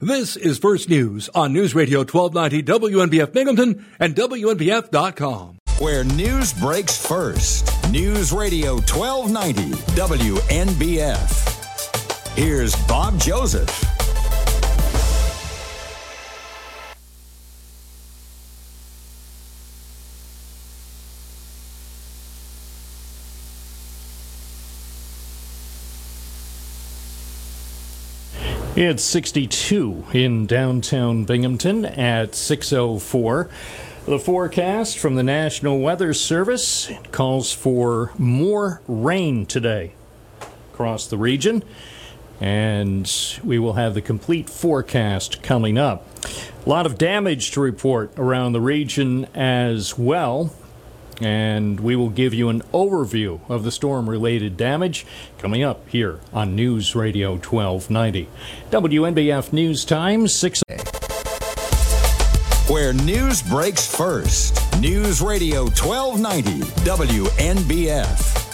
This is First News on News Radio 1290 WNBF Binghamton and WNBF.com. Where news breaks first. News Radio 1290 WNBF. Here's Bob Joseph. It's 62 in downtown Binghamton at 604. The forecast from the National Weather Service calls for more rain today across the region, and we will have the complete forecast coming up. A lot of damage to report around the region as well and we will give you an overview of the storm related damage coming up here on News Radio 1290. WNBF News Time 6 Where news breaks first. News Radio 1290 WNBF.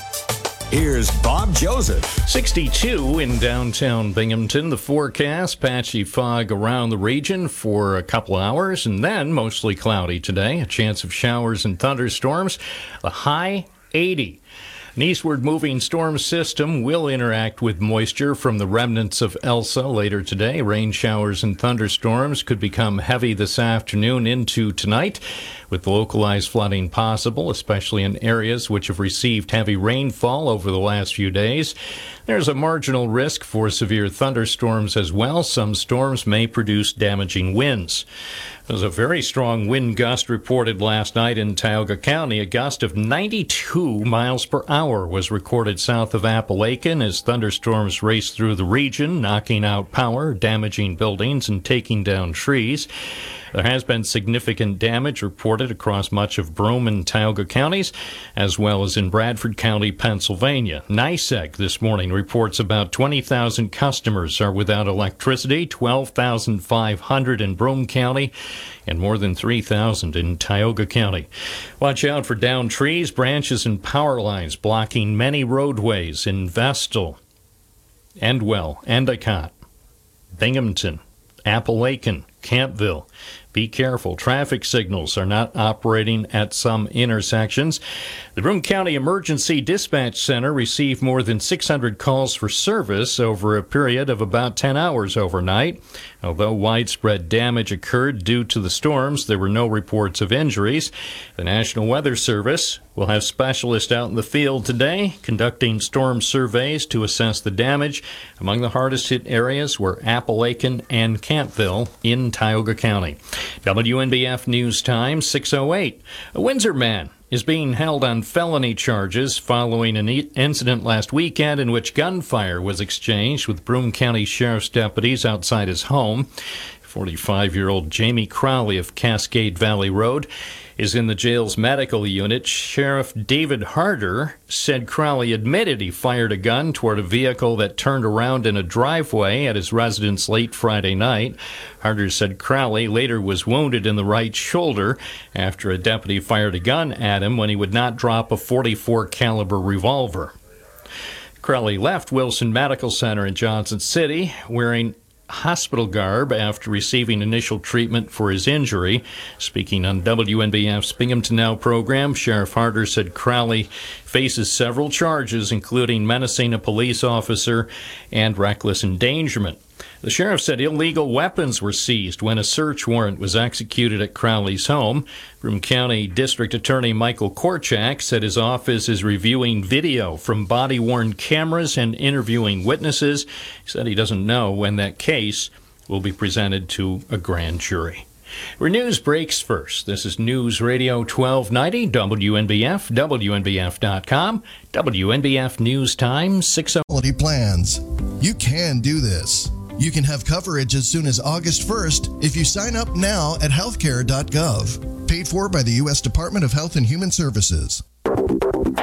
Here's Bob Joseph. 62 in downtown Binghamton. The forecast patchy fog around the region for a couple hours and then mostly cloudy today. A chance of showers and thunderstorms. A high 80. An eastward moving storm system will interact with moisture from the remnants of Elsa later today. Rain showers and thunderstorms could become heavy this afternoon into tonight, with localized flooding possible, especially in areas which have received heavy rainfall over the last few days. There's a marginal risk for severe thunderstorms as well. Some storms may produce damaging winds. There was a very strong wind gust reported last night in Tioga County. A gust of 92 miles per hour was recorded south of Apalachin as thunderstorms raced through the region, knocking out power, damaging buildings, and taking down trees. There has been significant damage reported across much of Broome and Tioga counties, as well as in Bradford County, Pennsylvania. NYSEG this morning reports about 20,000 customers are without electricity, 12,500 in Broome County, and more than 3,000 in Tioga County. Watch out for downed trees, branches, and power lines blocking many roadways in Vestal, Endwell, Endicott, Binghamton, Apalachin, Campville. Be careful. Traffic signals are not operating at some intersections. The Broome County Emergency Dispatch Center received more than 600 calls for service over a period of about 10 hours overnight. Although widespread damage occurred due to the storms, there were no reports of injuries. The National Weather Service will have specialists out in the field today conducting storm surveys to assess the damage. Among the hardest hit areas were Apalachin and Campville in Tioga County. WNBF News Time 608. A Windsor man is being held on felony charges following an incident last weekend in which gunfire was exchanged with Broome County Sheriff's deputies outside his home. 45 year old Jamie Crowley of Cascade Valley Road is in the jail's medical unit. Sheriff David Harder said Crowley admitted he fired a gun toward a vehicle that turned around in a driveway at his residence late Friday night. Harder said Crowley later was wounded in the right shoulder after a deputy fired a gun at him when he would not drop a 44 caliber revolver. Crowley left Wilson Medical Center in Johnson City wearing hospital garb after receiving initial treatment for his injury. Speaking on WNBF's Binghamton Now program, Sheriff Harder said Crowley faces several charges, including menacing a police officer and reckless endangerment. The sheriff said illegal weapons were seized when a search warrant was executed at Crowley's home. Broome County District Attorney Michael Korchak said his office is reviewing video from body worn cameras and interviewing witnesses. He said he doesn't know when that case will be presented to a grand jury. Where news breaks first. This is News Radio 1290, WNBF, WNBF.com, WNBF News Time, 60. Quality plans. You can do this. You can have coverage as soon as August 1st if you sign up now at healthcare.gov. Paid for by the U.S. Department of Health and Human Services.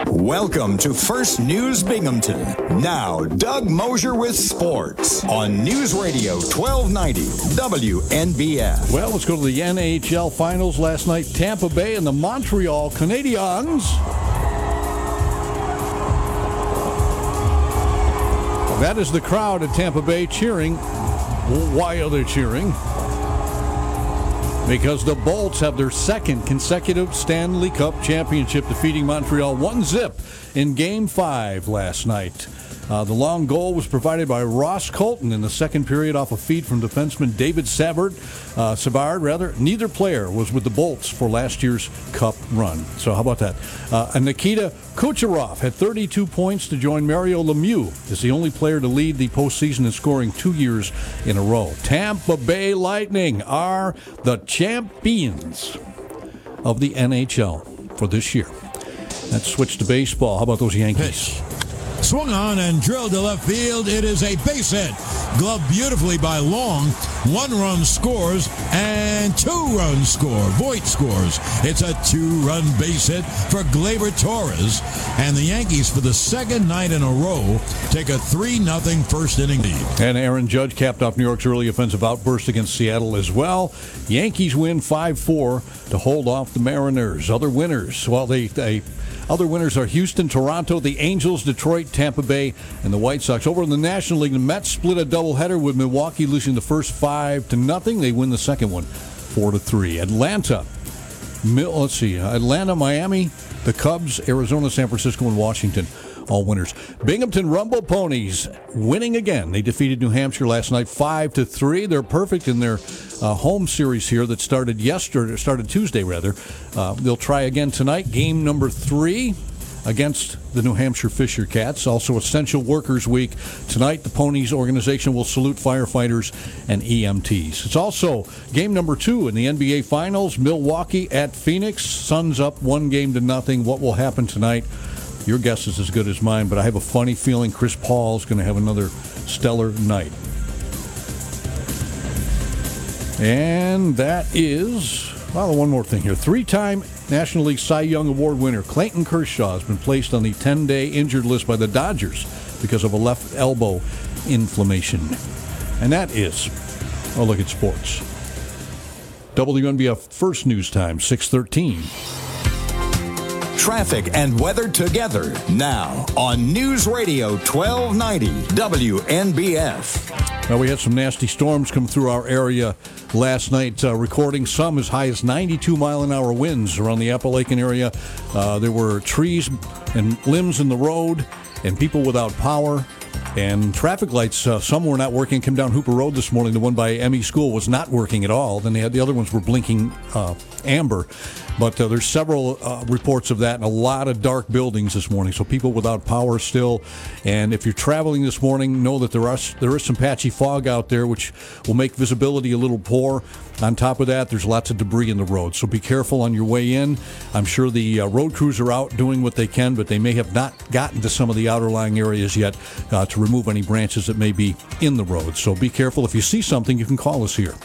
Welcome to First News Binghamton. Now, Doug Mosher with sports on News Radio 1290 WNBF. Well, let's go to the NHL Finals last night. Tampa Bay and the Montreal Canadiens. That is the crowd at Tampa Bay cheering Why are they cheering? Because the Bolts have their second consecutive Stanley Cup championship, defeating Montreal 1 zip in Game 5 last night. Uh, the long goal was provided by Ross Colton in the second period off a feed from defenseman David Savard. Uh, Savard, rather. Neither player was with the Bolts for last year's Cup run. So how about that? Uh, and Nikita Kucherov had 32 points to join Mario Lemieux as the only player to lead the postseason in scoring two years in a row. Tampa Bay Lightning are the champions of the NHL for this year. Let's switch to baseball. How about those Yankees? Pitch. Swung on and drilled to left field. It is a base hit. Gloved beautifully by Long. One run scores and two runs score. Voit scores. It's a two run base hit for Gleyber Torres. And the Yankees, for the second night in a row, take a 3 0 first inning lead. And Aaron Judge capped off New York's early offensive outburst against Seattle as well. Yankees win 5 4 to hold off the Mariners. Other winners, well, they, they other winners are Houston, Toronto, the Angels, Detroit, Tampa Bay, and the White Sox. Over in the National League, the Mets split a doubleheader with Milwaukee losing the first five to nothing. They win the second one, four to three. Atlanta, let's see, Atlanta, Miami, the Cubs, Arizona, San Francisco, and Washington all winners. Binghamton Rumble Ponies winning again. They defeated New Hampshire last night five to three. They're perfect in their uh, home series here that started yesterday, started Tuesday rather. Uh, they'll try again tonight. Game number three against the New Hampshire Fisher Cats. Also, Essential Workers Week. Tonight, the Ponies organization will salute firefighters and EMTs. It's also game number two in the NBA Finals. Milwaukee at Phoenix. Suns up one game to nothing. What will happen tonight? Your guess is as good as mine, but I have a funny feeling Chris Paul is going to have another stellar night. And that is, well, one more thing here. Three time National League Cy Young Award winner Clayton Kershaw has been placed on the 10 day injured list by the Dodgers because of a left elbow inflammation. And that is a look at sports. WNBF First News Time, 613 traffic, and weather together now on News Radio 1290 WNBF. Now, we had some nasty storms come through our area last night, uh, recording some as high as 92 mile an hour winds around the Apalachin area. Uh, there were trees and limbs in the road and people without power. And traffic lights, uh, some were not working. Came down Hooper Road this morning. The one by ME School was not working at all. Then they had the other ones were blinking uh, amber. But uh, there's several uh, reports of that and a lot of dark buildings this morning. So people without power still. And if you're traveling this morning, know that there are there is some patchy fog out there, which will make visibility a little poor. On top of that, there's lots of debris in the road. So be careful on your way in. I'm sure the uh, road crews are out doing what they can, but they may have not gotten to some of the outer lying areas yet uh, to remove any branches that may be in the road. So be careful. If you see something, you can call us here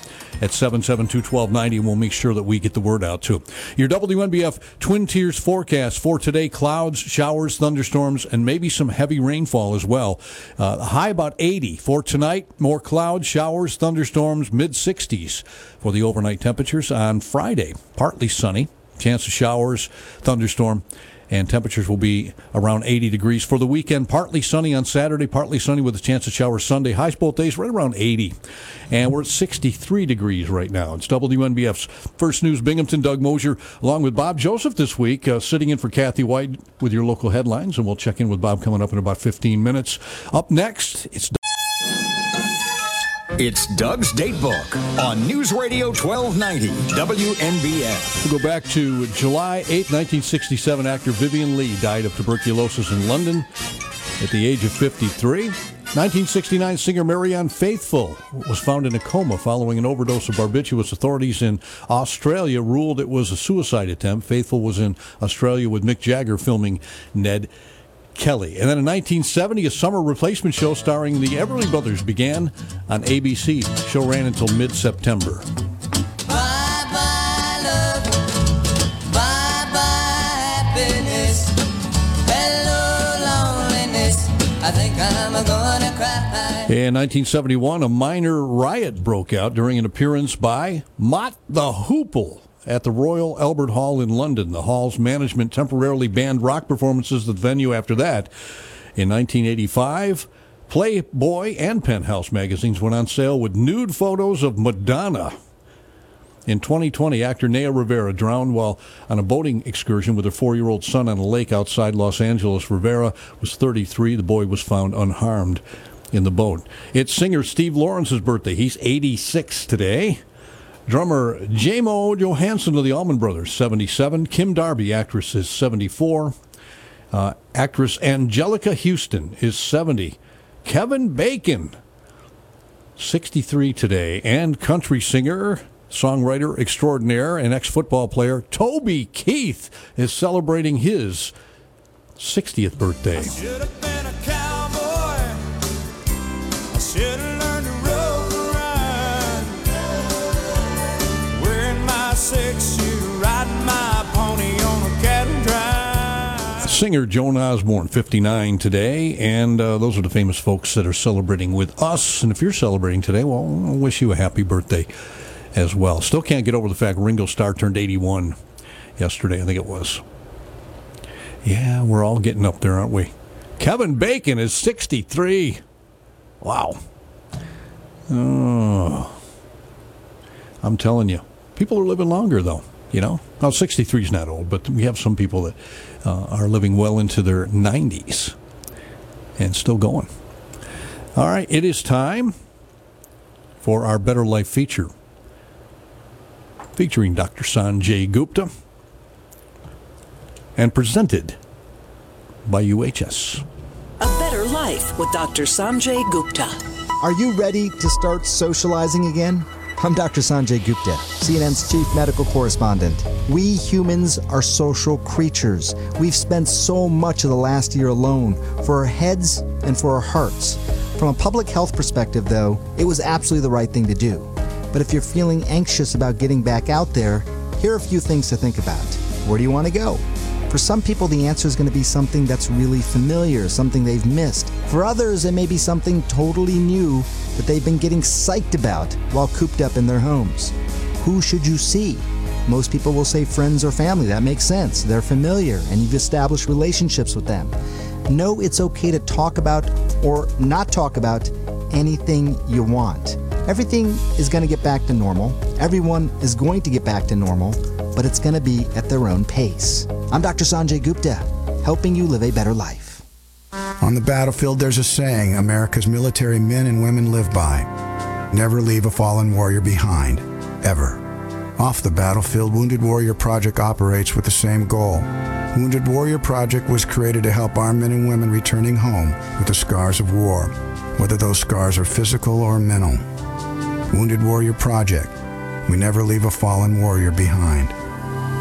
at 772 1290, and we'll make sure that we get the word out too. Your WNBF Twin Tiers forecast for today clouds, showers, thunderstorms, and maybe some heavy rainfall as well. Uh, high about 80 for tonight. More clouds, showers, thunderstorms, mid 60s for the overnight temperatures. On Friday, partly sunny, chance of showers, thunderstorm and temperatures will be around 80 degrees for the weekend. Partly sunny on Saturday, partly sunny with a chance of showers Sunday. Highs both days right around 80, and we're at 63 degrees right now. It's WNBF's First News Binghamton. Doug Mosher, along with Bob Joseph this week, uh, sitting in for Kathy Whyte with your local headlines, and we'll check in with Bob coming up in about 15 minutes. Up next, it's. It's Doug's Date Book on News Radio 1290 WNBF. We'll go back to July 8, 1967. Actor Vivien Leigh died of tuberculosis in London at the age of 53. 1969 singer Marianne Faithfull was found in a coma following an overdose of barbiturates. Authorities in Australia ruled it was a suicide attempt. Faithfull was in Australia with Mick Jagger filming Ned Kelly. And then in 1970, a summer replacement show starring the Everly Brothers began on ABC. The show ran until mid September. Bye bye, love. Bye bye, happiness. Hello, loneliness. I think I'm gonna cry. In 1971, a minor riot broke out during an appearance by Mott the Hoople at the Royal Albert Hall in London. The hall's management temporarily banned rock performances at the venue after that. In 1985, Playboy and Penthouse magazines went on sale with nude photos of Madonna. In 2020, actor Naya Rivera drowned while on a boating excursion with her four year old son on a lake outside Los Angeles. Rivera was 33. The boy was found unharmed in the boat. It's singer Steve Lawrence's birthday. He's 86 today. Drummer Jaimoe Johanson of the Allman Brothers, 77. Kim Darby, actress, is 74. Uh, actress Anjelica Huston is 70. Kevin Bacon, 63 today, and country singer, songwriter extraordinaire, and ex football player Toby Keith is celebrating his 60th birthday. Singer Joan Osborne, 59 today, and uh, those are the famous folks that are celebrating with us. And if you're celebrating today, well, I wish you a happy birthday as well. Still can't get over the fact Ringo Starr turned 81 yesterday, I think it was. Yeah, we're all getting up there, aren't we? Kevin Bacon is 63. Wow. Oh. I'm telling you, people are living longer, though. You know, now 63 is not old, but we have some people that uh, are living well into their 90s and still going. All right, it is time for our Better Life feature featuring Dr. Sanjay Gupta and presented by UHS. A Better Life with Dr. Sanjay Gupta. Are you ready to start socializing again? I'm Dr. Sanjay Gupta, CNN's chief medical correspondent. We humans are social creatures. We've spent so much of the last year alone for our heads and for our hearts. From a public health perspective, though, it was absolutely the right thing to do. But if you're feeling anxious about getting back out there, here are a few things to think about. Where do you want to go? For some people, the answer is going to be something that's really familiar, something they've missed. For others, it may be something totally new that they've been getting psyched about while cooped up in their homes. Who should you see? Most people will say friends or family. That makes sense. They're familiar and you've established relationships with them. Know it's okay to talk about or not talk about anything you want. Everything is going to get back to normal. Everyone is going to get back to normal, but it's going to be at their own pace. I'm Dr. Sanjay Gupta, helping you live a better life. On the battlefield, there's a saying America's military men and women live by never leave a fallen warrior behind, ever. Off the battlefield, Wounded Warrior Project operates with the same goal. Wounded Warrior Project was created to help our men and women returning home with the scars of war, whether those scars are physical or mental. Wounded Warrior Project. We never leave a fallen warrior behind,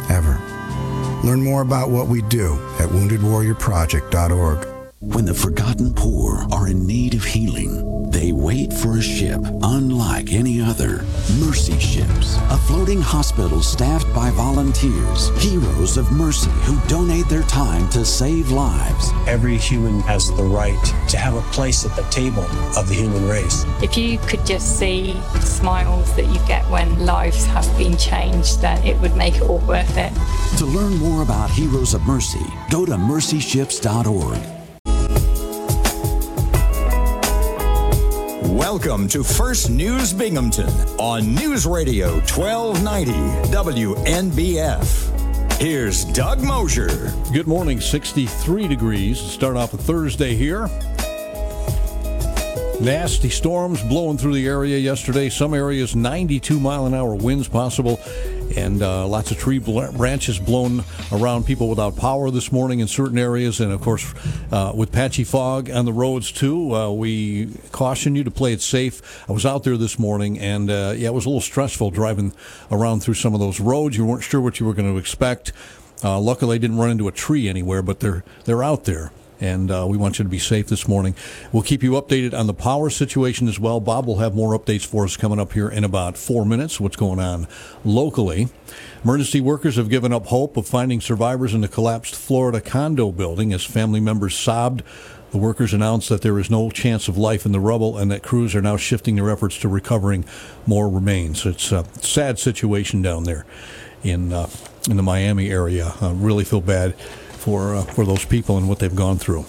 ever. Learn more about what we do at woundedwarriorproject.org. When the forgotten poor are in need of healing, they wait for a ship unlike any other. Mercy Ships, a floating hospital staffed by volunteers, heroes of mercy who donate their time to save lives. Every human has the right to have a place at the table of the human race. If you could just see the smiles that you get when lives have been changed, then it would make it all worth it. To learn more about Heroes of Mercy, go to mercyships.org. Welcome to First News Binghamton on News Radio 1290 WNBF. Here's Doug Mosher. Good morning, 63 degrees. Start off a Thursday here. Nasty storms blowing through the area yesterday. Some areas 92 mile an hour winds possible and uh, lots of tree branches blown around people without power this morning in certain areas, and of course uh, with patchy fog on the roads too. Uh, we caution you to play it safe. I was out there this morning, and uh, yeah, it was a little stressful driving around through some of those roads. You weren't sure what you were going to expect. Uh, luckily, I didn't run into a tree anywhere, but they're they're out there and uh, we want you to be safe this morning. We'll keep you updated on the power situation as well. Bob will have more updates for us coming up here in about four minutes. What's going on locally? Emergency workers have given up hope of finding survivors in the collapsed Florida condo building as family members sobbed. The workers announced that there is no chance of life in the rubble and that crews are now shifting their efforts to recovering more remains. It's a sad situation down there in uh, in the Miami area. I really feel bad for uh, for those people and what they've gone through.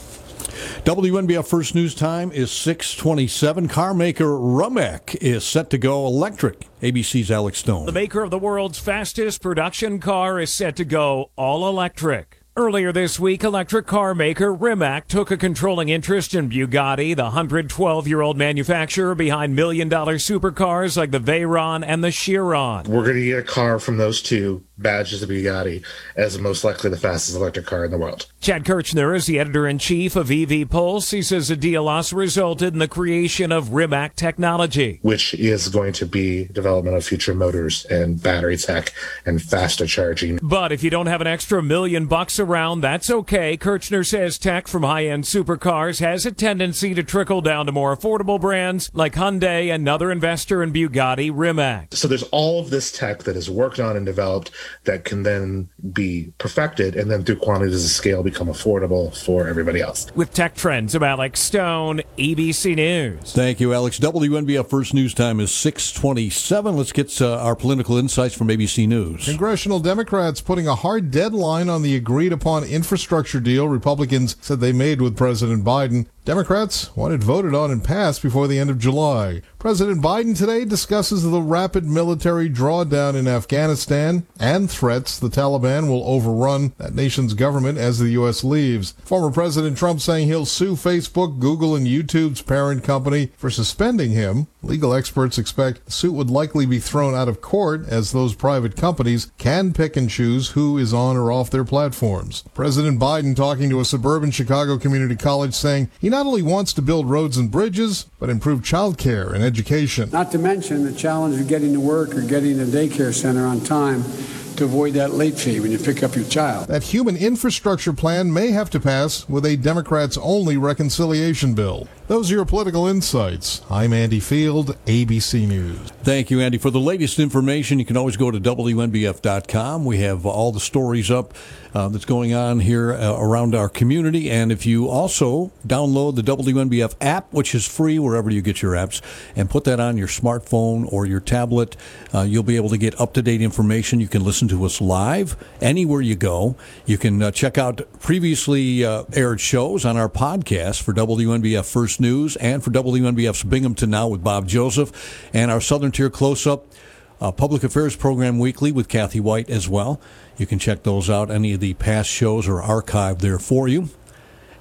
WNBF First News Time is 627. Car maker Rimac is set to go electric. ABC's Alex Stone. The maker of the world's fastest production car is set to go all electric. Earlier this week, electric car maker Rimac took a controlling interest in Bugatti, the 112 year old manufacturer behind million dollar supercars like the Veyron and the Chiron. We're going to get a car from those two badges of Bugatti as most likely the fastest electric car in the world. Chad Kirchner is the editor in chief of EV Pulse. He says the deal also resulted in the creation of Rimac technology, which is going to be development of future motors and battery tech and faster charging. But if you don't have an extra million bucks around, that's okay. Kirchner says tech from high end supercars has a tendency to trickle down to more affordable brands like Hyundai, another investor in Bugatti, Rimac. So there's all of this tech that is worked on and developed that can then be perfected and then through quantities of scale become affordable for everybody else. With tech trends, I'm Alex Stone, ABC News. Thank you, Alex. WNBF First News Time is 627. Let's get uh, our political insights from ABC News. Congressional Democrats putting a hard deadline on the agreed upon infrastructure deal Republicans said they made with President Biden. Democrats want it voted on and passed before the end of July. President Biden today discusses the rapid military drawdown in Afghanistan and threats the Taliban will overrun that nation's government as the U.S. leaves. Former President Trump saying he'll sue Facebook, Google, and YouTube's parent company for suspending him. Legal experts expect the suit would likely be thrown out of court as those private companies can pick and choose who is on or off their platforms. President Biden talking to a suburban Chicago community college saying he not only wants to build roads and bridges, but improve child care and education. Not to mention the challenge of getting to work or getting to daycare center on time to avoid that late fee when you pick up your child. That human infrastructure plan may have to pass with a Democrats only reconciliation bill. Those are your political insights. I'm Andy Field, ABC News. Thank you, Andy. For the latest information, you can always go to WNBF.com. We have all the stories up uh, that's going on here uh, around our community. And if you also download the WNBF app, which is free wherever you get your apps, and put that on your smartphone or your tablet, uh, you'll be able to get up to date information. You can listen to us live anywhere you go. You can uh, check out previously uh, aired shows on our podcast for WNBF First News and for WNBF's Binghamton Now with Bob Joseph and our Southern Tier Close Up uh, Public Affairs Program Weekly with Kathy Whyte as well. You can check those out. Any of the past shows are archived there for you.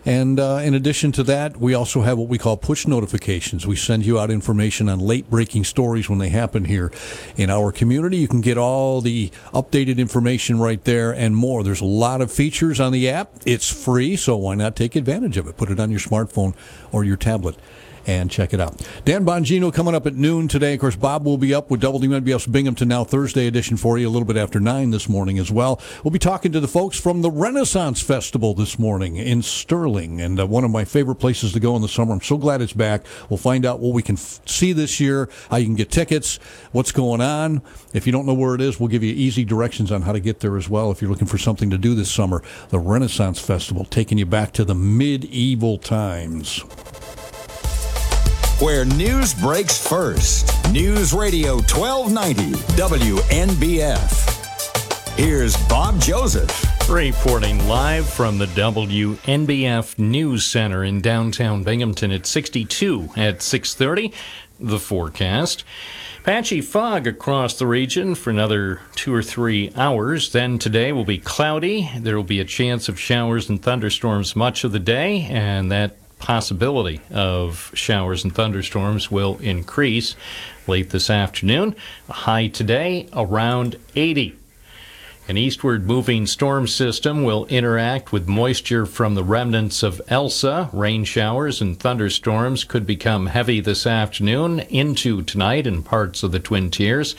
And uh, in addition to that, we also have what we call push notifications. We send you out information on late breaking stories when they happen here in our community. You can get all the updated information right there and more. There's a lot of features on the app. It's free, so why not take advantage of it? Put it on your smartphone or your tablet and check it out. Dan Bongino coming up at noon today. Of course, Bob will be up with WNBF's Binghamton Now Thursday edition for you a little bit after 9 this morning as well. We'll be talking to the folks from the Renaissance Festival this morning in Sterling, and uh, one of my favorite places to go in the summer. I'm so glad it's back. We'll find out what we can f- see this year, how you can get tickets, what's going on. If you don't know where it is, we'll give you easy directions on how to get there as well if you're looking for something to do this summer. The Renaissance Festival, taking you back to the medieval times where news breaks first. News Radio 1290 WNBF. Here's Bob Joseph. Reporting live from the WNBF News Center in downtown Binghamton at 62 at 6:30. The forecast. Patchy fog across the region for another two or three hours. Then today will be cloudy. There will be a chance of showers and thunderstorms much of the day, and that possibility of showers and thunderstorms will increase late this afternoon. A high today around 80. An eastward moving storm system will interact with moisture from the remnants of Elsa. Rain showers and thunderstorms could become heavy this afternoon into tonight in parts of the Twin Tiers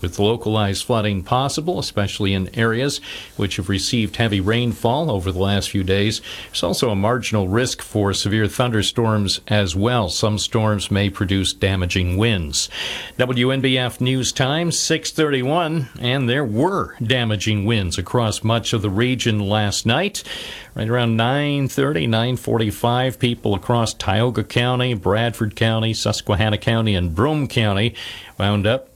with localized flooding possible, especially in areas which have received heavy rainfall over the last few days. There's also a marginal risk for severe thunderstorms as well. Some storms may produce damaging winds. WNBF News Time 631, and there were damaging winds across much of the region last night. Right around 9:30, 9:45, people across Tioga County, Bradford County, Susquehanna County, and Broome County wound up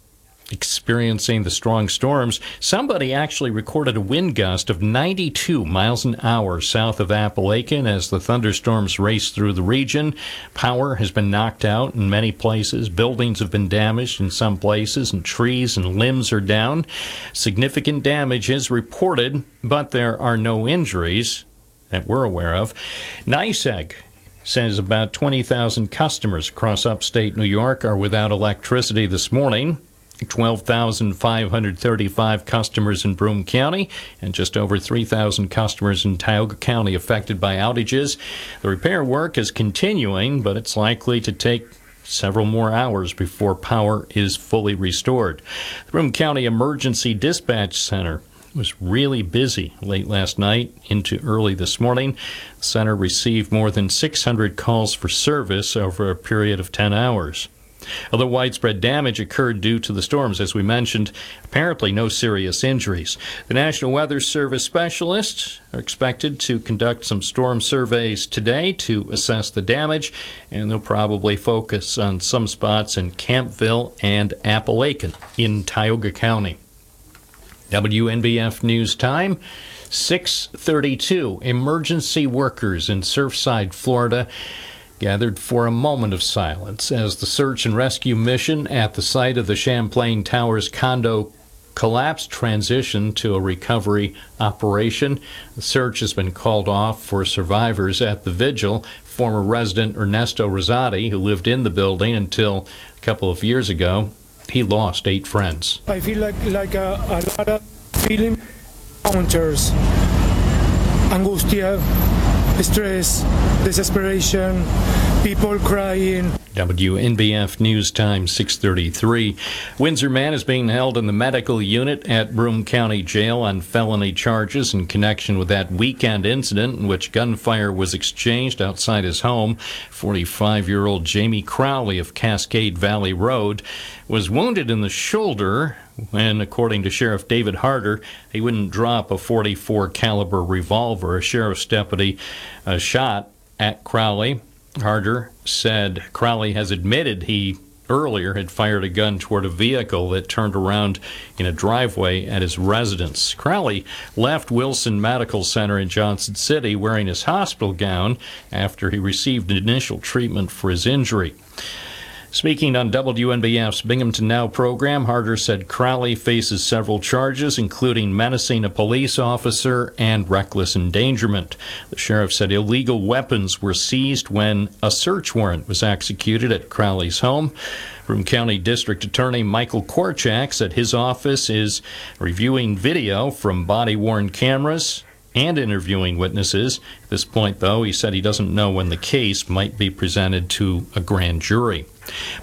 experiencing the strong storms. Somebody actually recorded a wind gust of 92 miles an hour south of Apalachin as the thunderstorms raced through the region. Power has been knocked out in many places. Buildings have been damaged in some places, and trees and limbs are down. Significant damage is reported, but there are no injuries that we're aware of. NYSEG says about 20,000 customers across upstate New York are without electricity this morning. 12,535 customers in Broome County and just over 3,000 customers in Tioga County affected by outages. The repair work is continuing, but it's likely to take several more hours before power is fully restored. The Broome County Emergency Dispatch Center was really busy late last night into early this morning. The center received more than 600 calls for service over a period of 10 hours. Although widespread damage occurred due to the storms, as we mentioned, apparently no serious injuries. The National Weather Service specialists are expected to conduct some storm surveys today to assess the damage, and they'll probably focus on some spots in Campville and Apalachin in Tioga County. WNBF News Time. 632 emergency workers in Surfside, Florida gathered for a moment of silence as the search and rescue mission at the site of the Champlain Towers condo collapse transitioned to a recovery operation. The search has been called off for survivors at the vigil. Former resident Ernesto Rosati, who lived in the building until a couple of years ago, he lost eight friends. I feel like like a, a lot of feeling counters, angustia, stress, desperation, people crying. WNBF News Time 633. Windsor man is being held in the medical unit at Broome County Jail on felony charges in connection with that weekend incident in which gunfire was exchanged outside his home. 45 year old Jamie Crowley of Cascade Valley Road was wounded in the shoulder when, according to Sheriff David Harder, he wouldn't drop a 44 caliber revolver. A sheriff's deputy uh, shot at Crowley. Harder said Crowley has admitted he earlier had fired a gun toward a vehicle that turned around in a driveway at his residence. Crowley left Wilson Medical Center in Johnson City wearing his hospital gown after he received initial treatment for his injury. Speaking on WNBF's Binghamton Now program, Harder said Crowley faces several charges, including menacing a police officer and reckless endangerment. The sheriff said illegal weapons were seized when a search warrant was executed at Crowley's home. Broome County District Attorney Michael Korchak said his office is reviewing video from body worn cameras and interviewing witnesses. At this point, though, he said he doesn't know when the case might be presented to a grand jury.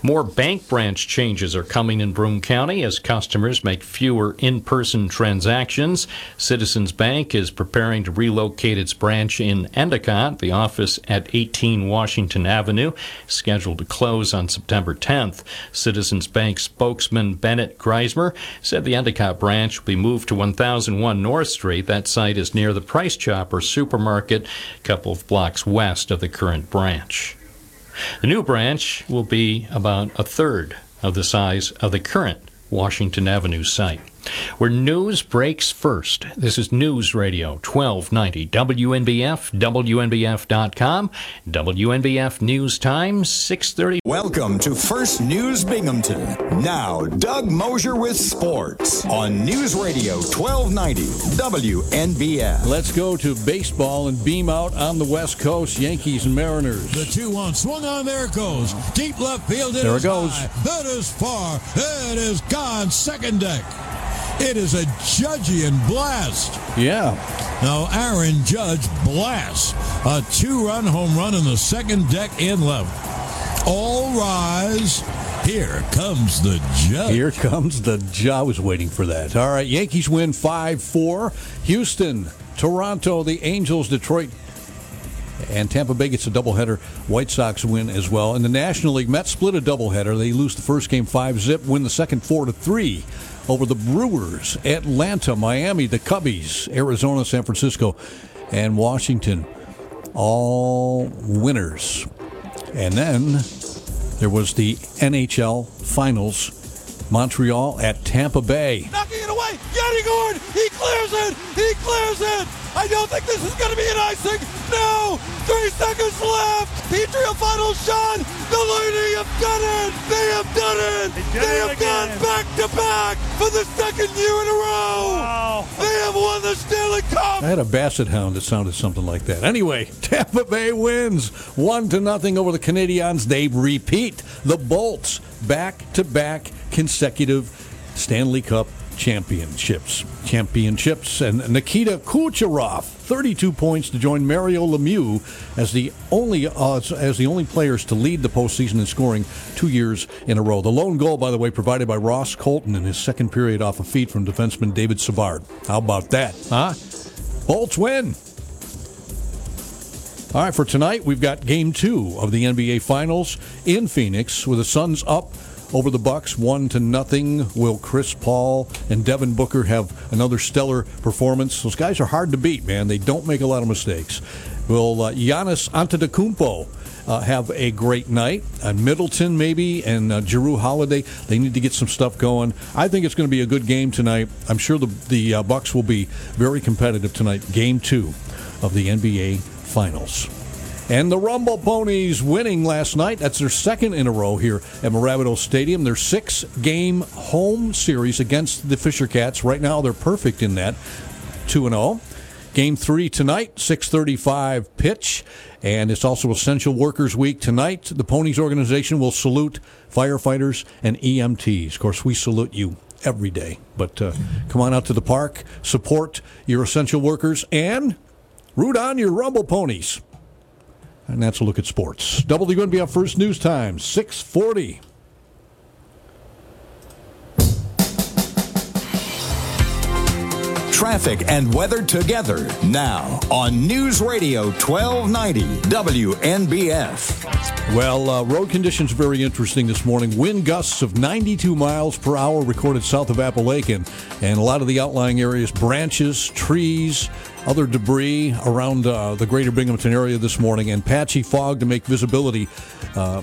More bank branch changes are coming in Broome County as customers make fewer in person transactions. Citizens Bank is preparing to relocate its branch in Endicott. The office at 18 Washington Avenue scheduled to close on September 10th. Citizens Bank spokesman Bennett Greismer said the Endicott branch will be moved to 1001 North Street. That site is near the Price Chopper supermarket, a couple of blocks west of the current branch. The new branch will be about a third of the size of the current Washington Avenue site. Where news breaks first. This is News Radio 1290 WNBF, WNBF.com, WNBF News Time 630. Welcome to First News Binghamton. Now, Doug Mosher with sports on News Radio 1290 WNBF. Let's go to baseball and beam out on the West Coast, Yankees and Mariners. The 2 1 swung on, there it goes. Deep left field. It there it goes. High. That is far. It is gone. Second deck. It is a Judgian blast. Yeah. Now, Aaron Judge blasts a two run home run in the second deck in left. All rise. Here comes the judge. Here comes the judge. I was waiting for that. All right, Yankees win 5 4. Houston, Toronto, the Angels, Detroit, and Tampa Bay gets a doubleheader. White Sox win as well. In the National League, Mets split a doubleheader. They lose the first game 5 zip, win the second 4 to 3 over the Brewers, Atlanta, Miami, the Cubbies, Arizona, San Francisco, and Washington. All winners. And then there was the NHL Finals Montreal at Tampa Bay. Knocking it away. Yanni Gourde. He clears it. He clears it. I don't think this is going to be an icing. No. Three seconds left. Petria final shot. The Lady have done it. They have done it. They, they have gone back to back for the second year in a row. Wow. They have won the Stanley Cup. I had a basset hound that sounded something like that. Anyway, Tampa Bay wins one to nothing over the Canadiens. They repeat the Bolts back to back consecutive Stanley Cup championships. Championships and Nikita Kucherov, 32 points to join Mario Lemieux as the only uh, as the only players to lead the postseason in scoring two years in a row. The lone goal, by the way, provided by Ross Colton in his second period off a feed from defenseman David Savard. How about that, huh? Bolts win. All right, for tonight, we've got game two of the NBA Finals in Phoenix with the Suns up over the Bucks, one to nothing. Will Chris Paul and Devin Booker have another stellar performance? Those guys are hard to beat, man. They don't make a lot of mistakes. Will uh, Giannis Antetokounmpo uh, have a great night? And Middleton maybe and uh, Jrue Holiday. They need to get some stuff going. I think it's going to be a good game tonight. I'm sure the the uh, Bucks will be very competitive tonight. Game two of the NBA Finals. And the Rumble Ponies winning last night. That's their second in a row here at Mirabito Stadium. Their six game home series against the Fisher Cats. Right now, they're perfect in that 2 0. Game three tonight, 635 pitch. And it's also Essential Workers Week. Tonight, the Ponies organization will salute firefighters and EMTs. Of course, we salute you every day. But uh, come on out to the park, support your essential workers, and root on your Rumble Ponies. And that's a look at sports. WNBF First News Time, 640. Traffic and weather together now on News Radio 1290 WNBF. Well, uh, road conditions very interesting this morning. Wind gusts of 92 miles per hour recorded south of Apalachin, and a lot of the outlying areas, branches, trees, other debris around uh, the greater Binghamton area this morning, and patchy fog to make visibility uh,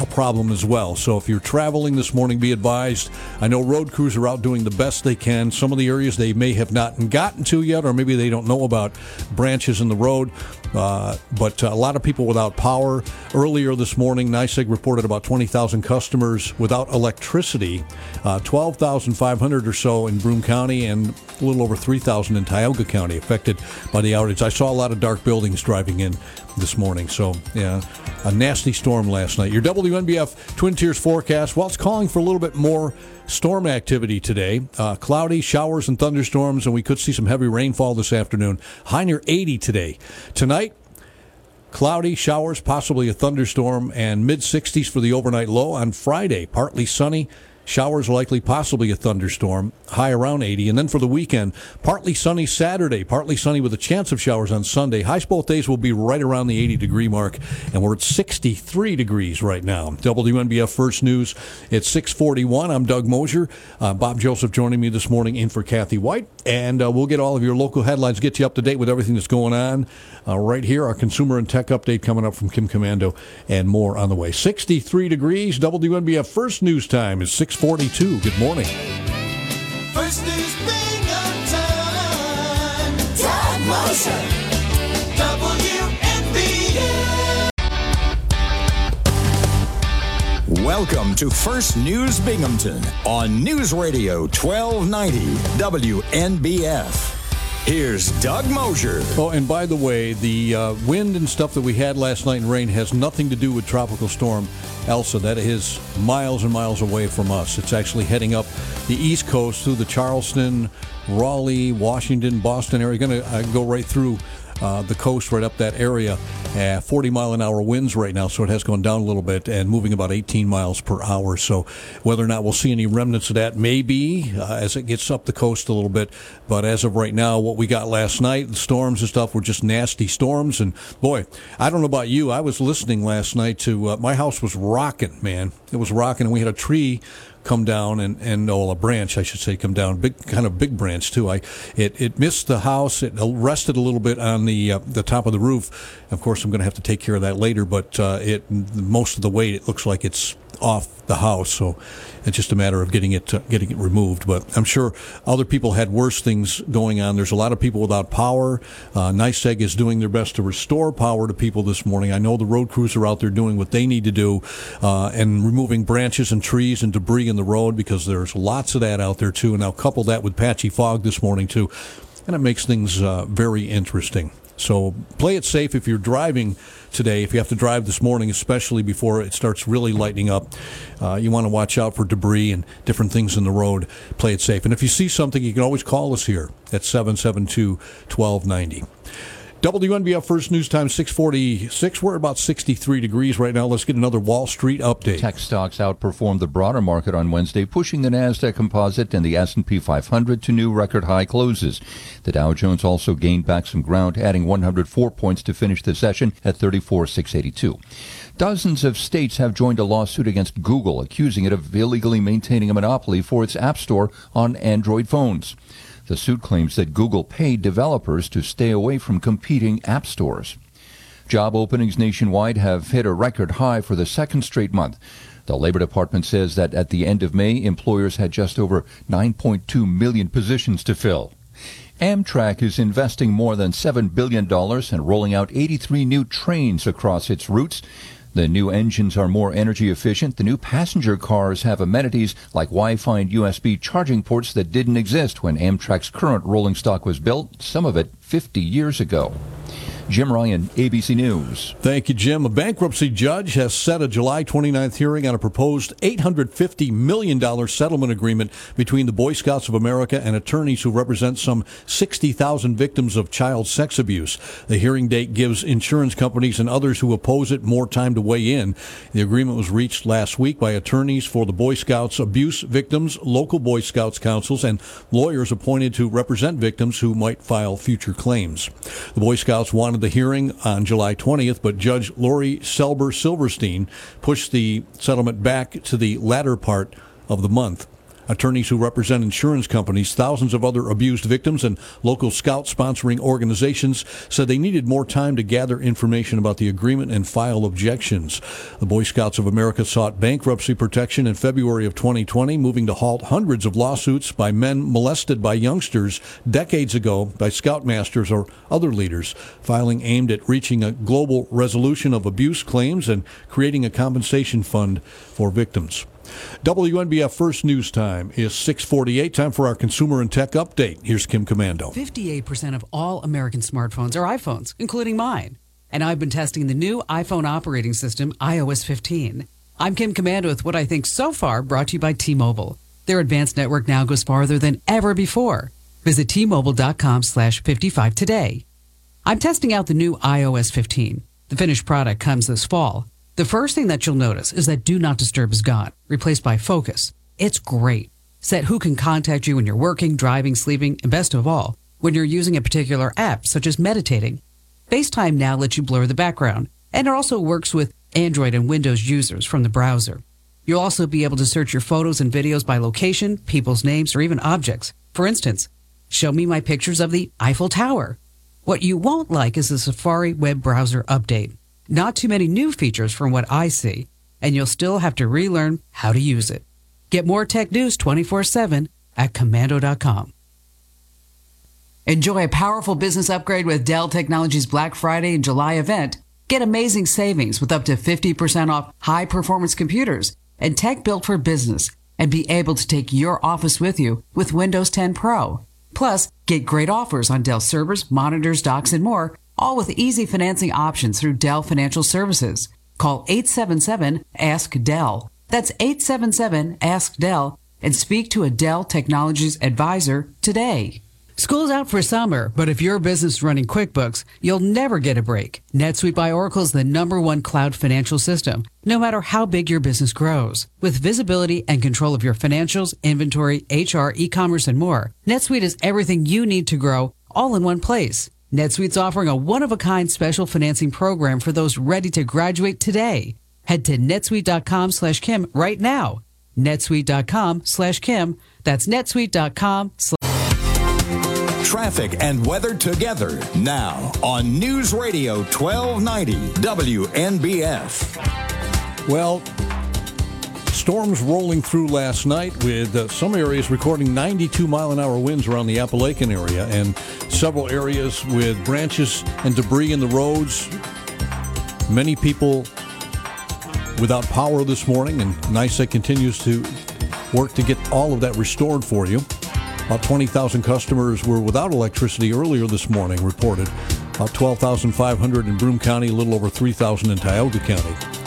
a problem as well. So if you're traveling this morning, be advised. I know road crews are out doing the best they can. Some of the areas they may have not gotten to yet, or maybe they don't know about branches in the road. Uh, but a lot of people without power. Earlier this morning, NYSEG reported about 20,000 customers without electricity, uh, 12,500 or so in Broome County, and a little over 3,000 in Tioga County affected by the outage. I saw a lot of dark buildings driving in this morning. So, yeah, a nasty storm last night. Your WNBF Twin Tiers forecast, well, it's calling for a little bit more storm activity today. Uh, cloudy, showers, and thunderstorms, and we could see some heavy rainfall this afternoon. High near 80 today. Tonight, Cloudy, showers, possibly a thunderstorm, and mid 60s for the overnight low on Friday. Partly sunny, Showers likely, possibly a thunderstorm, high around 80. And then for the weekend, partly sunny Saturday, partly sunny with a chance of showers on Sunday. Highs both days will be right around the 80 degree mark, and we're at 63 degrees right now. WNBF First News at 641. I'm Doug Mosher. Uh, Bob Joseph joining me this morning in for Kathy Whyte. And uh, we'll get all of your local headlines, get you up to date with everything that's going on uh, right here. Our consumer and tech update coming up from Kim Komando and more on the way. 63 degrees. WNBF First News Time is 642. Good morning. First News. WNBF. Welcome to First News Binghamton on News Radio 1290 WNBF. Here's Doug Mosher. Oh, and by the way, the uh, wind and stuff that we had last night in rain has nothing to do with Tropical Storm Elsa. That is miles and miles away from us. It's actually heading up the East Coast through the Charleston, Raleigh, Washington, Boston area. Going to uh, go right through uh, the coast, right up that area. Uh, 40 mile an hour winds right now, so it has gone down a little bit and moving about 18 miles per hour. So whether or not we'll see any remnants of that, maybe uh, as it gets up the coast a little bit. But as of right now, what we got last night, the storms and stuff were just nasty storms. And boy, I don't know about you. I was listening last night to uh, my house was rocking, man. It was rocking, and we had a tree come down and and oh, a branch I should say come down. Big kind of big branch too. I it it missed the house. It rested a little bit on the uh, the top of the roof. Of course I'm going to have to take care of that later. But uh, it most of the weight, it looks like it's off the house, so it's just a matter of getting it uh, getting it removed. But I'm sure other people had worse things going on. There's a lot of people without power. Uh, NYSEG is doing their best to restore power to people this morning. I know the road crews are out there doing what they need to do uh, and removing branches and trees and debris in the road because there's lots of that out there too. And now couple that with patchy fog this morning too, and it makes things uh, very interesting. So play it safe if you're driving today. If you have to drive this morning, especially before it starts really lightening up, uh, you want to watch out for debris and different things in the road. Play it safe. And if you see something, you can always call us here at 772 1290. WNBF First News Time 646. We're about 63 degrees right now. Let's get another Wall Street update. Tech stocks outperformed the broader market on Wednesday, pushing the Nasdaq Composite and the S&P 500 to new record high closes. The Dow Jones also gained back some ground, adding 104 points to finish the session at 34,682. Dozens of states have joined a lawsuit against Google, accusing it of illegally maintaining a monopoly for its App Store on Android phones. The suit claims that Google paid developers to stay away from competing app stores. Job openings nationwide have hit a record high for the second straight month. The Labor Department says that at the end of May, employers had just over 9.2 million positions to fill. Amtrak is investing more than $7 billion and rolling out 83 new trains across its routes. The new engines are more energy efficient. The new passenger cars have amenities like Wi-Fi and USB charging ports that didn't exist when Amtrak's current rolling stock was built, some of it 50 years ago. Jim Ryan, ABC News. Thank you, Jim. A bankruptcy judge has set a July 29th hearing on a proposed $850 million settlement agreement between the Boy Scouts of America and attorneys who represent some 60,000 victims of child sex abuse. The hearing date gives insurance companies and others who oppose it more time to weigh in. The agreement was reached last week by attorneys for the Boy Scouts abuse victims, local Boy Scouts councils, and lawyers appointed to represent victims who might file future claims. The Boy Scouts wanted the hearing on July 20th, but Judge Lori Selber Silverstein pushed the settlement back to the latter part of the month. Attorneys who represent insurance companies, thousands of other abused victims, and local scout sponsoring organizations said they needed more time to gather information about the agreement and file objections. The Boy Scouts of America sought bankruptcy protection in February of 2020, moving to halt hundreds of lawsuits by men molested by youngsters decades ago by scoutmasters or other leaders, filing aimed at reaching a global resolution of abuse claims and creating a compensation fund for victims. WNBF First News Time is 648. Time for our consumer and tech update. Here's Kim Komando. 58% of all American smartphones are iPhones, including mine. And I've been testing the new iPhone operating system, iOS 15. I'm Kim Komando with what I think so far brought to you by T-Mobile. Their advanced network now goes farther than ever before. Visit T-Mobile.com slash 55 today. I'm testing out the new iOS 15. The finished product comes this fall. The first thing that you'll notice is that Do Not Disturb is gone, replaced by Focus. It's great. Set who can contact you when you're working, driving, sleeping, and best of all, when you're using a particular app, such as meditating. FaceTime now lets you blur the background, and it also works with Android and Windows users from the browser. You'll also be able to search your photos and videos by location, people's names, or even objects. For instance, show me my pictures of the Eiffel Tower. What you won't like is the Safari web browser update. Not too many new features from what I see, and you'll still have to relearn how to use it. Get more tech news 24 7 at komando.com. Enjoy a powerful business upgrade with Dell Technologies Black Friday and July event. Get amazing savings with up to 50% off high performance computers and tech built for business and be able to take your office with you with Windows 10 Pro. Plus, get great offers on Dell servers, monitors, docks, and more all with easy financing options through Dell Financial Services. Call 877 Ask Dell. That's 877 Ask Dell and speak to a Dell Technologies advisor today. School's out for summer, but if your business is running QuickBooks, you'll never get a break. NetSuite by Oracle is the number one cloud financial system, no matter how big your business grows. With visibility and control of your financials, inventory, HR, e-commerce, and more, NetSuite is everything you need to grow all in one place. NetSuite's offering a one-of-a-kind special financing program for those ready to graduate today. Head to netsuite.com slash Kim right now. netsuite.com slash Kim. That's netsuite.com slash traffic, and weather together now on News Radio 1290 WNBF. Well, storms rolling through last night with uh, some areas recording 92 mile an hour winds around the Apalachin area and several areas with branches and debris in the roads. Many people without power this morning, and NYSEG continues to work to get all of that restored for you. About 20,000 customers were without electricity earlier this morning, reported. About 12,500 in Broome County, a little over 3,000 in Tioga County.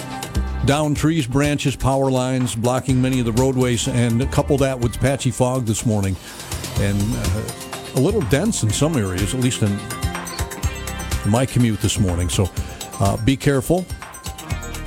Down trees, branches, power lines blocking many of the roadways, and couple that with patchy fog this morning, and uh, a little dense in some areas, at least in my commute this morning. So uh, be careful.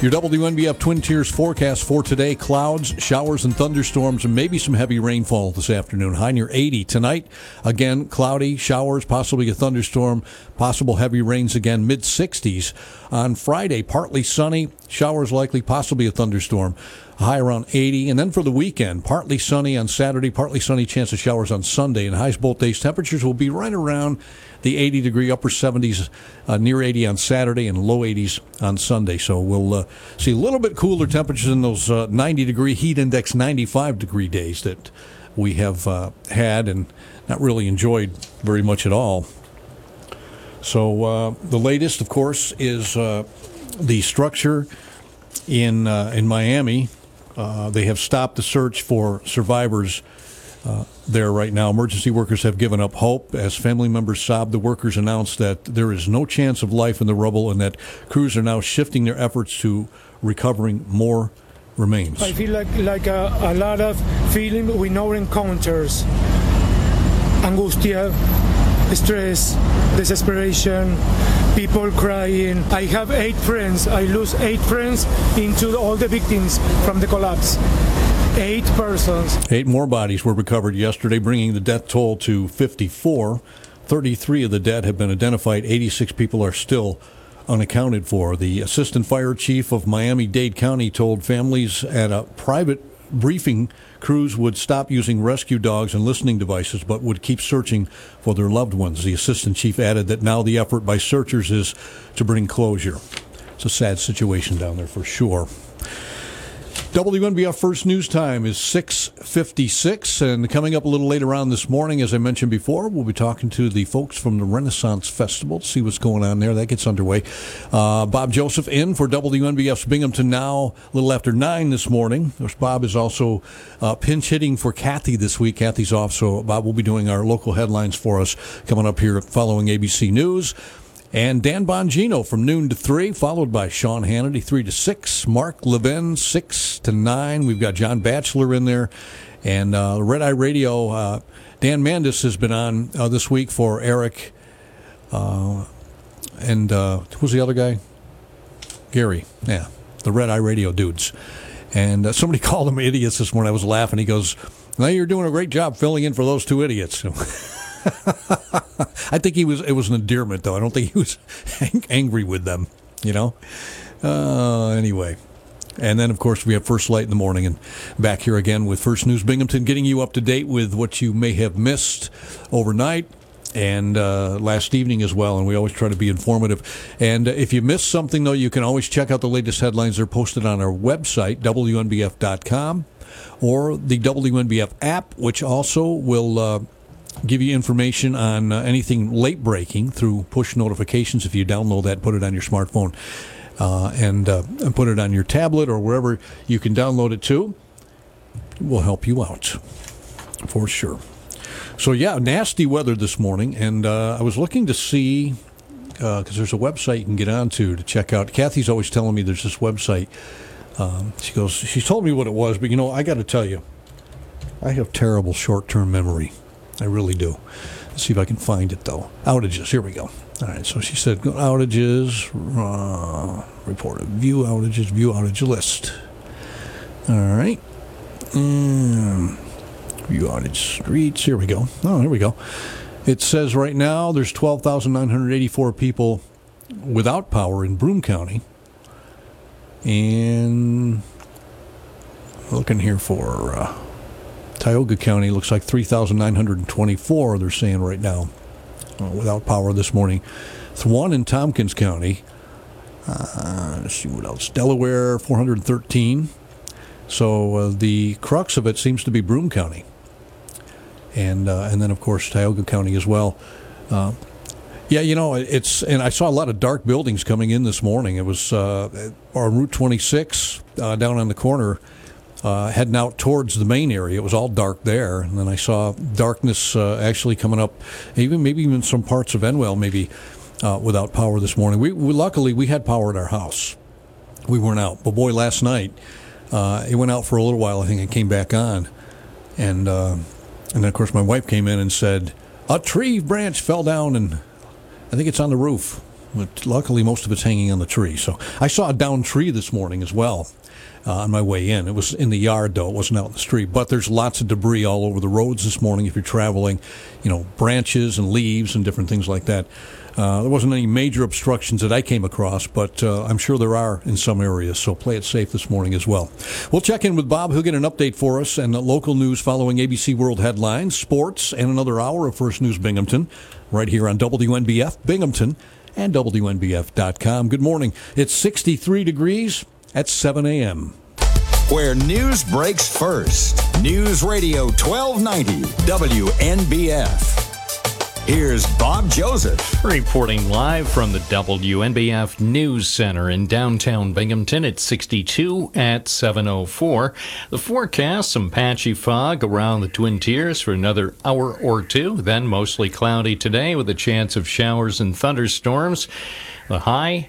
Your WNBF Twin Tiers forecast for today clouds, showers, and thunderstorms, and maybe some heavy rainfall this afternoon. High near 80. Tonight, again, cloudy, showers, possibly a thunderstorm, possible heavy rains again, mid 60s. On Friday, partly sunny, showers likely, possibly a thunderstorm. High around 80. And then for the weekend, partly sunny on Saturday, partly sunny, chance of showers on Sunday. And highs both days. Temperatures will be right around the 80 degree upper 70s, uh, near 80 on Saturday, and low 80s on Sunday. So we'll uh, see a little bit cooler temperatures in those uh, 90 degree heat index, 95 degree days that we have uh, had and not really enjoyed very much at all. So uh, the latest, of course, is the structure in in Miami. they have stopped the search for survivors uh, there right now. Emergency workers have given up hope as family members sob. The workers announced that there is no chance of life in the rubble and that crews are now shifting their efforts to recovering more remains. I feel like like a, a lot of feeling with no encounters, angustia, stress, desperation, people crying. I have eight friends. I lose eight friends into all the victims from the collapse. Eight persons. Eight more bodies were recovered yesterday, bringing the death toll to 54. 33 of the dead have been identified. 86 people are still unaccounted for. The assistant fire chief of Miami Dade County told families at a private briefing crews would stop using rescue dogs and listening devices, but would keep searching for their loved ones. The assistant chief added that now the effort by searchers is to bring closure. It's a sad situation down there for sure. WNBF First News Time is 6.56, and coming up a little later on this morning, as I mentioned before, we'll be talking to the folks from the Renaissance Festival to see what's going on there. That gets underway. Uh, Bob Joseph in for WNBF's Binghamton Now, a little after 9 this morning. Of course, Bob is also uh, pinch hitting for Kathy this week. Kathy's off, so Bob will be doing our local headlines for us coming up here following ABC News and Dan Bongino from noon to three, followed by Sean Hannity three to six, Mark Levin six to nine. We've got John Batchelor in there, and uh, Red Eye Radio. Uh, Dan Mandis has been on uh, this week for Eric, uh, and uh, who's the other guy? Gary. Yeah, the Red Eye Radio dudes. And uh, somebody called them idiots this morning. I was laughing. He goes, "Now you're doing a great job filling in for those two idiots." I think he was. It was an endearment, though. I don't think he was angry with them. You know. Uh, anyway. And then, of course, we have First Light in the morning, and back here again with First News Binghamton, getting you up to date with what you may have missed overnight and uh, last evening as well. And we always try to be informative. And if you missed something, though, you can always check out the latest headlines. They're posted on our website, WNBF.com, or the WNBF app, which also will. Uh, give you information on uh, anything late breaking through push notifications. If you download that, put it on your smartphone, uh, and, uh, and put it on your tablet or wherever you can download it to, will help you out for sure. So yeah, nasty weather this morning, and uh, I was looking to see because there's a website you can get onto to check out. Kathy's always telling me there's this website. Um, she goes, she told me what it was, but you know, I got to tell you, I have terrible short-term memory. I really do. Let's see if I can find it though. Outages. Here we go. All right. So she said outages. Uh, report view outages. View outage list. All right. Um, view outage streets. Here we go. Oh, here we go. It says right now there's 12,984 people without power in Broome County. And looking here for uh, Tioga County looks like 3,924, they're saying right now. uh, without power this morning. It's one in Tompkins County. Uh, let's see what else. Delaware, 413. So uh, the crux of it seems to be Broome County, and uh, and then of course Tioga County as well. Uh, yeah, you know it's and I saw a lot of dark buildings coming in this morning. It was uh, on Route 26 uh, down on the corner. Uh, heading out towards the main area, it was all dark there, and then I saw darkness actually coming up, even maybe even some parts of Endwell, maybe without power this morning. We, we luckily we had power at our house. We weren't out, but boy, last night uh, it went out for a little while. I think it came back on, and uh, and then of course my wife came in and said a tree branch fell down, and I think it's on the roof. But luckily, most of it's hanging on the tree. So I saw a down tree this morning as well. Uh, on my way in. It was in the yard, though. It wasn't out in the street. But there's lots of debris all over the roads this morning if you're traveling, you know, branches and leaves and different things like that. Uh, there wasn't any major obstructions that I came across, but uh, I'm sure there are in some areas. So play it safe this morning as well. We'll check in with Bob. He'll get an update for us and local news following ABC World headlines, sports, and another hour of First News Binghamton right here on WNBF Binghamton and WNBF.com. Good morning. It's 63 degrees at 7 a.m. Where news breaks first. News Radio 1290 WNBF. Here's Bob Joseph. Reporting live from the WNBF News Center in downtown Binghamton at 62 at 704. The forecast, some patchy fog around the Twin Tiers for another hour or two, then mostly cloudy today with a chance of showers and thunderstorms. The high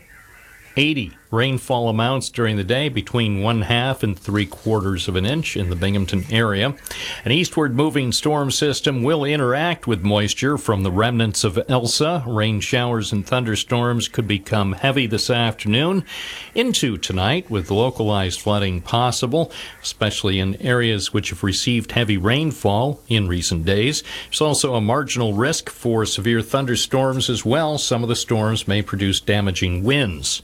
80 rainfall amounts during the day between one half and three quarters of an inch in the Binghamton area. An eastward moving storm system will interact with moisture from the remnants of Elsa. Rain showers and thunderstorms could become heavy this afternoon into tonight with localized flooding possible, especially in areas which have received heavy rainfall in recent days. There's also a marginal risk for severe thunderstorms as well. Some of the storms may produce damaging winds.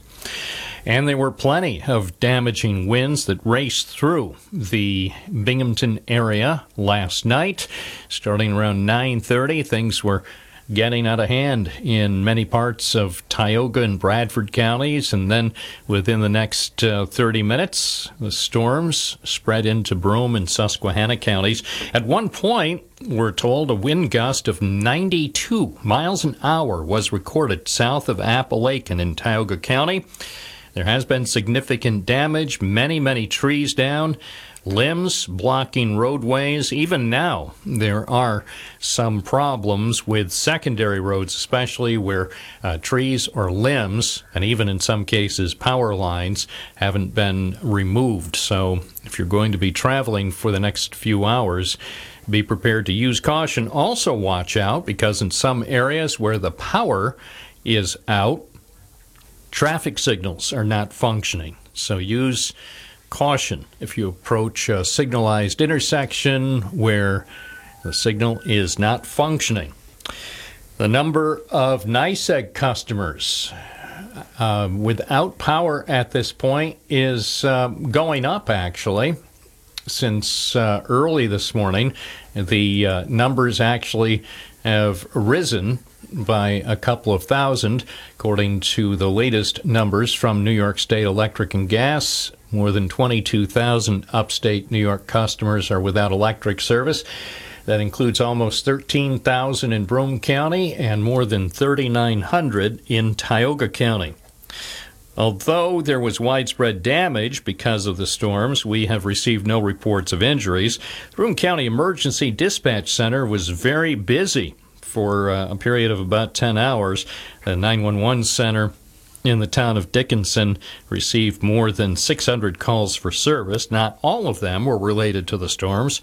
And there were plenty of damaging winds that raced through the Binghamton area last night. Starting around 9:30, things were getting out of hand in many parts of Tioga and Bradford counties. And then within the next uh, 30 minutes, the storms spread into Broome and Susquehanna counties. At one point, we're told a wind gust of 92 miles an hour was recorded south of Apalachin in Tioga County. There has been significant damage, many, many trees down, limbs blocking roadways. Even now, there are some problems with secondary roads, especially where uh, trees or limbs, and even in some cases power lines, haven't been removed. So, if you're going to be traveling for the next few hours, be prepared to use caution. Also, watch out because in some areas where the power is out, traffic signals are not functioning. So use caution if you approach a signalized intersection where the signal is not functioning. The number of NYSEG customers uh, without power at this point is uh, going up, actually. Since uh, early this morning, the uh, numbers actually have risen by a couple of thousand, according to the latest numbers from New York State Electric and Gas. More than 22,000 upstate New York customers are without electric service. That includes almost 13,000 in Broome County and more than 3,900 in Tioga County. Although there was widespread damage because of the storms, we have received no reports of injuries. Broome County Emergency Dispatch Center was very busy for uh, a period of about 10 hours. The 911 center in the town of Dickinson received more than 600 calls for service. Not all of them were related to the storms,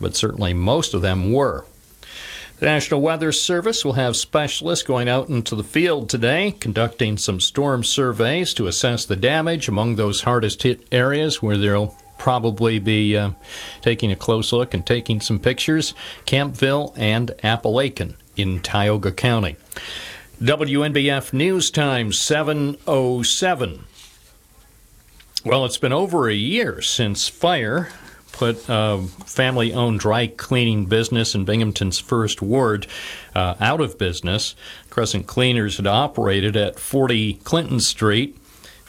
but certainly most of them were. The National Weather Service will have specialists going out into the field today, conducting some storm surveys to assess the damage among those hardest hit areas where they'll probably be uh, taking a close look and taking some pictures. Campville and Apalachin in Tioga County. WNBF News Time 707. Well, it's been over a year since fire put a family owned dry cleaning business in Binghamton's first ward uh, out of business. Crescent Cleaners had operated at 40 Clinton Street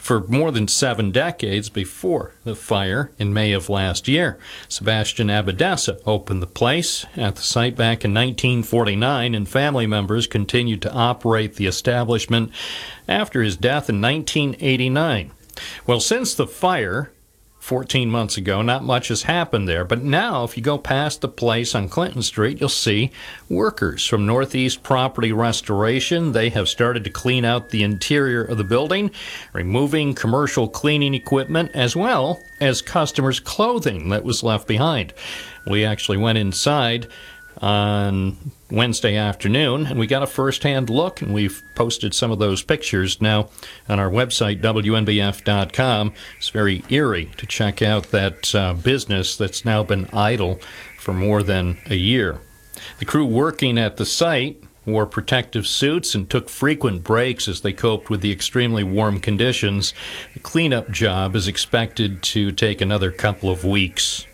for more than seven decades before the fire in May of last year. Sebastian Abadessa opened the place at the site back in 1949, and family members continued to operate the establishment after his death in 1989. Well, since the fire, 14 months ago. Not much has happened there. But now, if you go past the place on Clinton Street, you'll see workers from Northeast Property Restoration. They have started to clean out the interior of the building, removing commercial cleaning equipment as well as customers' clothing that was left behind. We actually went inside on Wednesday afternoon, and we got a first-hand look, and we've posted some of those pictures now on our website, WNBF.com. It's very eerie to check out that uh, business that's now been idle for more than a year. The crew working at the site wore protective suits and took frequent breaks as they coped with the extremely warm conditions. The cleanup job is expected to take another couple of weeks.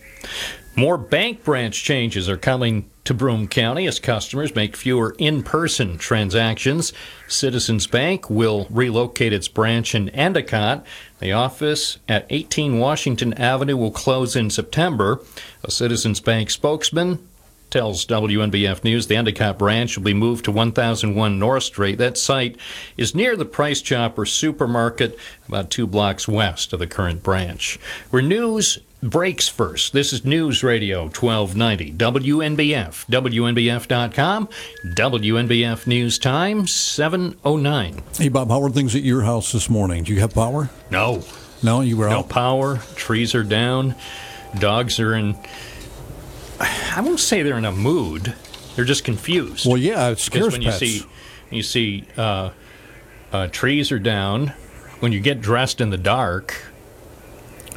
More bank branch changes are coming to Broome County as customers make fewer in person transactions. Citizens Bank will relocate its branch in Endicott. The office at 18 Washington Avenue will close in September. A Citizens Bank spokesman tells WNBF News the Endicott branch will be moved to 1001 North Street. That site is near the Price Chopper supermarket, about two blocks west of the current branch. Where news breaks first. This is News Radio 1290, WNBF, WNBF.com, WNBF News Time, 709. Hey, Bob, how are things at your house this morning? Do you have power? No. No, you were No out? power, trees are down, dogs are in, I won't say they're in a mood, they're just confused. Well, yeah, it Because scares when pets. you see, you see uh, uh, trees are down, when you get dressed in the dark,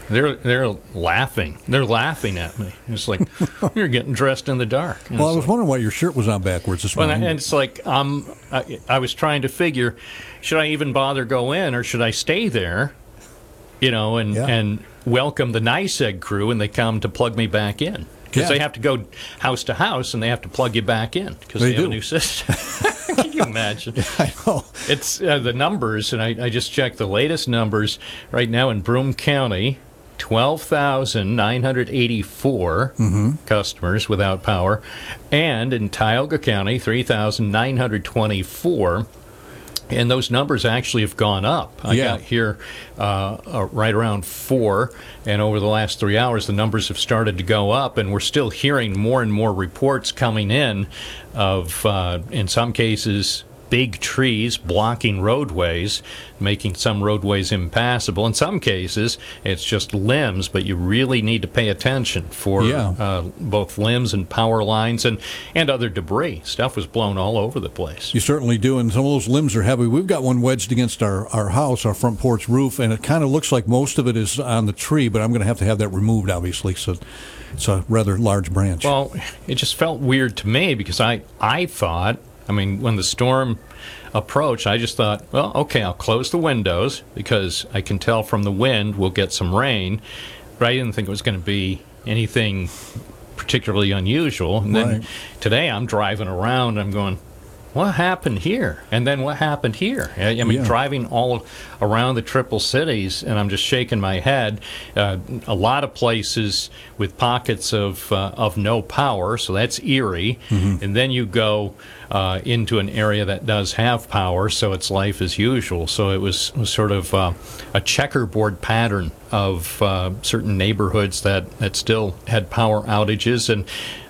they're they're laughing. They're laughing at me. It's like you're getting dressed in the dark. And well, I was wondering why your shirt was on backwards this well, morning. and it's like um, I, I was trying to figure, should I even bother go in or should I stay there? You know, and and welcome the NYSEG crew, and they come to plug me back in because Yeah. they have to go house to house and they have to plug you back in because They they, have a new system. Can you imagine? I know. It's uh, the numbers, and I, I just checked the latest numbers right now in Broome County. 12,984 customers without power, and in Tioga County, 3,924. And those numbers actually have gone up. I Yeah. got here uh, uh, right around four, and over the last three hours, the numbers have started to go up, and we're still hearing more and more reports coming in of, uh, in some cases, big trees blocking roadways, making some roadways impassable. In some cases, it's just limbs, but you really need to pay attention for Yeah. uh, both limbs and power lines and, and other debris. Stuff was blown all over the place. You certainly do, and some of those limbs are heavy. We've got one wedged against our, our house, our front porch roof, and it kind of looks like most of it is on the tree, but I'm going to have to have that removed, obviously. So it's a rather large branch. Well, it just felt weird to me because I, I thought, I mean, when the storm approached, I just thought, well, okay, I'll close the windows because I can tell from the wind we'll get some rain. But I didn't think it was going to be anything particularly unusual. And then today I'm driving around, I'm going, what happened here? And then what happened here? I, I mean, Yeah. driving all around the triple cities, and I'm just shaking my head. Uh, a lot of places with pockets of uh, of no power, so that's eerie. And then you go uh, into an area that does have power, so it's life as usual. So it was, was sort of uh, a checkerboard pattern of uh, certain neighborhoods that that still had power outages and.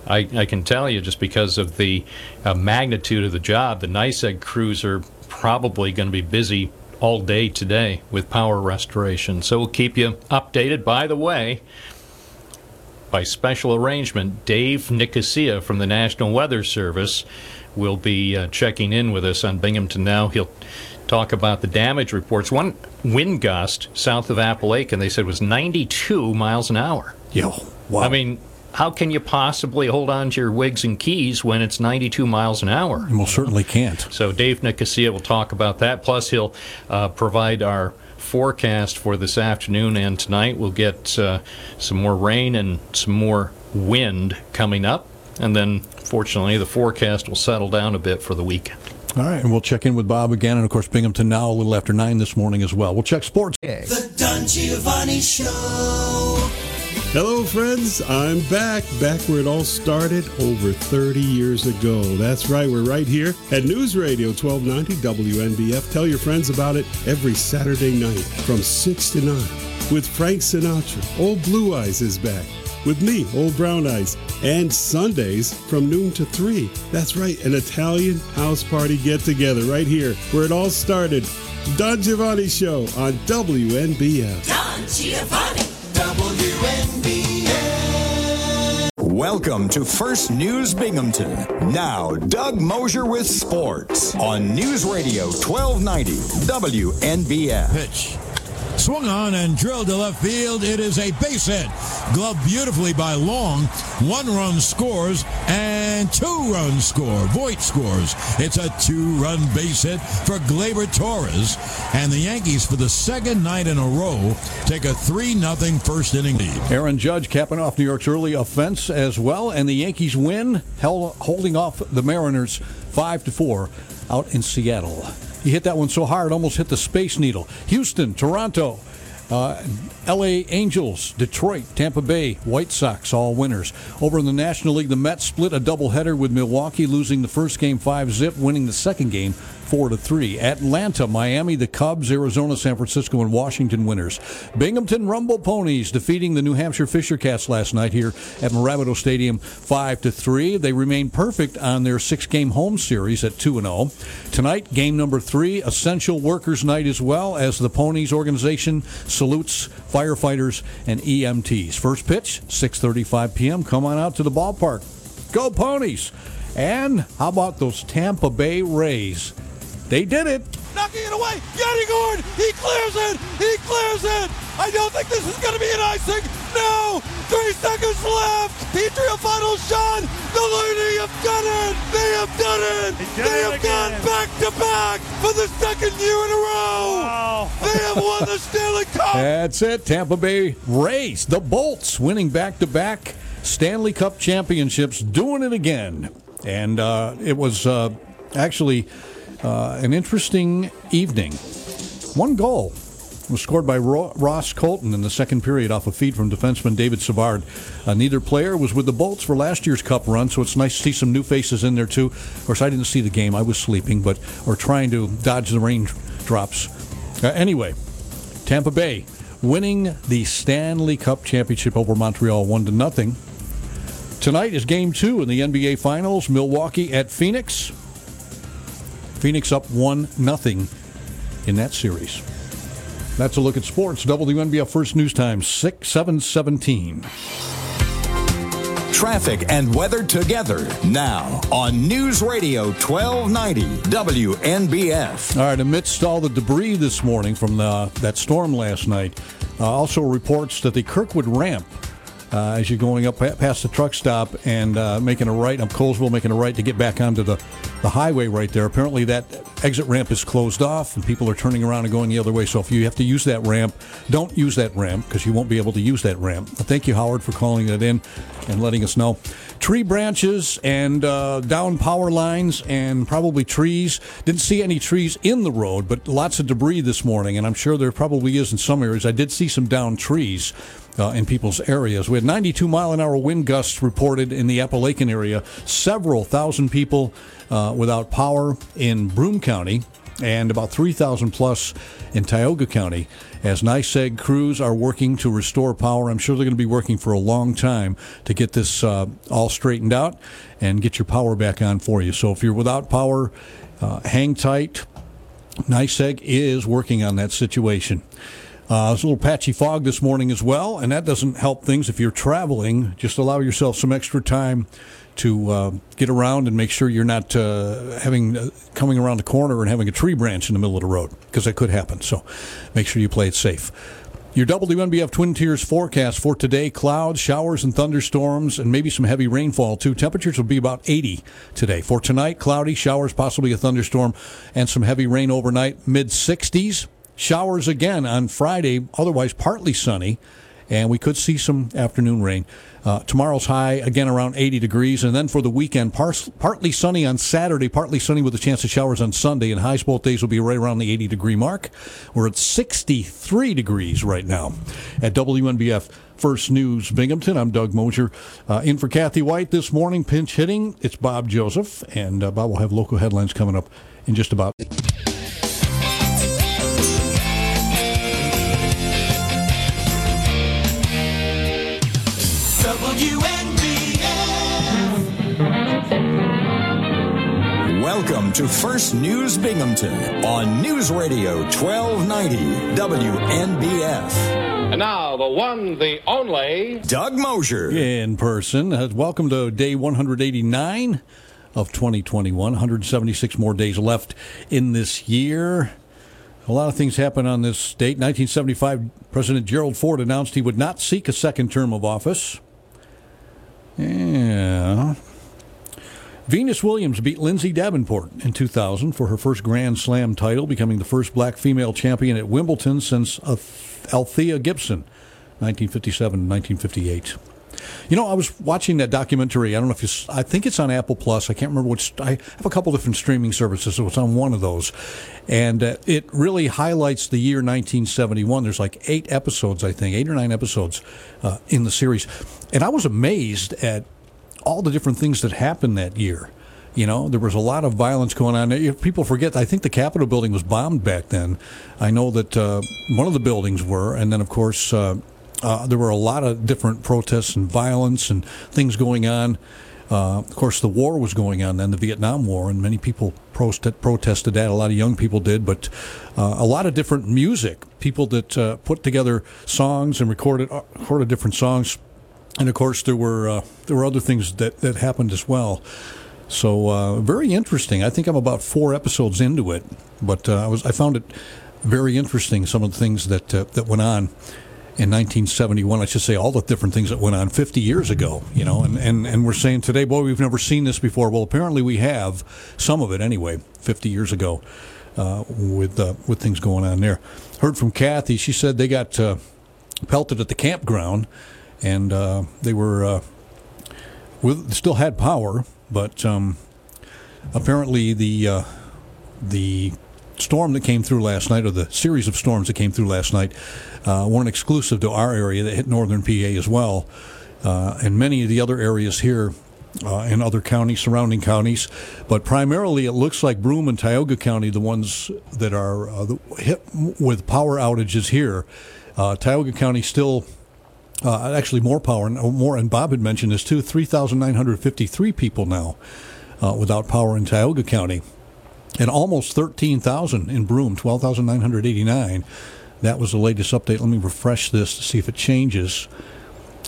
I, I can tell you just because of the uh, magnitude of the job, the NYSEG crews are probably going to be busy all day today with power restoration. So we'll keep you updated. By the way, by special arrangement, Dave Nicosia from the National Weather Service will be uh, checking in with us on Binghamton Now. He'll talk about the damage reports. One wind gust south of Apalachin, they said, was 92 miles an hour. Yo, wow. I mean, how can you possibly hold on to your wigs and keys when it's 92 miles an hour? You most certainly can't. So Dave Nicosia will talk about that. Plus, he'll uh, provide our forecast for this afternoon and tonight. We'll get uh, some more rain and some more wind coming up. And then, fortunately, the forecast will settle down a bit for the weekend. All right, and we'll check in with Bob again, and of course Binghamton now a little after nine this morning as well. We'll check sports. The Don Giovanni Show. Hello, friends. I'm back, back where it all started over 30 years ago. That's right, we're right here at News Radio 1290 WNBF. Tell your friends about it every Saturday night from 6 to 9 with Frank Sinatra. Old Blue Eyes is back with me, Old Brown Eyes, and Sundays from noon to 3. That's right, an Italian house party get together right here where it all started. Don Giovanni Show on WNBF. Don Giovanni, WNBF. Welcome to First News Binghamton. Now, Doug Mosher with sports on News Radio 1290 WNBF. Pitch. Swung on and drilled to left field. It is a base hit. Gloved beautifully by Long. One run scores and two runs score. Voit scores. It's a two run base hit for Gleyber Torres. And the Yankees, for the second night in a row, take a 3 0 first inning lead. Aaron Judge capping off New York's early offense as well, and the Yankees win, held, holding off the Mariners 5 to 4 out in Seattle. He hit that one so hard, almost hit the Space Needle. Houston, Toronto, uh, LA Angels, Detroit, Tampa Bay, White Sox, all winners. Over in the National League, the Mets split a doubleheader with Milwaukee, losing the first game 5 zip, winning the second game 4 to 3. Atlanta, Miami, the Cubs, Arizona, San Francisco, and Washington winners. Binghamton Rumble Ponies defeating the New Hampshire Fisher Cats last night here at Mirabito Stadium 5 to 3. They remain perfect on their six game home series at 2 and 0. Tonight, game number three, Essential Workers Night as well, as the Ponies organization salutes firefighters and EMTs. First pitch, 6:35 p.m. Come on out to the ballpark. Go Ponies! And how about those Tampa Bay Rays? They did it. Knocking it away. Yanni Gourde. He clears it. He clears it. I don't think this is going to be an icing. No. Three seconds left. Petry final shot. The Lady have done it. They have done it. They have gone back to back for the second year in a row. They have won the Stanley Cup. That's it. Tampa Bay Rays, the Bolts, winning back to back Stanley Cup championships, doing it again. And uh, it was uh, actually uh, an interesting evening. One goal was scored by Ross Colton in the second period off a feed from defenseman David Savard. Uh, neither player was with the Bolts for last year's Cup run, so it's nice to see some new faces in there too. Of course, I didn't see the game; I was sleeping, but or trying to dodge the raindrops. Uh, anyway, Tampa Bay winning the Stanley Cup championship over Montreal one to nothing. Tonight is game two in the NBA Finals. Milwaukee at Phoenix. Phoenix up one nothing in that series. That's a look at sports. WNBF First News Time, 6 717. Traffic and weather together now on News Radio 1290 WNBF. All right, amidst all the debris this morning from the, that storm last night, uh, also reports that the Kirkwood ramp uh, as you're going up past the truck stop and uh, making a right up Colesville, making a right to get back onto the, the highway right there. Apparently, that exit ramp is closed off and people are turning around and going the other way. So if you have to use that ramp, don't use that ramp because you won't be able to use that ramp. Thank you, Howard, for calling it in and letting us know. Tree branches and uh, down power lines and probably trees. Didn't see any trees in the road, but lots of debris this morning, and I'm sure there probably is in some areas. I did see some down trees uh, in people's areas. We had 92 mile an hour wind gusts reported in the Apalachin area. Several thousand people uh, without power in Broome County and about 3,000 plus in Tioga County. As NYSEG crews are working to restore power, I'm sure they're going to be working for a long time to get this uh, all straightened out and get your power back on for you. So if you're without power, uh, hang tight. NYSEG is working on that situation. Uh, there's a little patchy fog this morning as well, and that doesn't help things if you're traveling. Just allow yourself some extra time to uh, get around and make sure you're not uh, having uh, coming around the corner and having a tree branch in the middle of the road because that could happen. So make sure you play it safe. Your WNBF Twin Tiers forecast for today clouds, showers, and thunderstorms, and maybe some heavy rainfall too. Temperatures will be about 80 today. For tonight, cloudy, showers, possibly a thunderstorm, and some heavy rain overnight, mid 60s. Showers again on Friday, otherwise partly sunny, and we could see some afternoon rain. Uh, tomorrow's high again around 80 degrees, and then for the weekend, pars- partly sunny on Saturday, partly sunny with a chance of showers on Sunday, and highs both days will be right around the 80 degree mark. We're at 63 degrees right now at WNBF First News Binghamton. I'm Doug Mosher. Uh, in for Kathy Whyte this morning, pinch hitting. It's Bob Joseph, and uh, Bob will have local headlines coming up in just about. Welcome to First News Binghamton on News Radio 1290 WNBF. And now, the one, the only. Doug Mosher. In person. Uh, welcome to day 189 of 2021. 176 more days left in this year. A lot of things happened on this date. 1975, President Gerald Ford announced he would not seek a second term of office. Yeah. Venus Williams beat Lindsay Davenport in 2000 for her first Grand Slam title, becoming the first black female champion at Wimbledon since Althea Gibson, 1957 1958. You know, I was watching that documentary. I don't know if you, I think it's on Apple Plus. I can't remember which. I have a couple different streaming services, so it's on one of those. And uh, it really highlights the year 1971. There's like eight episodes, I think, eight or nine episodes uh, in the series. And I was amazed at all the different things that happened that year. You know, there was a lot of violence going on. If people forget, I think the Capitol building was bombed back then. I know that uh, one of the buildings were, and then of course uh, uh, there were a lot of different protests and violence and things going on. Uh, of course, the war was going on then, the Vietnam War, and many people protest, protested that. A lot of young people did, but uh, a lot of different music. People that uh, put together songs and recorded recorded different songs and of course there were uh, there were other things that that happened as well. So uh, very interesting. I think I'm about four episodes into it, but uh, I was I found it very interesting. Some of the things that uh, that went on in 1971. I should say all the different things that went on 50 years ago. You know, and and and we're saying today, boy, we've never seen this before. Well, apparently we have some of it anyway. 50 years ago, uh, with uh, with things going on there. Heard from Kathy. She said they got pelted at the campground and uh, they were uh, with, still had power, but um, apparently the uh, the storm that came through last night, or the series of storms that came through last night, uh, weren't exclusive to our area. That hit northern PA as well, uh, and many of the other areas here. Uh, in other counties, surrounding counties, but primarily it looks like Broome and Tioga County, the ones that are hit with power outages here. Tioga County still uh, actually more power, more, and Bob had mentioned this too 3,953 people now uh, without power in Tioga County, and almost 13,000 in Broome, 12,989. That was the latest update. Let me refresh this to see if it changes.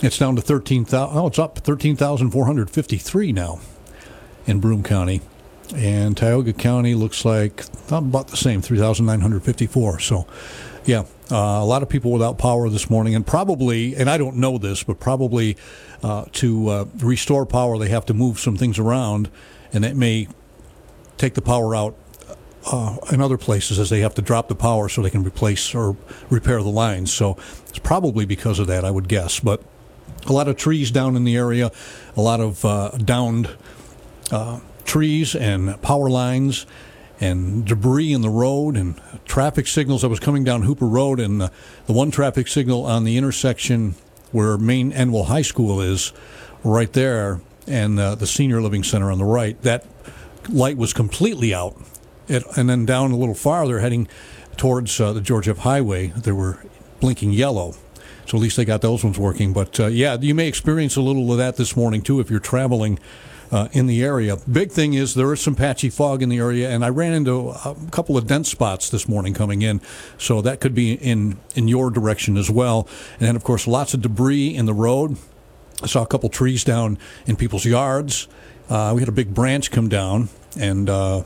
It's down to 13,000. Oh, it's up 13,453 now in Broome County. And Tioga County looks like about the same, 3,954. So, yeah, uh, a lot of people without power this morning, and probably, and I don't know this, but probably uh, to uh, restore power, they have to move some things around, and it may take the power out uh, in other places as they have to drop the power so they can replace or repair the lines. So it's probably because of that, I would guess. But a lot of trees down in the area, a lot of uh, downed uh, trees and power lines and debris in the road and traffic signals. I was coming down Hooper Road, and uh, the one traffic signal on the intersection where Maine-Endwell High School is, right there, and uh, the senior living center on the right, that light was completely out. It, and then down a little farther, heading towards uh, the George F. Highway, they were blinking yellow. So at least they got those ones working. But uh, yeah, you may experience a little of that this morning too if you're traveling uh, in the area. Big thing is there is some patchy fog in the area, and I ran into a couple of dense spots this morning coming in, so that could be in in your direction as well. And then, of course, lots of debris in the road. I saw a couple trees down in people's yards. Uh, we had a big branch come down, and uh,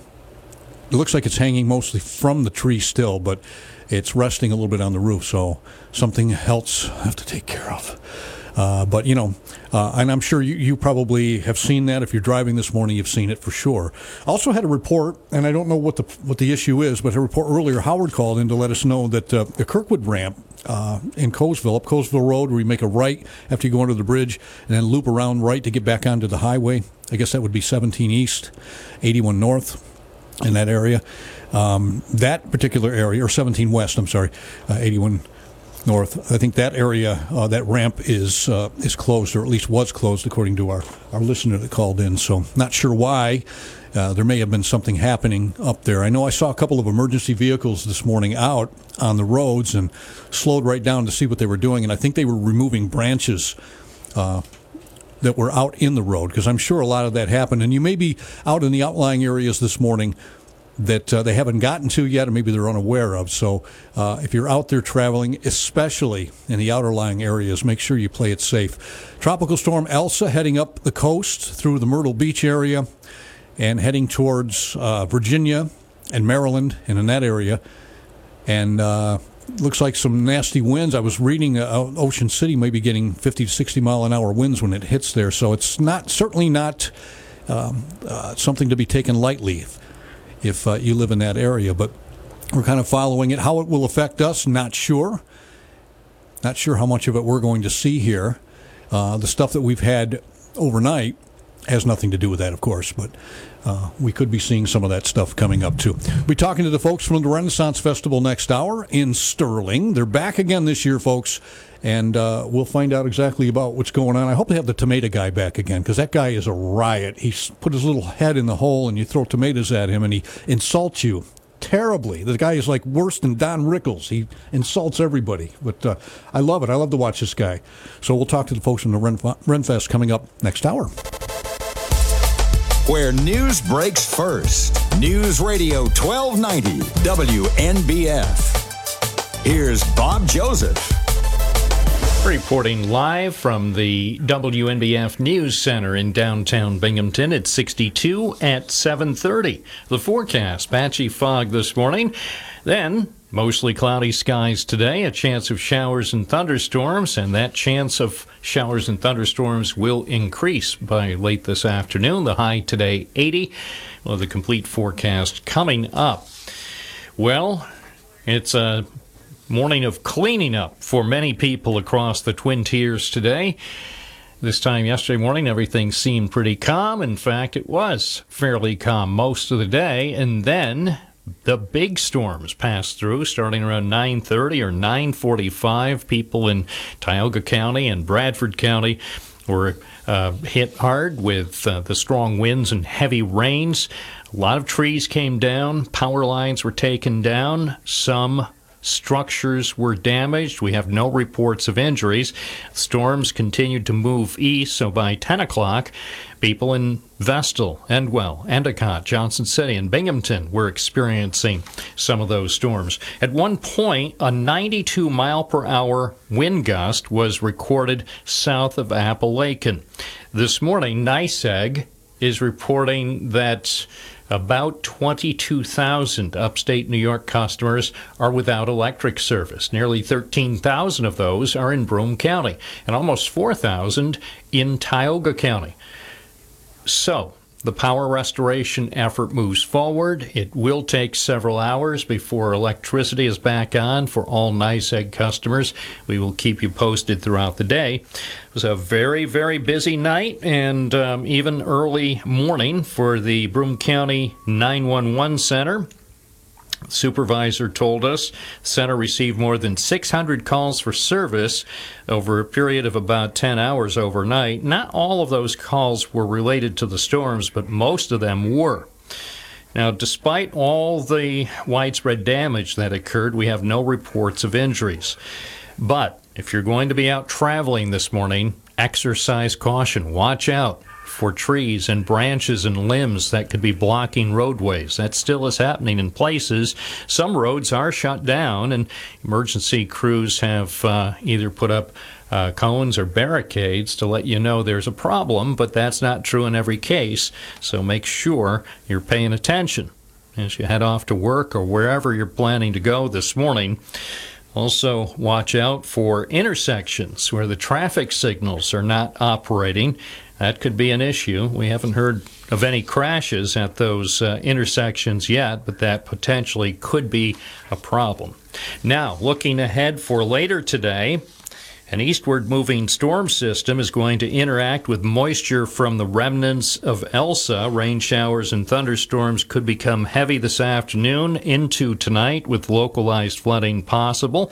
it looks like it's hanging mostly from the tree still, but it's resting a little bit on the roof. So something else I have to take care of. Uh, but you know, uh, and I'm sure you, you probably have seen that. If you're driving this morning, you've seen it for sure. Also had a report, and I don't know what the what the issue is, but a report earlier. Howard called in to let us know that uh, the Kirkwood ramp uh, in Colesville, up Colesville Road, where you make a right after you go under the bridge, and then loop around right to get back onto the highway. I guess that would be 17 East, 81 North, in that area. Um, that particular area, or 17 West, I'm sorry, uh, 81 north. I think that area, uh, that ramp is uh, is closed, or at least was closed, according to our, our listener that called in. So, not sure why. Uh, there may have been something happening up there. I know I saw a couple of emergency vehicles this morning out on the roads and slowed right down to see what they were doing, and I think they were removing branches. Uh, that were out in the road because I'm sure a lot of that happened. And you may be out in the outlying areas this morning that uh, they haven't gotten to yet, or maybe they're unaware of. So, uh, if you're out there traveling, especially in the outerlying areas, make sure you play it safe. Tropical storm Elsa heading up the coast through the Myrtle Beach area and heading towards uh, Virginia and Maryland and in that area. And uh, looks like some nasty winds. I was reading uh, Ocean City maybe getting 50 to 60 mile an hour winds when it hits there. So it's not certainly not um, uh, something to be taken lightly if uh, you live in that area. But we're kind of following it. How it will affect us, not sure. Not sure how much of it we're going to see here. Uh, the stuff that we've had overnight has nothing to do with that, of course, but uh, we could be seeing some of that stuff coming up too. We'll be talking to the folks from the Renaissance Festival next hour in Sterling. They're back again this year, folks, and uh, we'll find out exactly about what's going on. I hope they have the tomato guy back again because that guy is a riot. He's put his little head in the hole, and you throw tomatoes at him, and he insults you terribly. The guy is like worse than Don Rickles. He insults everybody. But uh, I love it. I love to watch this guy. So we'll talk to the folks from the Ren- Renfest coming up next hour. Where news breaks first. News Radio 1290 WNBF. Here's Bob Joseph. Reporting live from the WNBF News Center in downtown Binghamton at 62 at 7:30. The forecast: patchy fog this morning, then mostly cloudy skies today. A chance of showers and thunderstorms, and that chance of showers and thunderstorms will increase by late this afternoon. The high today 80. Well, the complete forecast coming up. Well, it's a morning of cleaning up for many people across the Twin Tiers today. This time yesterday morning, everything seemed pretty calm. In fact, it was fairly calm most of the day. And then the big storms passed through starting around 9.30 or 9.45 people in tioga county and bradford county were uh, hit hard with uh, the strong winds and heavy rains a lot of trees came down power lines were taken down some structures were damaged. We have no reports of injuries. Storms continued to move east, so by 10 o'clock, people in Vestal, Endwell, Endicott, Johnson City, and Binghamton were experiencing some of those storms. At one point, a 92 mile per hour wind gust was recorded south of Apalachin. This morning, NYSEG is reporting that about 22,000 upstate New York customers are without electric service. Nearly 13,000 of those are in Broome County, and almost 4,000 in Tioga County. So, the power restoration effort moves forward. It will take several hours before electricity is back on for all NYSEG customers. We will keep you posted throughout the day. It was a very, very busy night and um, even early morning for the Broome County 911 Center. Supervisor told us center received more than 600 calls for service over a period of about 10 hours overnight. Not all of those calls were related to the storms, but most of them were. Now, despite all the widespread damage that occurred, we have no reports of injuries. But if you're going to be out traveling this morning, exercise caution. Watch out for trees and branches and limbs that could be blocking roadways. That still is happening in places. Some roads are shut down, and emergency crews have uh, either put up uh, cones or barricades to let you know there's a problem, but that's not true in every case. So make sure you're paying attention as you head off to work or wherever you're planning to go this morning. Also, watch out for intersections where the traffic signals are not operating. That could be an issue. We haven't heard of any crashes at those uh, intersections yet, but that potentially could be a problem. Now, looking ahead for later today, an eastward moving storm system is going to interact with moisture from the remnants of Elsa. Rain showers and thunderstorms could become heavy this afternoon into tonight with localized flooding possible,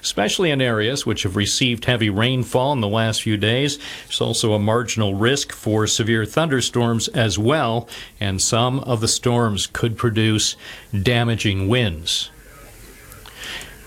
especially in areas which have received heavy rainfall in the last few days. There's also a marginal risk for severe thunderstorms as well, and some of the storms could produce damaging winds.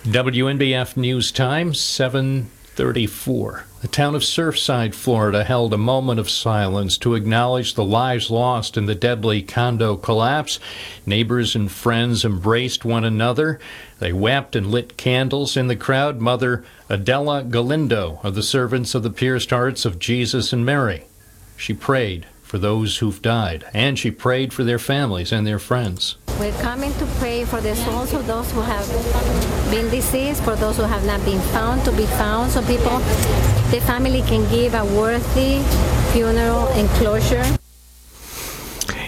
WNBF News Time, 7 34. The town of Surfside, Florida held a moment of silence to acknowledge the lives lost in the deadly condo collapse. Neighbors and friends embraced one another. They wept and lit candles. In the crowd, Mother Adela Galindo of the Servants of the Pierced Hearts of Jesus and Mary. She prayed for those who've died, and she prayed for their families and their friends. We're coming to pray for the souls of those who have been deceased, for those who have not been found to be found, so people, the family can give a worthy funeral and closure.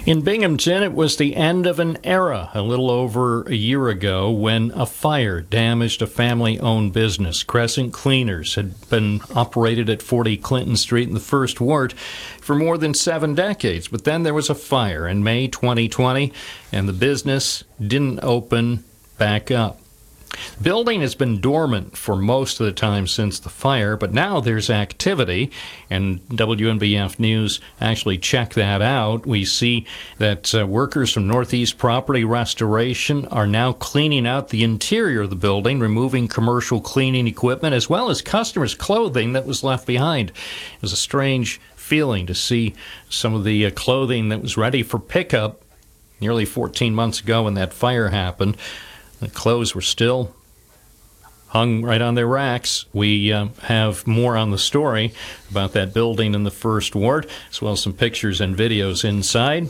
In Binghamton, it was the end of an era a little over a year ago when a fire damaged a family owned business. Crescent Cleaners had been operated at 40 Clinton Street in the First Ward for more than seven decades. But then there was a fire in May 2020, and the business didn't open back up. The building has been dormant for most of the time since the fire, but now there's activity, and WNBF News actually checked that out. We see that uh, workers from Northeast Property Restoration are now cleaning out the interior of the building, removing commercial cleaning equipment as well as customers' clothing that was left behind. It was a strange feeling to see some of the uh, clothing that was ready for pickup nearly 14 months ago when that fire happened. The clothes were still hung right on their racks. We uh, have more on the story about that building in the first ward, as well as some pictures and videos inside.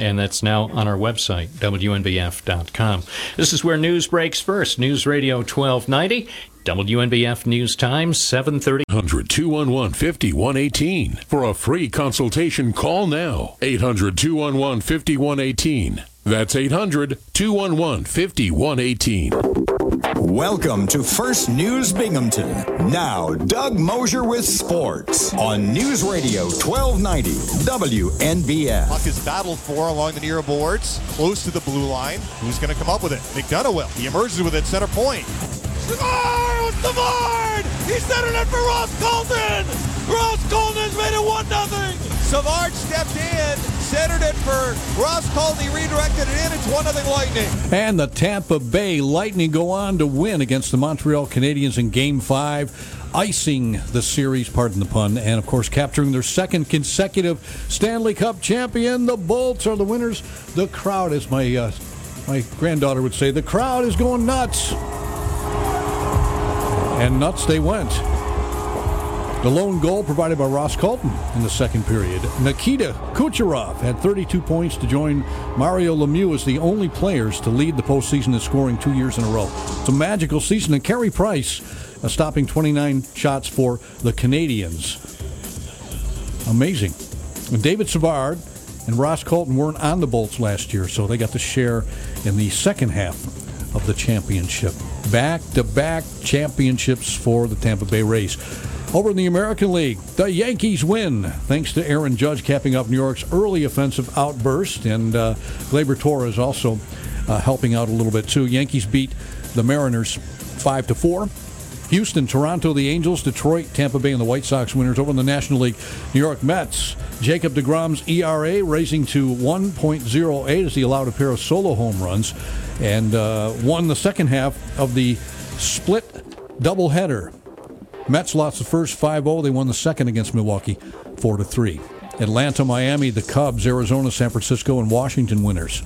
And that's now on our website, WNBF.com. This is where news breaks first. News Radio 1290, WNBF News Time, 730. 800 211 5118. For a free consultation, call now. 800 211 5118. That's 800 211 5118. Welcome to First News Binghamton. Now, Doug Mosher with sports on News Radio 1290 WNBF. Puck is battled for along the near boards, close to the blue line. Who's going to come up with it? McDonagh will. He emerges with it center point. Savard! Savard! He centered it for Ross Colton! Ross Colton's made it 1 0. Savard stepped in, centered it for Ross Colton. He redirected it in. It's 1 0 Lightning. And the Tampa Bay Lightning go on to win against the Montreal Canadiens in Game 5, icing the series, pardon the pun, and of course capturing their second consecutive Stanley Cup champion. The Bolts are the winners. The crowd, as my, uh, my granddaughter would say, the crowd is going nuts. And nuts they went. The lone goal provided by Ross Colton in the second period. Nikita Kucherov had 32 points to join Mario Lemieux as the only players to lead the postseason in scoring two years in a row. It's a magical season, and Carey Price uh, stopping 29 shots for the Canadiens. Amazing. And David Savard and Ross Colton weren't on the Bolts last year, so they got to share in the second half of the championship. Back to back championships for the Tampa Bay Rays. Over in the American League, the Yankees win thanks to Aaron Judge capping off New York's early offensive outburst, and uh, Gleyber Torres also uh, helping out a little bit too. Yankees beat the Mariners five to four. Houston, Toronto, the Angels, Detroit, Tampa Bay, and the White Sox winners over in the National League. New York Mets, Jacob DeGrom's ERA raising to 1.08 as he allowed a pair of solo home runs and uh, won the second half of the split doubleheader. Mets lost the first 5-0. They won the second against Milwaukee 4 to 3. Atlanta, Miami, the Cubs, Arizona, San Francisco, and Washington winners.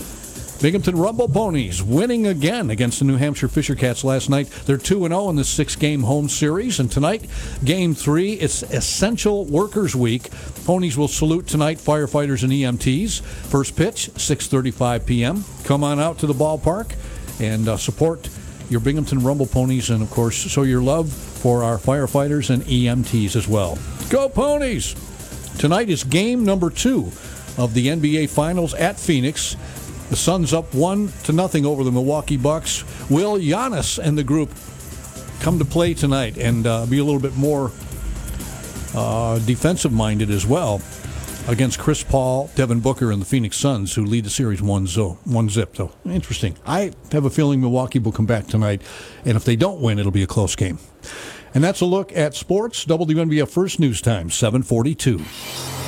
Binghamton Rumble Ponies winning again against the New Hampshire Fisher Cats last night. They're 2 0 in this six game home series. And tonight, game three, it's Essential Workers Week. Ponies will salute tonight firefighters and EMTs. First pitch, 6.35 p.m. Come on out to the ballpark and uh, support your Binghamton Rumble Ponies, and of course, show your love for our firefighters and EMTs as well. Go Ponies! Tonight is game number two of the NBA Finals at Phoenix. The Suns up one to nothing over the Milwaukee Bucks. Will Giannis and the group come to play tonight and uh, be a little bit more uh, defensive minded as well against Chris Paul, Devin Booker, and the Phoenix Suns, who lead the series one, zo- one zip. So interesting. I have a feeling Milwaukee will come back tonight, and if they don't win, it'll be a close game. And that's a look at sports. WNBF First News Time, 742.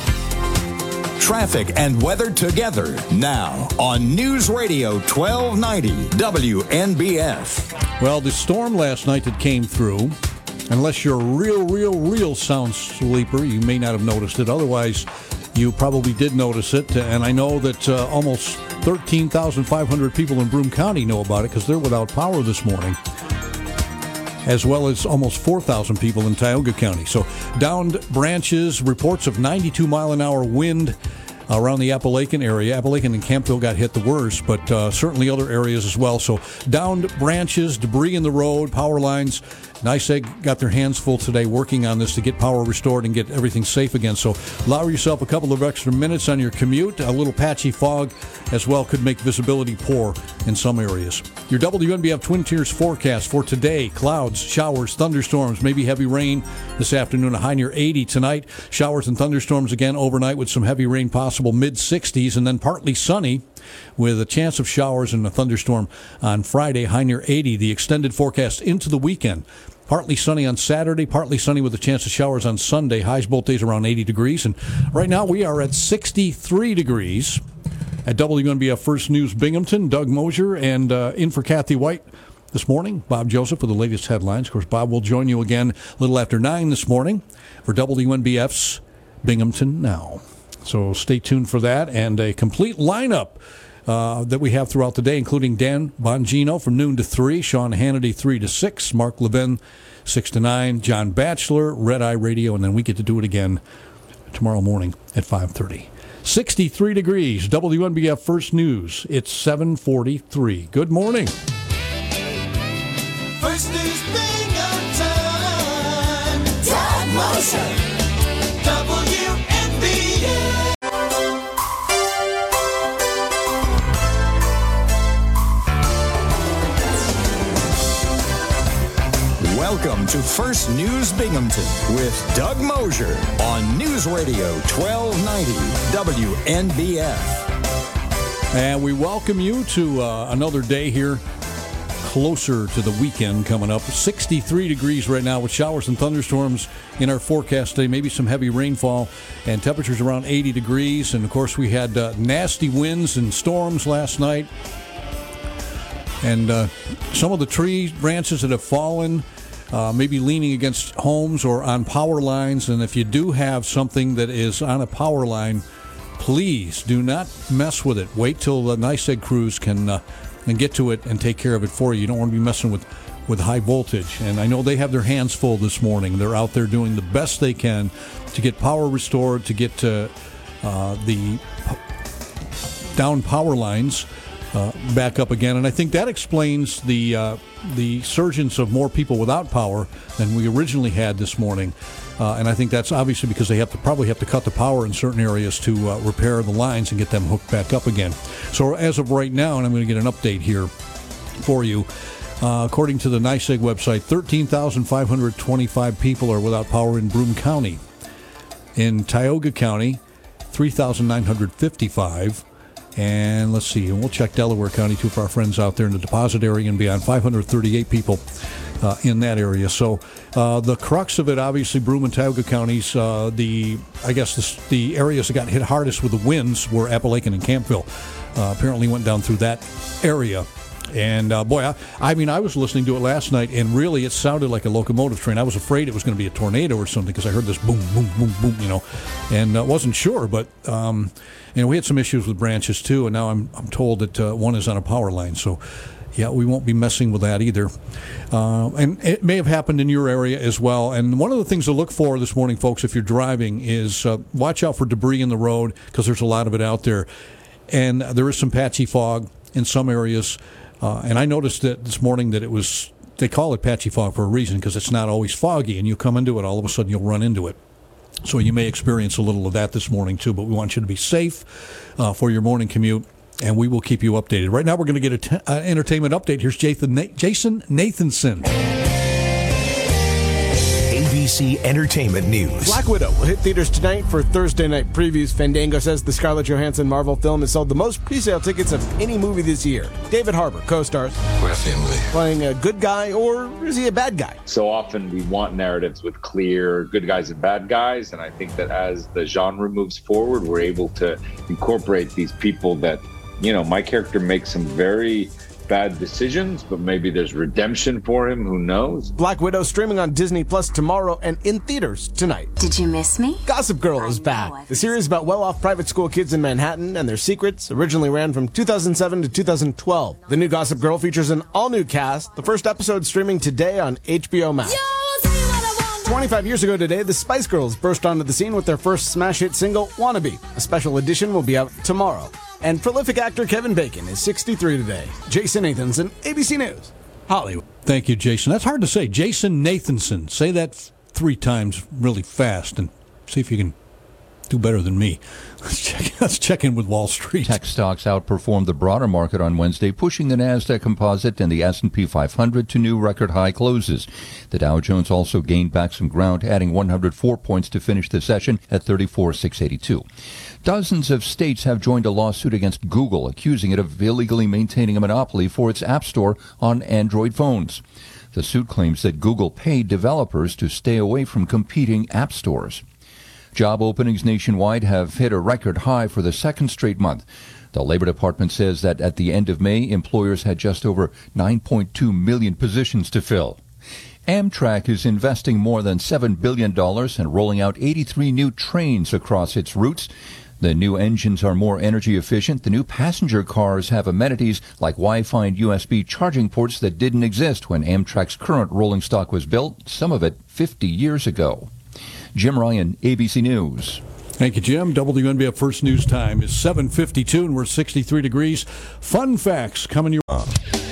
Traffic and weather together now on News Radio 1290 WNBF. Well, the storm last night that came through, unless you're a real, real, real sound sleeper, you may not have noticed it. Otherwise, you probably did notice it. And I know that uh, almost 13,500 people in Broome County know about it because they're without power this morning as well as almost 4,000 people in Tioga County. So, downed branches, reports of 92 mile an hour wind around the Apalachin area. Apalachin and Campville got hit the worst, but uh, certainly other areas as well. So, downed branches, debris in the road, power lines. NYSEG got their hands full today working on this to get power restored and get everything safe again. So allow yourself a couple of extra minutes on your commute. A little patchy fog as well could make visibility poor in some areas. Your WNBF Twin Tiers forecast for today clouds, showers, thunderstorms, maybe heavy rain this afternoon, a high near 80 tonight. Showers and thunderstorms again overnight with some heavy rain possible mid 60s and then partly sunny with a chance of showers and a thunderstorm on Friday, high near 80. The extended forecast into the weekend. Partly sunny on Saturday, partly sunny with a chance of showers on Sunday. Highs both days around 80 degrees. And right now we are at 63 degrees at WNBF First News Binghamton. Doug Mosher and uh, in for Kathy Whyte this morning. Bob Joseph with the latest headlines. Of course, Bob will join you again a little after 9 this morning for WNBF's Binghamton Now. So stay tuned for that and a complete lineup uh, that we have throughout the day, including Dan Bongino from noon to 3, Sean Hannity 3 to 6, Mark Levin 6 to 9, John Batchelor, Red Eye Radio, and then we get to do it again tomorrow morning at 5.30. 63 degrees, WNBF First News. It's 743. Good morning. First News. Doug Mosher. WNBF. To First News Binghamton with Doug Mosher on News Radio 1290 WNBF. And we welcome you to uh, another day here closer to the weekend coming up. 63 degrees right now with showers and thunderstorms in our forecast today, maybe some heavy rainfall, and temperatures around 80 degrees. And of course, we had uh, nasty winds and storms last night. And uh, some of the tree branches that have fallen, uh, maybe leaning against homes or on power lines. And if you do have something that is on a power line, please do not mess with it. Wait till the NYSEG crews can uh, and get to it and take care of it for you. You don't want to be messing with with high voltage. And I know they have their hands full this morning. They're out there doing the best they can to get power restored, to get uh, uh, the down power lines uh, back up again. And I think that explains the uh, the surgence of more people without power than we originally had this morning. Uh, and I think that's obviously because they have to probably have to cut the power in certain areas to uh, repair the lines and get them hooked back up again. So as of right now, and I'm going to get an update here for you. Uh, according to the NYSEG website, 13,525 people are without power in Broome County. In Tioga County, 3,955. And let's see, and we'll check Delaware County too for our friends out there in the deposit area and beyond. 538 people uh, in that area. So uh, the crux of it, obviously, Broome and Tioga counties. Uh, the I guess the, the, areas that got hit hardest with the winds were Apalachin and Campville. Uh, apparently, went down through that area. And uh, boy, I, I, mean, I was listening to it last night, and really, it sounded like a locomotive train. I was afraid it was going to be a tornado or something because I heard this boom, boom, boom, boom, you know, and uh, wasn't sure. But um, know, we had some issues with branches too, and now I'm I'm told that uh, one is on a power line, so. Yeah, we won't be messing with that either. Uh, and it may have happened in your area as well. And one of the things to look for this morning, folks, if you're driving, is uh, watch out for debris in the road because there's a lot of it out there. And there is some patchy fog in some areas. Uh, and I noticed that this morning that it was, they call it patchy fog for a reason because it's not always foggy, and you come into it, all of a sudden you'll run into it. So you may experience a little of that this morning too, but we want you to be safe uh, for your morning commute. And we will keep you updated. Right now, we're going to get an uh, entertainment update. Here's Jason Nathanson. ABC Entertainment News. Black Widow will hit theaters tonight for Thursday night previews. Fandango says the Scarlett Johansson Marvel film has sold the most pre-sale tickets of any movie this year. David Harbour co-stars. We're family. Playing a good guy, or is he a bad guy? So often we want narratives with clear good guys and bad guys, and I think that as the genre moves forward, we're able to incorporate these people that, you know, my character makes some very bad decisions, but maybe there's redemption for him. Who knows? Black Widow streaming on Disney Plus tomorrow and in theaters tonight. Did you miss me? Gossip Girl is back. The series about well-off private school kids in Manhattan and their secrets originally ran from 2007 to 2012. The new Gossip Girl features an all-new cast. The first episode streaming today on HBO Max. 25 years ago today, the Spice Girls burst onto the scene with their first smash hit single, Wannabe. A special edition will be out tomorrow. And prolific actor Kevin Bacon is 63 today. Jason Nathanson, ABC News, Hollywood. Thank you, Jason. That's hard to say. Jason Nathanson. Say that three times really fast and see if you can do better than me. Let's check, let's check in with Wall Street. Tech stocks outperformed the broader market on Wednesday, pushing the Nasdaq Composite and the S&P 500 to new record high closes. The Dow Jones also gained back some ground, adding 104 points to finish the session at 34,682. Dozens of states have joined a lawsuit against Google, accusing it of illegally maintaining a monopoly for its App Store on Android phones. The suit claims that Google paid developers to stay away from competing app stores. Job openings nationwide have hit a record high for the second straight month. The Labor Department says that at the end of May, employers had just over 9.2 million positions to fill. Amtrak is investing more than $7 billion and rolling out 83 new trains across its routes. The new engines are more energy efficient. The new passenger cars have amenities like Wi-Fi and USB charging ports that didn't exist when Amtrak's current rolling stock was built, some of it 50 years ago. Jim Ryan, ABC News. Thank you, Jim. WNBF First News Time is 7:52, and we're 63 degrees. Fun facts coming your. WNBF.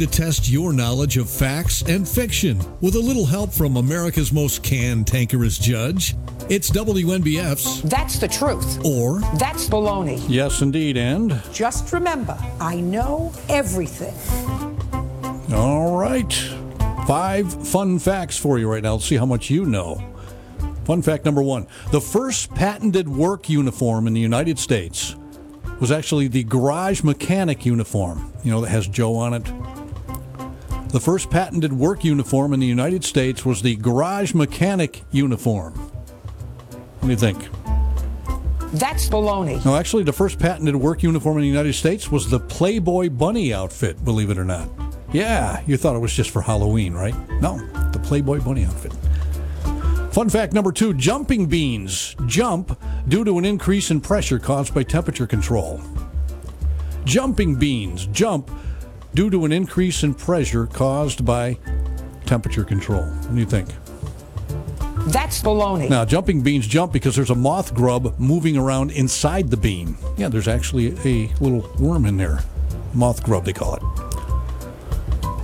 To test your knowledge of facts and fiction with a little help from America's most cantankerous judge. It's WNBF's That's the truth. or That's baloney. Yes, indeed, and Just remember, I know everything. all right, five fun facts for you right now. Let's see how much you know. Fun fact number one: the first patented work uniform in the United States was actually the garage mechanic uniform. You know that has Joe on it. The first patented work uniform in the United States was the garage mechanic uniform. What do you think? That's baloney. No, actually, the first patented work uniform in the United States was the Playboy Bunny outfit, believe it or not. Yeah, you thought it was just for Halloween, right? No, the Playboy Bunny outfit. Fun fact number two jumping beans jump due to an increase in pressure caused by temperature control. Jumping beans jump due to an increase in pressure caused by temperature control. What do you think? That's baloney. Now, jumping beans jump because there's a moth grub moving around inside the bean. Yeah, there's actually a little worm in there. Moth grub, they call it.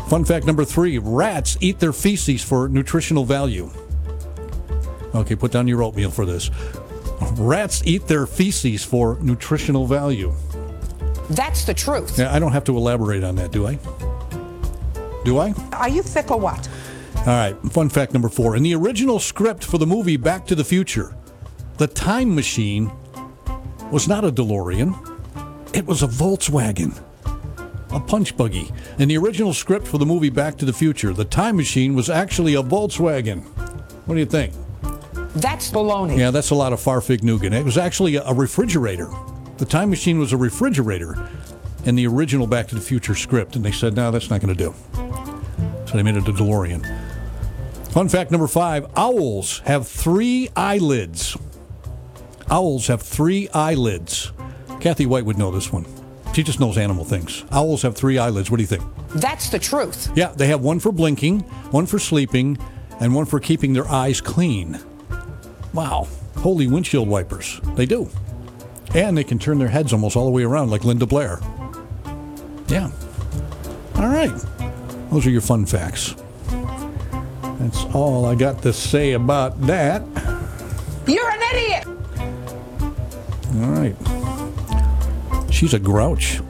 Fun fact number three rats eat their feces for nutritional value. Okay, put down your oatmeal for this. Rats eat their feces for nutritional value. That's the truth. Now, I don't have to elaborate on that, do I? Do I? Are you thick or what? All right, fun fact number four. In the original script for the movie Back to the Future, the time machine was not a DeLorean, it was a Volkswagen, a punch buggy. In the original script for the movie Back to the Future, the time machine was actually a Volkswagen. What do you think? That's baloney. Yeah, that's a lot of Fahrvergnügen. It was actually a refrigerator. The time machine was a refrigerator in the original Back to the Future script, and they said, no, that's not going to do. So they made it a DeLorean. Fun fact number five owls have three eyelids. Owls have three eyelids. Kathy Whyte would know this one. She just knows animal things. Owls have three eyelids. What do you think? That's the truth. Yeah, they have one for blinking, one for sleeping, and one for keeping their eyes clean. Wow. Holy windshield wipers. They do. And they can turn their heads almost all the way around like Linda Blair. Yeah. All right. Those are your fun facts. That's all I got to say about that. You're an idiot! All right. She's a grouch.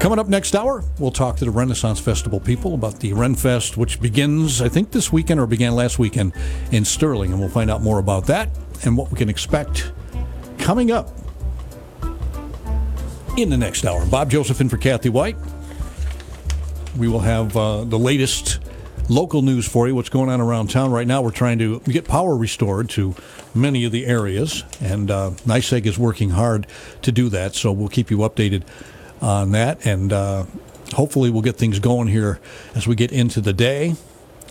Coming up next hour, we'll talk to the Renaissance Festival people about the Renfest, which begins, I think, this weekend or began last weekend in Sterling, and we'll find out more about that and what we can expect coming up in the next hour. Bob Joseph in for Kathy Whyte. We will have uh, the latest local news for you, what's going on around town. Right now, we're trying to get power restored to many of the areas, and uh, NYSEG is working hard to do that, so we'll keep you updated on that, and uh, hopefully we'll get things going here as we get into the day.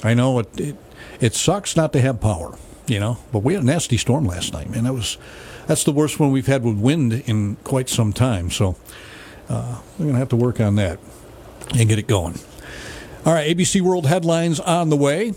I know it, it, it sucks not to have power, you know, but we had a nasty storm last night, man. That was that's the worst one we've had with wind in quite some time, so uh, we're gonna have to work on that and get it going. All right, ABC World headlines on the way.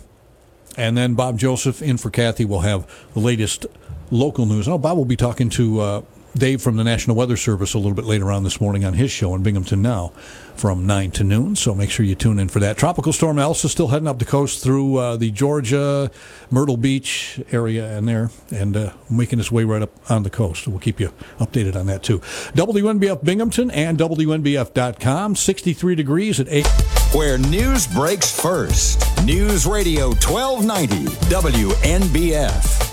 And then Bob Joseph in for Kathy will have the latest local news. Oh, Bob will be talking to uh, Dave from the National Weather Service a little bit later on this morning on his show in Binghamton Now from 9 to noon. So make sure you tune in for that. Tropical Storm Elsa still heading up the coast through uh, the Georgia, Myrtle Beach area and there and uh, making its way right up on the coast. We'll keep you updated on that too. WNBF Binghamton and WNBF.com. 63 degrees at 8. Where news breaks first. News Radio 1290 WNBF.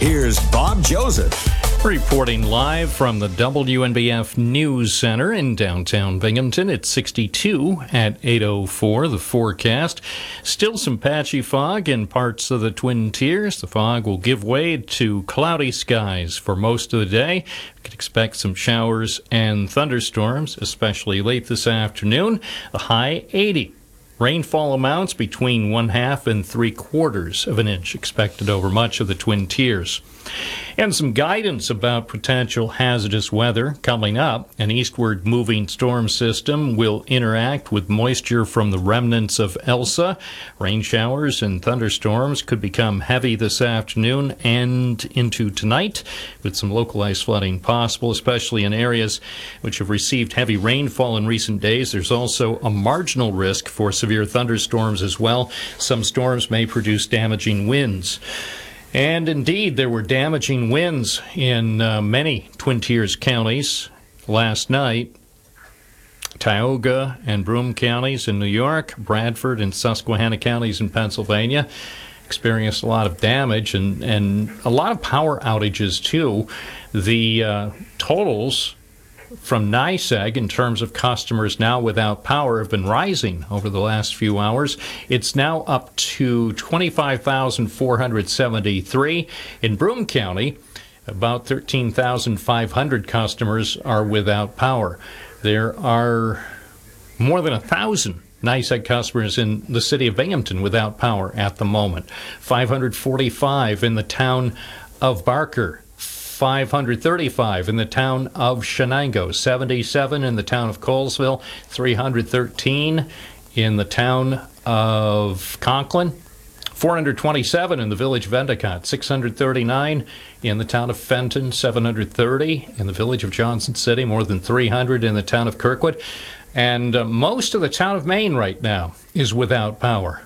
Here's Bob Joseph. Reporting live from the WNBF News Center in downtown Binghamton. It's 62 at 8.04, the forecast. Still some patchy fog in parts of the Twin Tiers. The fog will give way to cloudy skies for most of the day. We can expect some showers and thunderstorms, especially late this afternoon. A high 80. Rainfall amounts between one half and three quarters of an inch expected over much of the Twin Tiers. And some guidance about potential hazardous weather coming up. An eastward moving storm system will interact with moisture from the remnants of Elsa. Rain showers and thunderstorms could become heavy this afternoon and into tonight, with some localized flooding possible, especially in areas which have received heavy rainfall in recent days. There's also a marginal risk for severe thunderstorms as well. Some storms may produce damaging winds. And indeed, there were damaging winds in uh, many Twin Tiers counties last night. Tioga and Broome counties in New York, Bradford and Susquehanna counties in Pennsylvania experienced a lot of damage and, and a lot of power outages too. The uh, totals from NYSEG in terms of customers now without power have been rising over the last few hours. It's now up to 25,473 in Broome County. About 13,500 customers are without power. There are more than a thousand NYSEG customers in the city of Binghamton without power at the moment. 545 in the town of Barker. 535 in the town of Chenango, 77 in the town of Colesville, 313 in the town of Conklin, 427 in the village of Endicott, 639 in the town of Fenton, 730 in the village of Johnson City, more than 300 in the town of Kirkwood. And uh, most of the town of Maine right now is without power.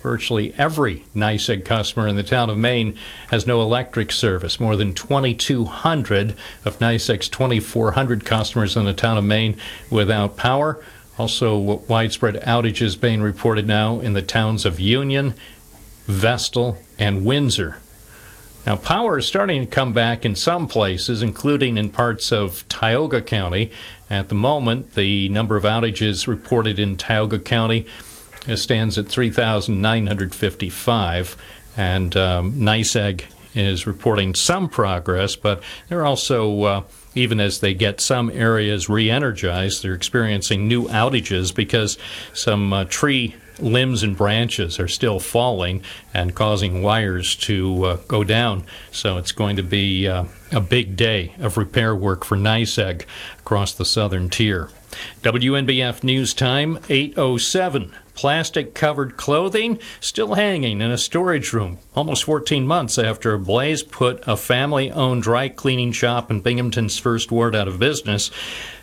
Virtually every NYSEG customer in the town of Maine has no electric service. More than 2,200 of NYSEG's 2,400 customers in the town of Maine without power. Also, widespread outages being reported now in the towns of Union, Vestal, and Windsor. Now, power is starting to come back in some places, including in parts of Tioga County. At the moment, the number of outages reported in Tioga County stands at 3,955, and um, is reporting some progress, but they're also, uh, even as they get some areas re energized, they're experiencing new outages because some uh, tree limbs and branches are still falling and causing wires to uh, go down. So it's going to be uh, a big day of repair work for NYSEG across the southern tier. WNBF News Time 807. Plastic covered clothing still hanging in a storage room almost 14 months after a blaze put a family owned dry cleaning shop in Binghamton's first ward out of business.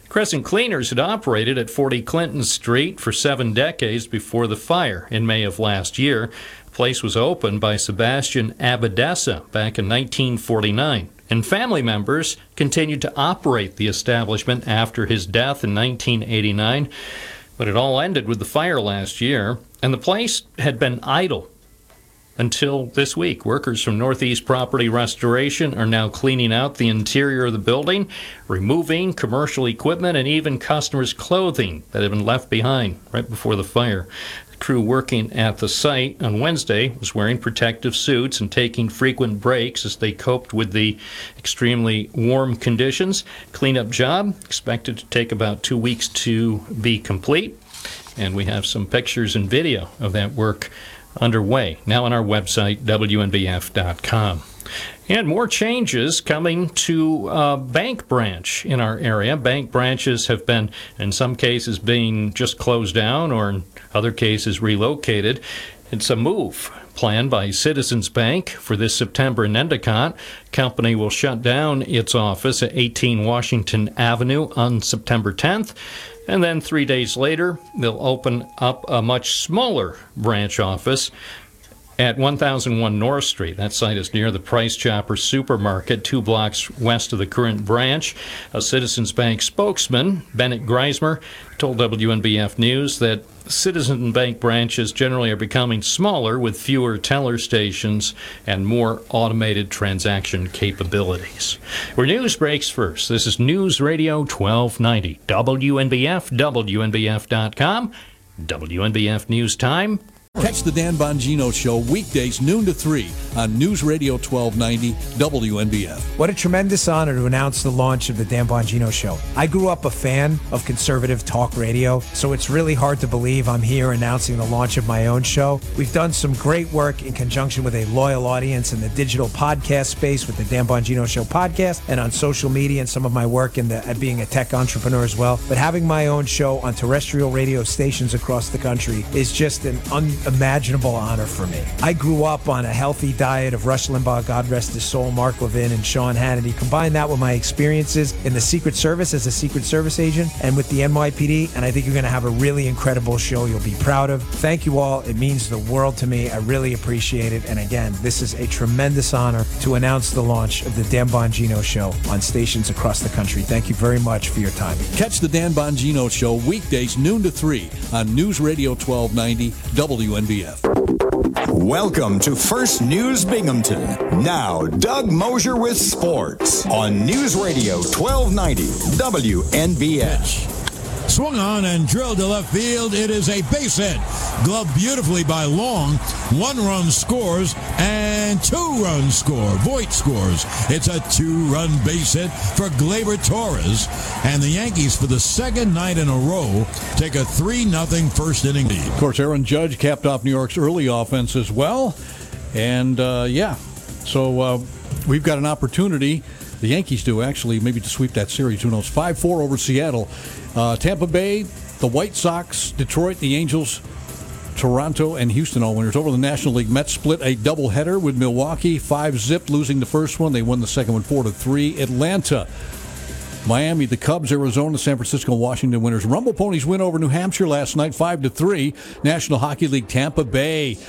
Crescent Cleaners had operated at 40 Clinton Street for seven decades before the fire in May of last year. The place was opened by Sebastian Abadessa back in 1949 and family members continued to operate the establishment after his death in 1989. But it all ended with the fire last year, and the place had been idle until this week. Workers from Northeast Property Restoration are now cleaning out the interior of the building, removing commercial equipment and even customers' clothing that had been left behind right before the fire. Crew working at the site on Wednesday was wearing protective suits and taking frequent breaks as they coped with the extremely warm conditions. Cleanup job expected to take about two weeks to be complete. And we have some pictures and video of that work underway now on our website, WNBF.com. And more changes coming to a bank branch in our area. Bank branches have been, in some cases, being just closed down or in other cases relocated. It's a move planned by Citizens Bank for this September in Endicott. Company will shut down its office at 18 Washington Avenue on September 10th. And then three days later, they'll open up a much smaller branch office at 1001 North Street. That site is near the Price Chopper supermarket, two blocks west of the current branch. A Citizens Bank spokesman, Bennett Greismer, told WNBF News that Citizen Bank branches generally are becoming smaller with fewer teller stations and more automated transaction capabilities. Where news breaks first, this is News Radio 1290, WNBF, WNBF.com, WNBF News Time. Catch the Dan Bongino Show weekdays noon to 3 on News Radio 1290 WNBF. What a tremendous honor to announce the launch of the Dan Bongino Show. I grew up a fan of conservative talk radio, so it's really hard to believe I'm here announcing the launch of my own show. We've done some great work in conjunction with a loyal audience in the digital podcast space with the Dan Bongino Show podcast and on social media and some of my work in the, at being a tech entrepreneur as well. But having my own show on terrestrial radio stations across the country is just an unimaginable honor for me. I grew up on a healthy diet of Rush Limbaugh, God rest his soul, Mark Levin, and Sean Hannity. Combine that with my experiences in the Secret Service as a Secret Service agent and with the NYPD, and I think you're going to have a really incredible show you'll be proud of. Thank you all. It means the world to me. I really appreciate it. And again, this is a tremendous honor to announce the launch of the Dan Bongino Show on stations across the country. Thank you very much for your time. Catch the Dan Bongino Show weekdays noon to 3 on News Radio 1290 WNBF. Welcome to First News Binghamton. Now, Doug Mosher with sports on News Radio 1290 WNBF. Swung on and drilled to left field. It is a base hit. Gloved beautifully by Long. One run scores and two runs score. Voit scores. It's a two run base hit for Gleyber Torres. And the Yankees, for the second night in a row, take a 3 0 first inning lead. Of course, Aaron Judge capped off New York's early offense as well. And uh, yeah, so uh, we've got an opportunity. The Yankees do actually, maybe to sweep that series. Who knows? 5 4 over Seattle. Uh, Tampa Bay, the White Sox, Detroit, the Angels, Toronto, and Houston all winners. Over the National League, Mets split a doubleheader with Milwaukee, five zip, losing the first one. They won the second one four to three. Atlanta. Miami, the Cubs, Arizona, San Francisco, Washington winners. Rumble Ponies win over New Hampshire last night, five to three. National Hockey League, Tampa Bay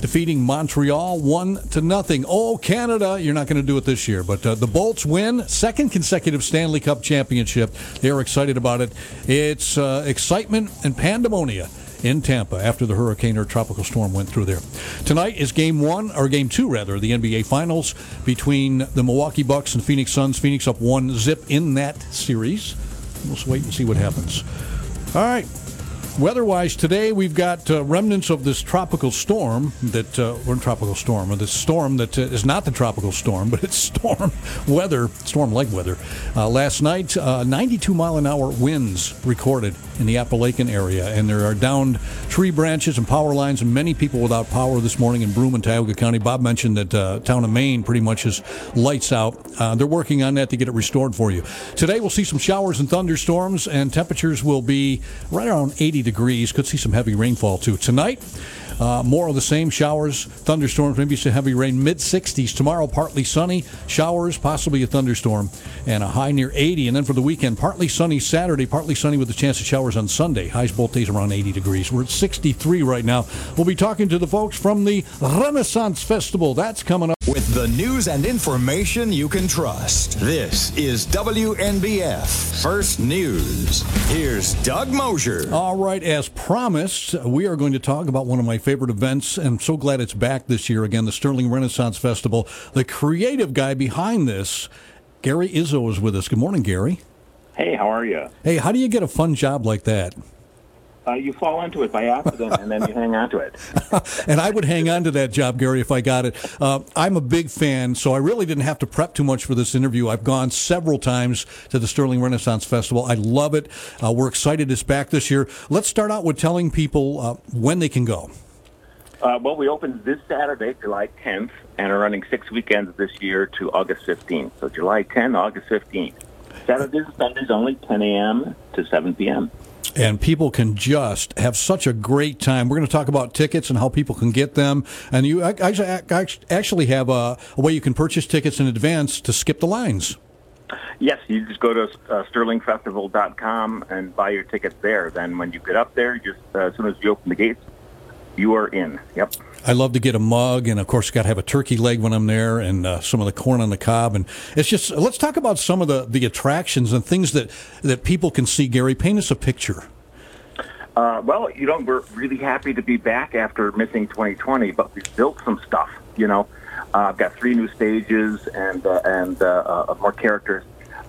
defeating Montreal one to nothing. Oh, Canada, you're not going to do it this year, but uh, the Bolts win second consecutive Stanley Cup championship. They're excited about it. It's uh, excitement and pandemonium in Tampa after the hurricane or tropical storm went through there. Tonight is game one, or game two rather, the NBA Finals between the Milwaukee Bucks and Phoenix Suns. Phoenix up one zip in that series. Let's wait and see what happens. All right. Weather-wise, today we've got uh, remnants of this tropical storm that, uh, or tropical storm, or this storm that uh, is not the tropical storm, but it's storm weather, storm-like weather. Uh, last night, uh, 92 mile an hour winds recorded in the Apalachin area, and there are downed tree branches and power lines, and many people without power this morning in Broome and Tioga County. Bob mentioned that uh, town of Maine pretty much is lights out. They're working on that to get it restored for you. Today we'll see some showers and thunderstorms, and temperatures will be right around 80 80 degrees. Could see some heavy rainfall too tonight. Uh, more of the same showers, thunderstorms, maybe some heavy rain. Mid 60s tomorrow, partly sunny, showers, possibly a thunderstorm, and a high near 80. And then for the weekend, partly sunny Saturday, partly sunny with a chance of showers on Sunday. Highs both days around 80 degrees. We're at 63 right now. We'll be talking to the folks from the Renaissance Festival. That's coming up. With the news and information you can trust. This is WNBF First News. Here's Doug Mosher. All right, as promised, we are going to talk about one of my favorite events. and I'm so glad it's back this year again, the Sterling Renaissance Festival. The creative guy behind this, Gary Izzo, is with us. Good morning, Gary. Hey, how are you? Hey, how do you get a fun job like that? Uh, you fall into it by accident, and then you hang on to it. and I would hang on to that job, Gary, if I got it. Uh, I'm a big fan, so I really didn't have to prep too much for this interview. I've gone several times to the Sterling Renaissance Festival. I love it. Uh, we're excited it's back this year. Let's start out with telling people uh, when they can go. Uh, well, we opened this Saturday, July 10th, and are running six weekends this year to August 15th. So July 10th, August 15th. Saturdays and Sundays only 10 a.m. to 7 p.m. and people can just have such a great time. We're going to talk about tickets and how people can get them. And you actually have a, a way you can purchase tickets in advance to skip the lines. Yes, you just go to uh, sterlingfestival.com and buy your tickets there. Then when you get up there, just uh, as soon as you open the gates, you are in. Yep. I love to get a mug, and of course, got to have a turkey leg when I'm there, and uh, some of the corn on the cob. And it's just let's talk about some of the, the attractions and things that that people can see. Gary, paint us a picture. Uh, well, you know, we're really happy to be back after missing 2020, but we've built some stuff. You know, uh, I've got three new stages and uh, and uh, uh, more characters.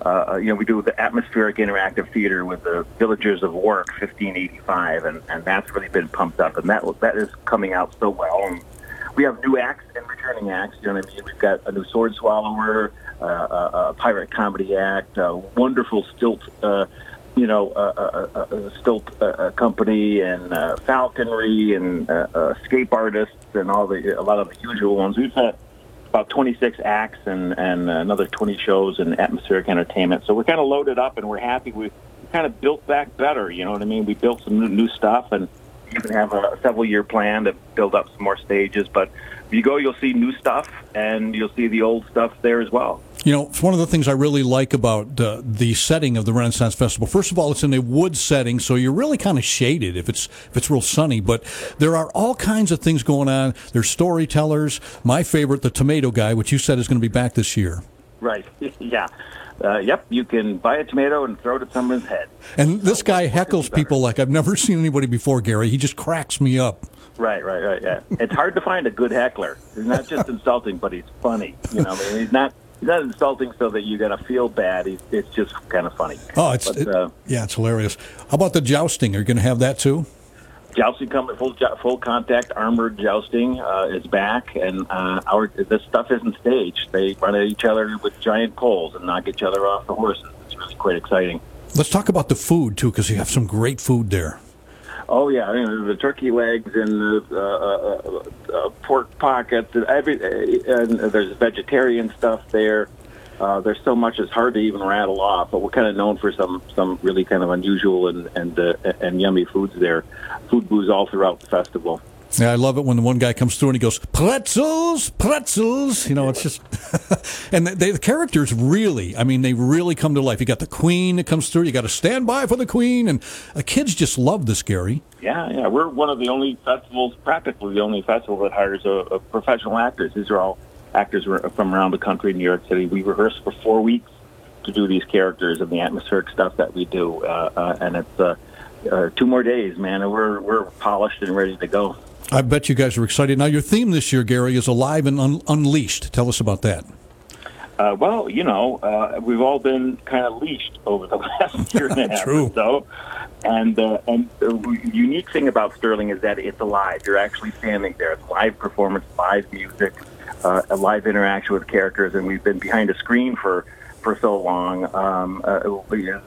Uh, you know, we do the atmospheric interactive theater with the Villagers of Warwick 1585, and, and that's really been pumped up, and that that is coming out so well. And we have new acts and returning acts. You know what I mean? We've got a new Sword Swallower, uh, a, a pirate comedy act, a wonderful stilt. Uh, you know, uh, uh, uh, stilt uh, uh, company and uh, falconry and uh, uh, escape artists and all the a lot of the usual ones. We've had about 26 acts and, and another 20 shows and atmospheric entertainment. So we're kind of loaded up and we're happy. We kind of built back better. You know what I mean? We built some new, new stuff and even have a several year plan to build up some more stages. But if you go, you'll see new stuff and you'll see the old stuff there as well. You know, it's one of the things I really like about uh, the setting of the Renaissance Festival. First of all, it's in a wood setting, so you're really kind of shaded if it's if it's real sunny. But there are all kinds of things going on. There's storytellers. My favorite, the Tomato Guy, which you said is going to be back this year. Right. yeah. Uh, yep. You can buy a tomato and throw it at someone's head. And this guy heckles people like I've never seen anybody before, Gary. He just cracks me up. Right, right, right. Yeah, it's hard to find a good heckler. He's not just insulting, but he's funny. You know, I mean, he's not not insulting so that you got to feel bad. It's just kind of funny. Oh, it's But, it- uh, yeah, it's hilarious. How about the jousting? Are you going to have that too? jousting coming full full contact armored jousting uh, is back, and uh, our this stuff isn't staged. They run at each other with giant poles and knock each other off the horses. It's really quite exciting. Let's talk about the food too, because you have some great food there. Oh yeah, I mean, the turkey legs and the uh, uh, uh, pork pockets. and Every uh, and there's vegetarian stuff there. Uh, there's so much it's hard to even rattle off. But we're kind of known for some some really kind of unusual and and uh, and yummy foods there. Food booths all throughout the festival. Yeah, I love it when the one guy comes through and he goes pretzels, pretzels. You know, it's just and they, the characters really. I mean, they really come to life. You got the queen that comes through. You got to stand by for the queen, and uh, kids just love this, Gary. Yeah, yeah, we're one of the only festivals, practically the only festival that hires a, a professional actors. These are all actors from around the country, New York City. We rehearse for four weeks to do these characters and the atmospheric stuff that we do, uh, uh, and it's uh, uh, two more days, man, and we're we're polished and ready to go. I bet you guys are excited. Now, your theme this year, Gary, is alive and un- unleashed. Tell us about that. Uh, well, you know, uh, we've all been kind of leashed over the last year and a half True. or so. And uh, and the unique thing about Sterling is that it's alive. You're actually standing there. It's live performance, live music, uh, a live interaction with characters, and we've been behind a screen for for so long. Um, uh,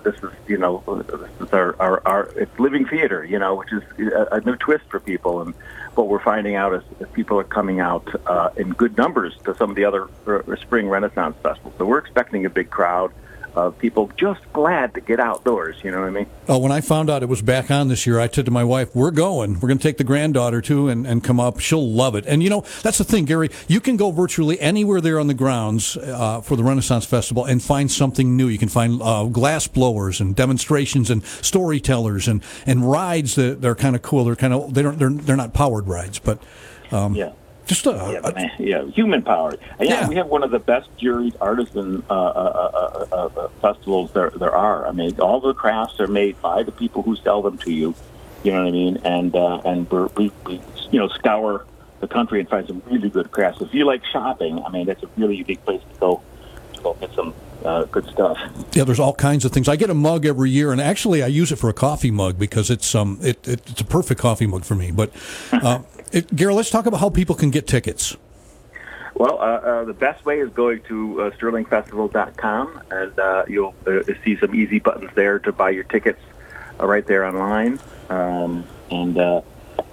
this is you know this is our, our, our it's living theater, you know, which is a, a new twist for people. And what we're finding out is, is people are coming out uh, in good numbers to some of the other uh, spring Renaissance festivals. So we're expecting a big crowd. Of people just glad to get outdoors. You know what I mean? Oh, when I found out it was back on this year, I said to my wife, "We're going. We're going to take the granddaughter too, and, and come up. She'll love it." And you know, that's the thing, Gary. You can go virtually anywhere there on the grounds uh, for the Renaissance Festival and find something new. You can find uh, glass blowers and demonstrations and storytellers and, and rides that they're kind of cool. They're kind of they don't they're they're not powered rides, but um, Yeah. Just a, yeah, but, man, yeah, human powered. Yeah, Yeah. we have one of the best juried artisan uh, uh, uh, uh, uh, festivals there there are. I mean, all the crafts are made by the people who sell them to you. You know what I mean? And uh, and we're, we we you know scour the country and find some really good crafts. If you like shopping, I mean, that's a really unique place to go to go get some uh, good stuff. Yeah, there's all kinds of things. I get a mug every year, and actually, I use it for a coffee mug because it's um it, it it's a perfect coffee mug for me. But uh, it, Gary, let's talk about how people can get tickets. Well, uh, uh, the best way is going to uh, sterlingfestival.com, and uh, you'll uh, see some easy buttons there to buy your tickets uh, right there online. Um, and uh,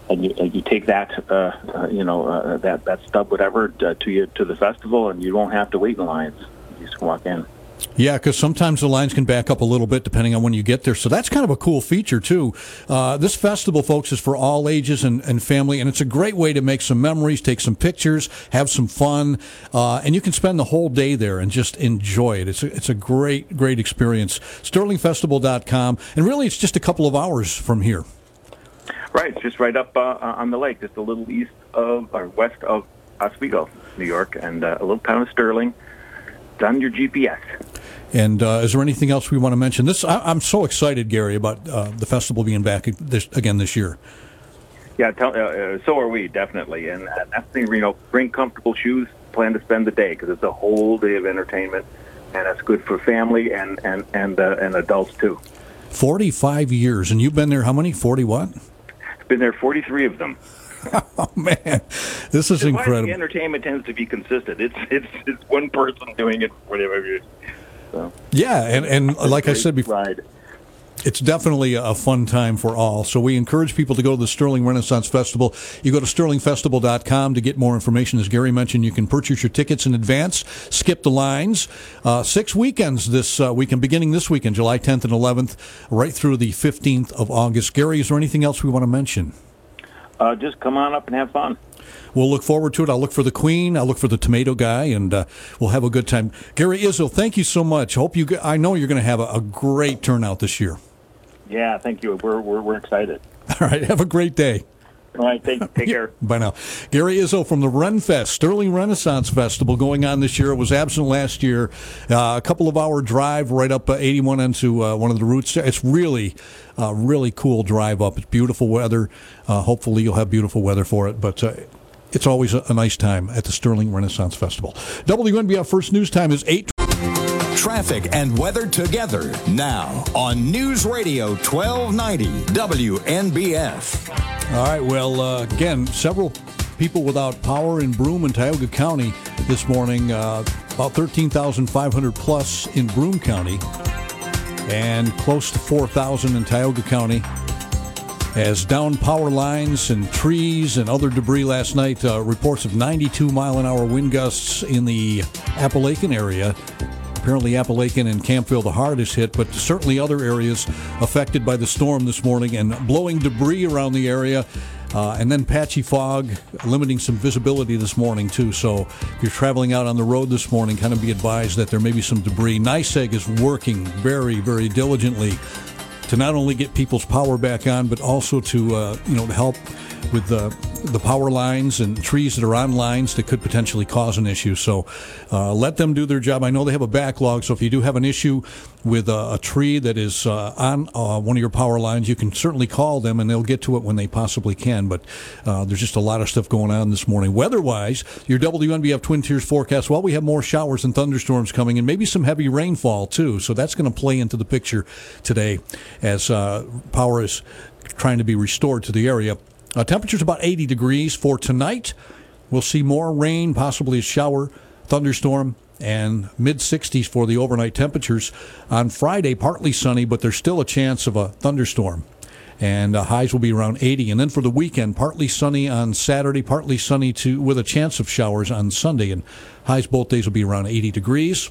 and you, you take that, uh, uh, you know, uh, that that stub, whatever, uh, to you to the festival, and you won't have to wait in lines. You just walk in. Yeah, because sometimes the lines can back up a little bit depending on when you get there. So that's kind of a cool feature, too. Uh, this festival, folks, is for all ages and, and family, and it's a great way to make some memories, take some pictures, have some fun, uh, and you can spend the whole day there and just enjoy it. It's a, it's a great, great experience. SterlingFestival.com, and really it's just a couple of hours from here. Right, just right up uh, on the lake, just a little east of or west of Oswego, New York, and uh, a little town of Sterling. On your GPS. And uh, is there anything else we want to mention? This I, I'm so excited, Gary, about uh, the festival being back this, again this year. Yeah, tell, uh, uh, so are we definitely, and uh, that's the thing. You know, bring comfortable shoes. Plan to spend the day because it's a whole day of entertainment, and it's good for family and and and uh, and adults too. Forty-five years, and you've been there. How many? Forty what? Been there forty three of them. oh man, this is incredible. the entertainment tends to be consistent. It's it's it's one person doing it for whatever. So Yeah, and, and like I said before, ride. it's definitely a fun time for all. So we encourage people to go to the Sterling Renaissance Festival. You go to sterlingfestival.com to get more information. As Gary mentioned, you can purchase your tickets in advance, skip the lines. Uh, six weekends this uh, weekend, beginning this weekend, July 10th and 11th, right through the 15th of August. Gary, is there anything else we want to mention? Uh, just come on up and have fun. We'll look forward to it. I'll look for the Queen. I'll look for the Tomato Guy, and uh, we'll have a good time. Gary Izzo, thank you so much. Hope you. I know you're going to have a, a great turnout this year. Yeah, thank you. We're we're, we're excited. All right. Have a great day. All right, take take care. Bye now. Gary Izzo from the Renfest, Sterling Renaissance Festival going on this year. It was absent last year. Uh, a couple of hour drive right up uh, 81 into uh, one of the routes. It's really, uh, really cool drive up. It's beautiful weather. Uh, hopefully you'll have beautiful weather for it. But uh, it's always a, a nice time at the Sterling Renaissance Festival. WNBF First News Time is 8. Traffic and weather together now on News Radio 1290 WNBF. All right. Well, uh, again, several people without power in Broome and Tioga County this morning. Uh, about 13,500 plus in Broome County, and close to 4,000 in Tioga County. As down power lines and trees and other debris last night, uh, reports of 92 mile an hour wind gusts in the Apalachin area. Apparently, Apalachin and Campville the hardest hit, but certainly other areas affected by the storm this morning and blowing debris around the area. Uh, and then patchy fog, limiting some visibility this morning, too. So if you're traveling out on the road this morning, kind of be advised that there may be some debris. NYSEG is working very, very diligently to not only get people's power back on, but also to uh, you know to help with the the power lines and trees that are on lines that could potentially cause an issue. So uh, let them do their job. I know they have a backlog, so if you do have an issue with a, a tree that is uh, on uh, one of your power lines, you can certainly call them and they'll get to it when they possibly can. But uh, there's just a lot of stuff going on this morning. Weather-wise, your WNBF Twin Tiers forecast. Well, we have more showers and thunderstorms coming, and maybe some heavy rainfall too. So that's going to play into the picture today as uh, power is trying to be restored to the area. Uh, temperatures about 80 degrees for tonight. We'll see more rain, possibly a shower, thunderstorm, and mid 60s for the overnight temperatures. On Friday, partly sunny, but there's still a chance of a thunderstorm. And uh, highs will be around 80. And then for the weekend, partly sunny on Saturday, partly sunny to with a chance of showers on Sunday. And highs both days will be around 80 degrees.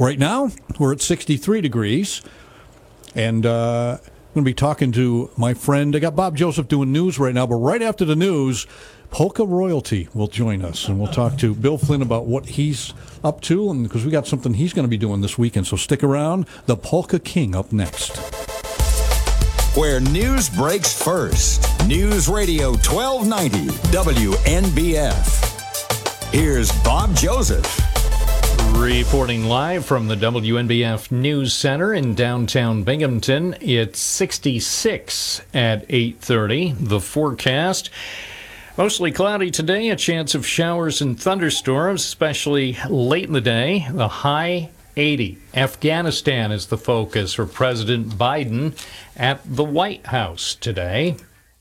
right now, we're at 63 degrees. And uh, going to be talking to my friend. I got Bob Joseph doing news right now, but right after the news, Polka Royalty will join us, and we'll talk to Bill Flynn about what he's up to, and because we got something he's going to be doing this weekend. So stick around. The Polka King up next. Where news breaks first. News Radio 1290 WNBF. Here's Bob Joseph. Reporting live from the WNBF News Center in downtown Binghamton, it's 66 at 8:30. The forecast Mostly cloudy today, a chance of showers and thunderstorms, especially late in the day. The high 80. Afghanistan is the focus for President Biden at the White House today.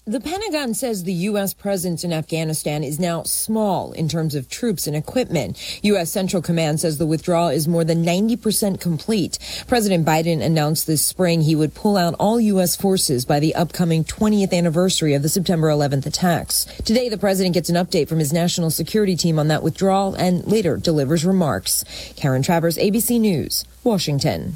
The Pentagon says the U.S. presence in Afghanistan is now small in terms of troops and equipment. U.S. Central Command says the withdrawal is more than 90% complete. President Biden announced this spring he would pull out all U.S. forces by the upcoming 20th anniversary of the September 11th attacks. Today, the president gets an update from his national security team on that withdrawal and later delivers remarks. Karen Travers, ABC News, Washington.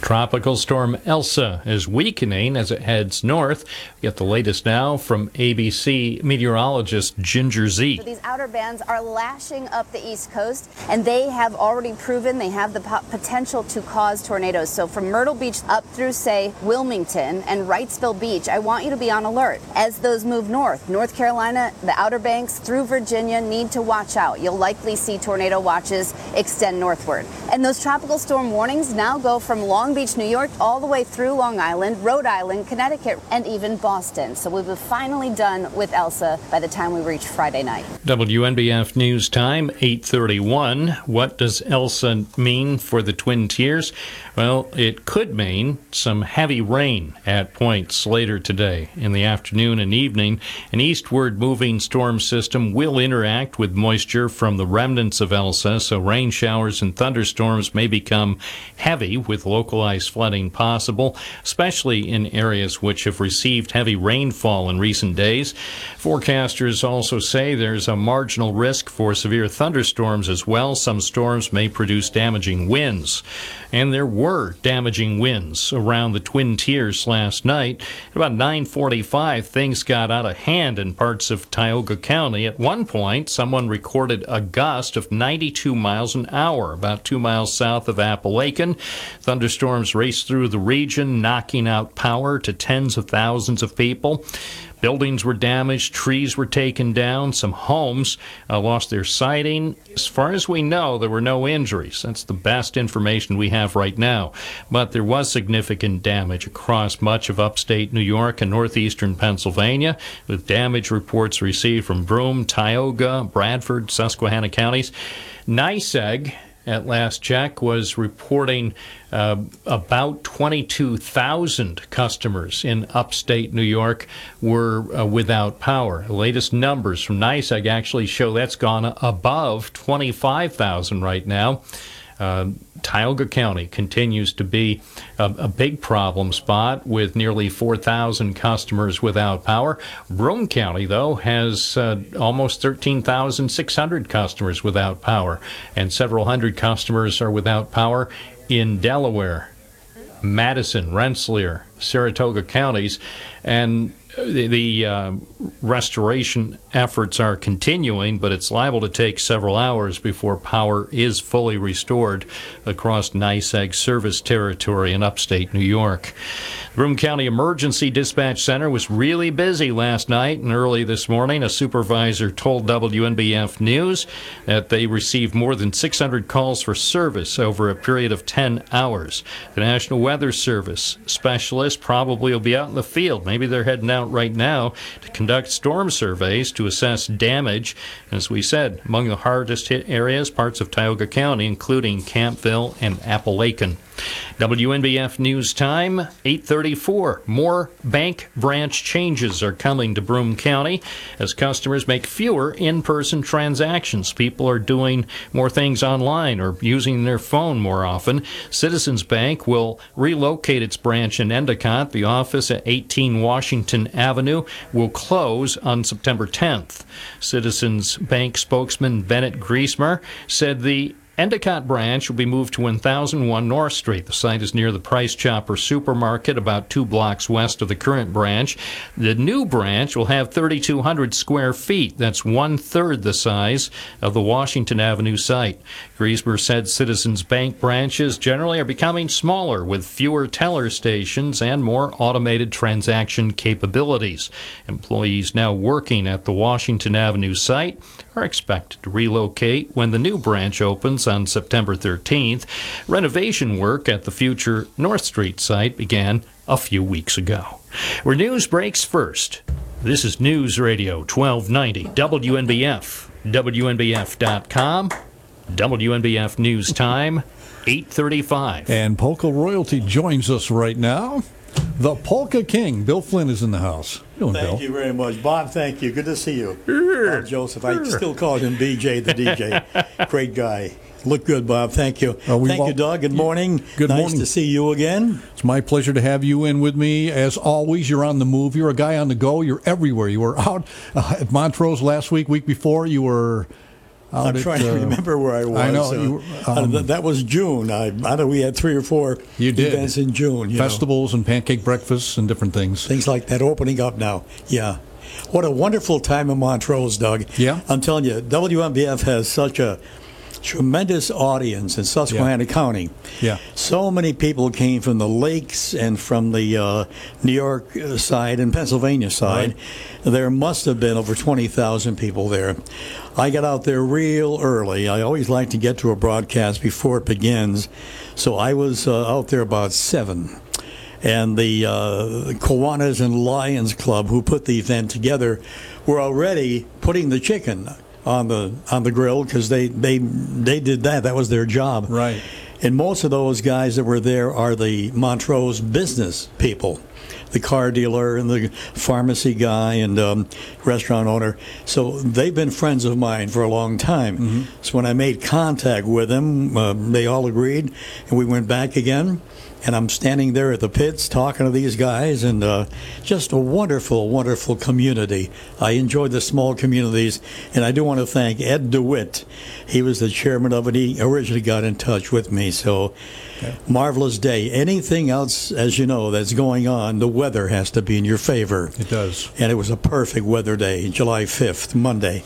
Tropical storm Elsa is weakening as it heads north. Get the latest now from ABC meteorologist Ginger Z. So these outer bands are lashing up the east coast, and they have already proven they have the po- potential to cause tornadoes. So from Myrtle Beach up through, say, Wilmington and Wrightsville Beach, I want you to be on alert. As those move north, North Carolina, the Outer Banks through Virginia need to watch out. You'll likely see tornado watches extend northward. And those tropical storm warnings now go from Long Beach, New York, all the way through Long Island, Rhode Island, Connecticut, and even Boston. So we'll be finally done with Elsa by the time we reach Friday night. WNBF News Time, 831. What does Elsa mean for the Twin Tiers? Well, it could mean some heavy rain at points later today. In the afternoon and evening, an eastward moving storm system will interact with moisture from the remnants of Elsa, so rain showers and thunderstorms may become heavy with localized flooding possible, especially in areas which have received heavy rainfall in recent days. Forecasters also say there's a marginal risk for severe thunderstorms as well. Some storms may produce damaging winds. And there were damaging winds around the Twin Tiers last night. At about 9:45, things got out of hand in parts of Tioga County. At one point, someone recorded a gust of 92 miles an hour, about two miles south of Apalachin. Thunderstorms raced through the region, knocking out power to tens of thousands of people. Buildings were damaged, trees were taken down, some homes uh, lost their siding. As far as we know, there were no injuries. That's the best information we have right now. But there was significant damage across much of upstate New York and northeastern Pennsylvania, with damage reports received from Broome, Tioga, Bradford, Susquehanna counties. NYSEG at last check was reporting uh, about 22,000 customers in upstate New York were uh, without power. The latest numbers from NYSEG actually show that's gone above 25,000 right now. Uh, Tioga County continues to be a, a, big problem spot with nearly 4,000 customers without power. Broome County, though, has uh, almost 13,600 customers without power, and several hundred customers are without power in Delaware, Madison, Rensselaer, Saratoga counties, and the, the uh, restoration efforts are continuing, but it's liable to take several hours before power is fully restored across NYSEG service territory in upstate New York. Broome County Emergency Dispatch Center was really busy last night and early this morning. A supervisor told WNBF News that they received more than 600 calls for service over a period of 10 hours. The National Weather Service specialists probably will be out in the field. Maybe they're heading out right now to conduct storm surveys to assess damage. As we said, among the hardest hit areas, parts of Tioga County, including Campville and Apalachin. WNBF News Time, 834. More bank branch changes are coming to Broome County as customers make fewer in-person transactions. People are doing more things online or using their phone more often. Citizens Bank will relocate its branch in Endicott. The office at 18 Washington Avenue will close on September 10th. Citizens Bank spokesman Bennett Griesmer said the Endicott branch will be moved to 1001 North Street. The site is near the Price Chopper supermarket, about two blocks west of the current branch. The new branch will have 3,200 square feet. That's one third the size of the Washington Avenue site. Griesmer said Citizens Bank branches generally are becoming smaller with fewer teller stations and more automated transaction capabilities. Employees now working at the Washington Avenue site are expected to relocate when the new branch opens on September 13th. Renovation work at the future North Street site began a few weeks ago. Where news breaks first. This is News Radio 1290 WNBF, WNBF.com, WNBF News Time, 835. And Polka Royalty joins us right now. The Polka King, Bill Flynn, is in the house. Doing, Thank Bill? you very much, Bob. Thank you. Good to see you, Bob Joseph. I still call him BJ the DJ. Great guy. Look good, Bob. Thank you. Uh, Thank all- you, Doug. Good morning. Good nice morning. to see you again. It's my pleasure to have you in with me. As always, you're on the move. You're a guy on the go. You're everywhere. You were out uh, at Montrose last week, week before. You were out I'm at, trying to uh, remember where I was. I know. Uh, you uh, um, that was June. I, I know we had three or four you did. events in June. You know. Festivals and pancake breakfasts and different things. Things like that opening up now. Yeah. What a wonderful time in Montrose, Doug. Yeah. I'm telling you, WNBF has such a tremendous audience in Susquehanna County. Yeah. So many people came from the lakes and from the uh, New York uh, side and Pennsylvania side. There must have been over 20,000 people there. I got out there real early. I always like to get to a broadcast before it begins. So I was uh, out there about 7 and the uh, Kiwanis and Lions Club, who put the event together, were already putting the chicken on the on the grill because they they they did that. That was their job. Right. And most of those guys that were there are the Montrose business people, the car dealer and the pharmacy guy and um, restaurant owner. So they've been friends of mine for a long time. So when I made contact with them, uh, they all agreed, and we went back again. And I'm standing there at the pits talking to these guys, and uh, just a wonderful, wonderful community. I enjoy the small communities, and I do want to thank Ed DeWitt. He was the chairman of it. He originally got in touch with me, so marvelous day. Anything else, as you know, that's going on, the weather has to be in your favor. It does. And it was a perfect weather day, July 5th, Monday.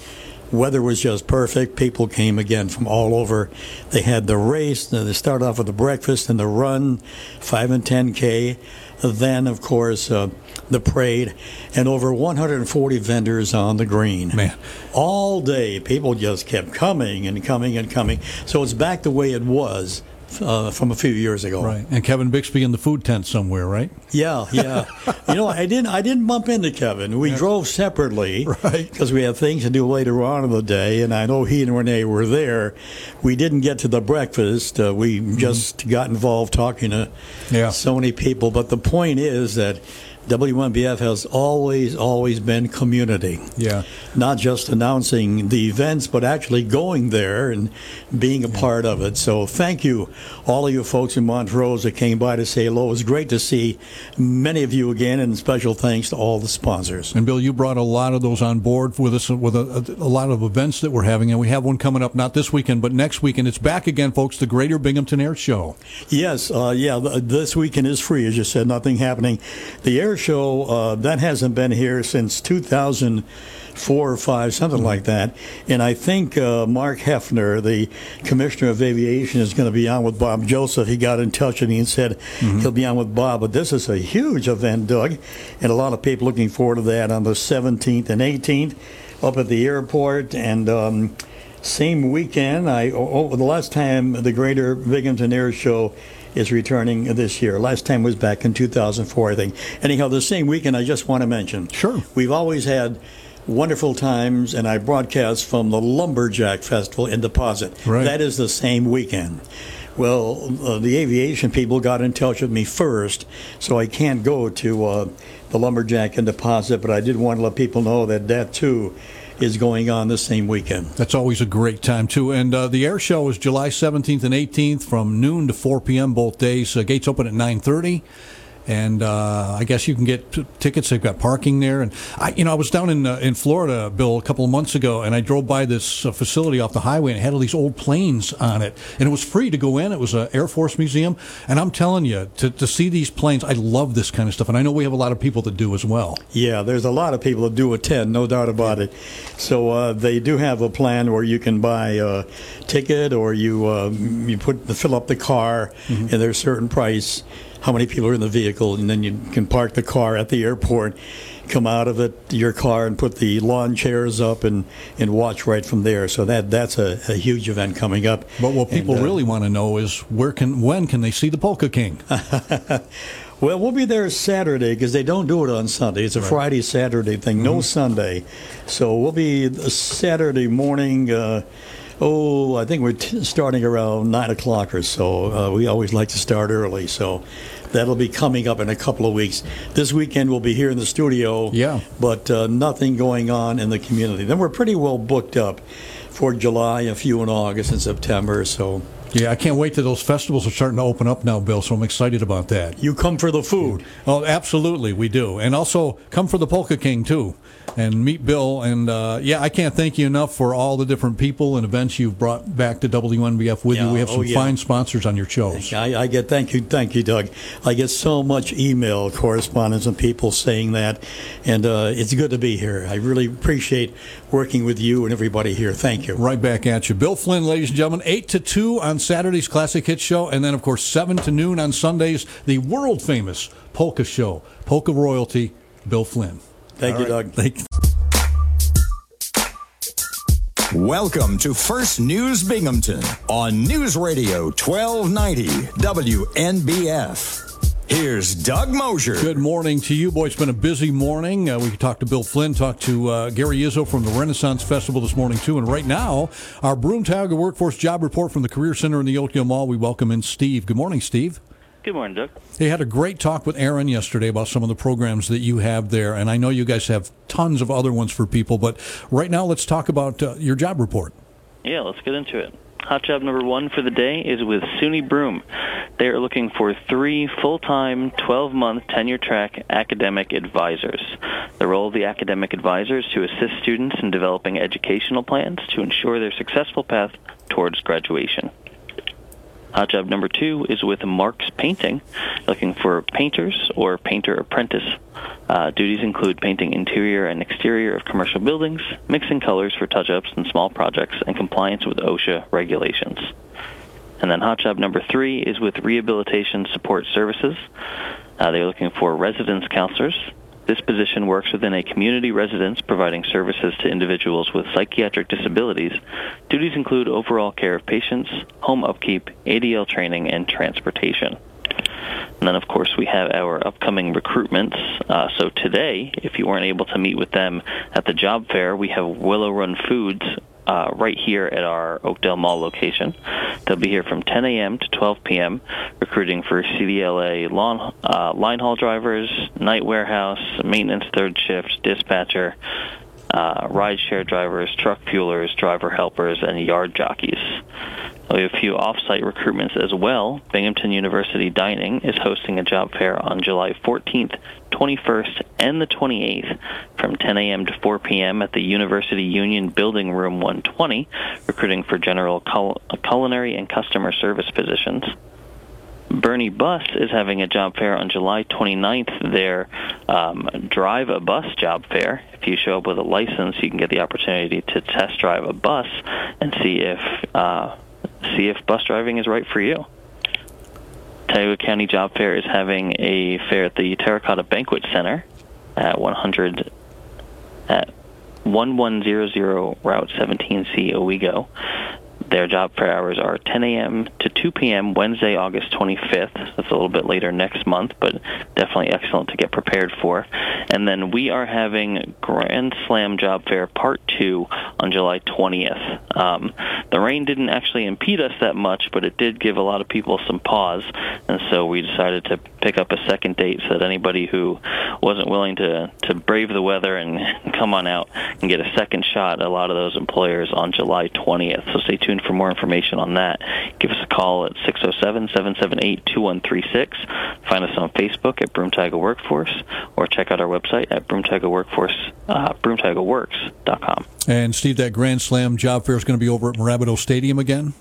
Weather was just perfect. People came again from all over. They had the race. They started off with the breakfast and the run, 5 and 10K. Then, of course, uh, the parade, and over 140 vendors on the green. Man. All day, people just kept coming and coming and coming. So it's back the way it was uh, from a few years ago. Right. And Kevin Bixby in the food tent somewhere, right? Yeah, yeah. you know, I didn't. I didn't bump into Kevin. We drove separately, right? Because we had things to do later on in the day, and I know he and Renee were there. We didn't get to the breakfast. Uh, we just got involved talking to Yeah. so many people. But the point is that WNBF has always, always been community. Yeah. Not just announcing the events, but actually going there and being a part of it. So thank you, all of you folks in Montrose that came by to say hello. It was great to see many of you again, and special thanks to all the sponsors. And Bill, you brought a lot of those on board with us with a, a, lot of events that we're having, and we have one coming up not this weekend, but next weekend. It's back again, folks. The Greater Binghamton Air Show. Yes, uh, yeah. th- This weekend is free, as you said. Nothing happening. The air show uh, that hasn't been here since 2004 or five, something like that. And I think uh, Mark Heefner, the commissioner of aviation, is going to be on with Bob Joseph. He got in touch with me and said he'll be on with Bob. But this is a huge event, Doug, and a lot of people looking forward to that on the 17th and 18th up at the airport and. Um, same weekend. I oh, the last time the Greater Binghamton Air Show is returning this year. Last time was back in 2004, I think. Anyhow, the same weekend. I just want to mention. Sure. We've always had wonderful times, and I broadcast from the Lumberjack Festival in Deposit. Right. That is the same weekend. Well, uh, the aviation people got in touch with me first, so I can't go to uh, the Lumberjack in Deposit, but I did want to let people know that that too is going on this same weekend. That's always a great time too. And uh, the air show is July 17th and 18th from noon to 4 p.m. both days. Uh, gates open at 9:30. And uh, I guess you can get t- tickets. They've got parking there, and I, you know, I was down in uh, in Florida, Bill, a couple of months ago, and I drove by this uh, facility off the highway, and it had all these old planes on it, and it was free to go in. It was an Air Force museum, and I'm telling you, to, to see these planes, I love this kind of stuff, and I know we have a lot of people that do as well. Yeah, there's a lot of people that do attend, no doubt about it. So uh, they do have a plan where you can buy a ticket or you uh, you put fill up the car, and there's a certain price, how many people are in the vehicle, and then you can park the car at the airport, come out of it your car, and put the lawn chairs up and, and watch right from there. So that that's a, a huge event coming up. But what people And, uh, really want to know is where can when can they see the Polka King? Well, we'll be there Saturday because they don't do it on Sunday. It's a Right. Friday, Saturday thing, no Mhm. Sunday. So we'll be Saturday morning. Uh, oh, I think we're t- starting around 9 o'clock or so. Uh, we always like to start early. So that'll be coming up in a couple of weeks. This weekend we'll be here in the studio. Yeah. But uh, nothing going on in the community. Then we're pretty well booked up for July, a few in August and September. So. Yeah, I can't wait till those festivals are starting to open up now, Bill. So I'm excited about that. You come for the food. Oh, absolutely, we do, and also come for the Polka King too, and meet Bill. And uh, yeah, I can't thank you enough for all the different people and events you've brought back to WNBF with you. We have oh, some yeah. fine sponsors on your shows. I, I get thank you, thank you, Doug. I get so much email correspondence and people saying that, and uh, it's good to be here. I really appreciate working with you and everybody here. Thank you. Right back at you, Bill Flynn, ladies and gentlemen. Eight to two on Saturday's Classic Hit Show, and then of course seven to noon on Sundays, the world famous Polka Show, Polka royalty, Bill Flynn. Thank you, Doug. Thank Welcome to First News Binghamton on News Radio 1290 WNBF. Here's Doug Mosher. Good morning to you, boy. It's been a busy morning. Uh, we talked to Bill Flynn, talked to uh, Gary Izzo from the Renaissance Festival this morning, too. And right now, our Broome-Tioga Workforce Job Report from the Career Center in the Oakdale Mall. We welcome in Steve. Good morning, Steve. Good morning, Doug. They had a great talk with Aaron yesterday about some of the programs that you have there, and I know you guys have tons of other ones for people. But right now, let's talk about uh, your job report. Yeah, let's get into it. Hot job number one for the day is with SUNY Broome. They are looking for three full-time, 12-month tenure-track academic advisors. The role of the academic advisor is to assist students in developing educational plans to ensure their successful path towards graduation. Hot job number two is with Mark's Painting, looking for painters or painter apprentice. Uh, duties include painting interior and exterior of commercial buildings, mixing colors for touch-ups and small projects, and compliance with OSHA regulations. And then hot job number three is with Rehabilitation Support Services. Uh, they're looking for residence counselors. This position works within a community residence providing services to individuals with psychiatric disabilities. Duties include overall care of patients, home upkeep, ADL training, and transportation. And then, of course, we have our upcoming recruitments. Uh, so today, if you weren't able to meet with them at the job fair, we have Willow Run Foods uh, right here at our Oakdale Mall location. They'll be here from 10 a.m. to 12 p.m. recruiting for CDLA lawn, uh, line haul drivers, night warehouse, maintenance third shift, dispatcher, uh, ride share drivers, truck fuelers, driver helpers, and yard jockeys. We have a few off-site recruitments as well. Binghamton University Dining is hosting a job fair on July 14th, 21st, and the 28th from 10 a.m. to 4 p.m. at the University Union Building Room 120, recruiting for general cul- culinary and customer service positions. Bernie Bus is having a job fair on July 29th. Their um, Drive a Bus job fair. If you show up with a license, you can get the opportunity to test drive a bus and see if uh, see if bus driving is right for you. Tioga County Job Fair is having a fair at the Terracotta Banquet Center at 100 at 1100 Route 17C Owego. Their job fair hours are 10 a.m. to 2 p.m. Wednesday, August 25th. That's a little bit later next month, but definitely excellent to get prepared for. And then we are having Grand Slam Job Fair Part 2 on July 20th. Um, the rain didn't actually impede us that much, but it did give a lot of people some pause, and so we decided to pick up a second date so that anybody who wasn't willing to, to brave the weather and come on out and get a second shot at a lot of those employers on July 20th. So stay tuned for more information on that. Give us a call at 607-778-2136. Find us on Facebook at Broome-Tioga Workforce, or check out our website at Broome-Tioga Workforce, uh, broometiogaworks.com. And Steve, that Grand Slam job fair is going to be over at Mirabito Stadium again.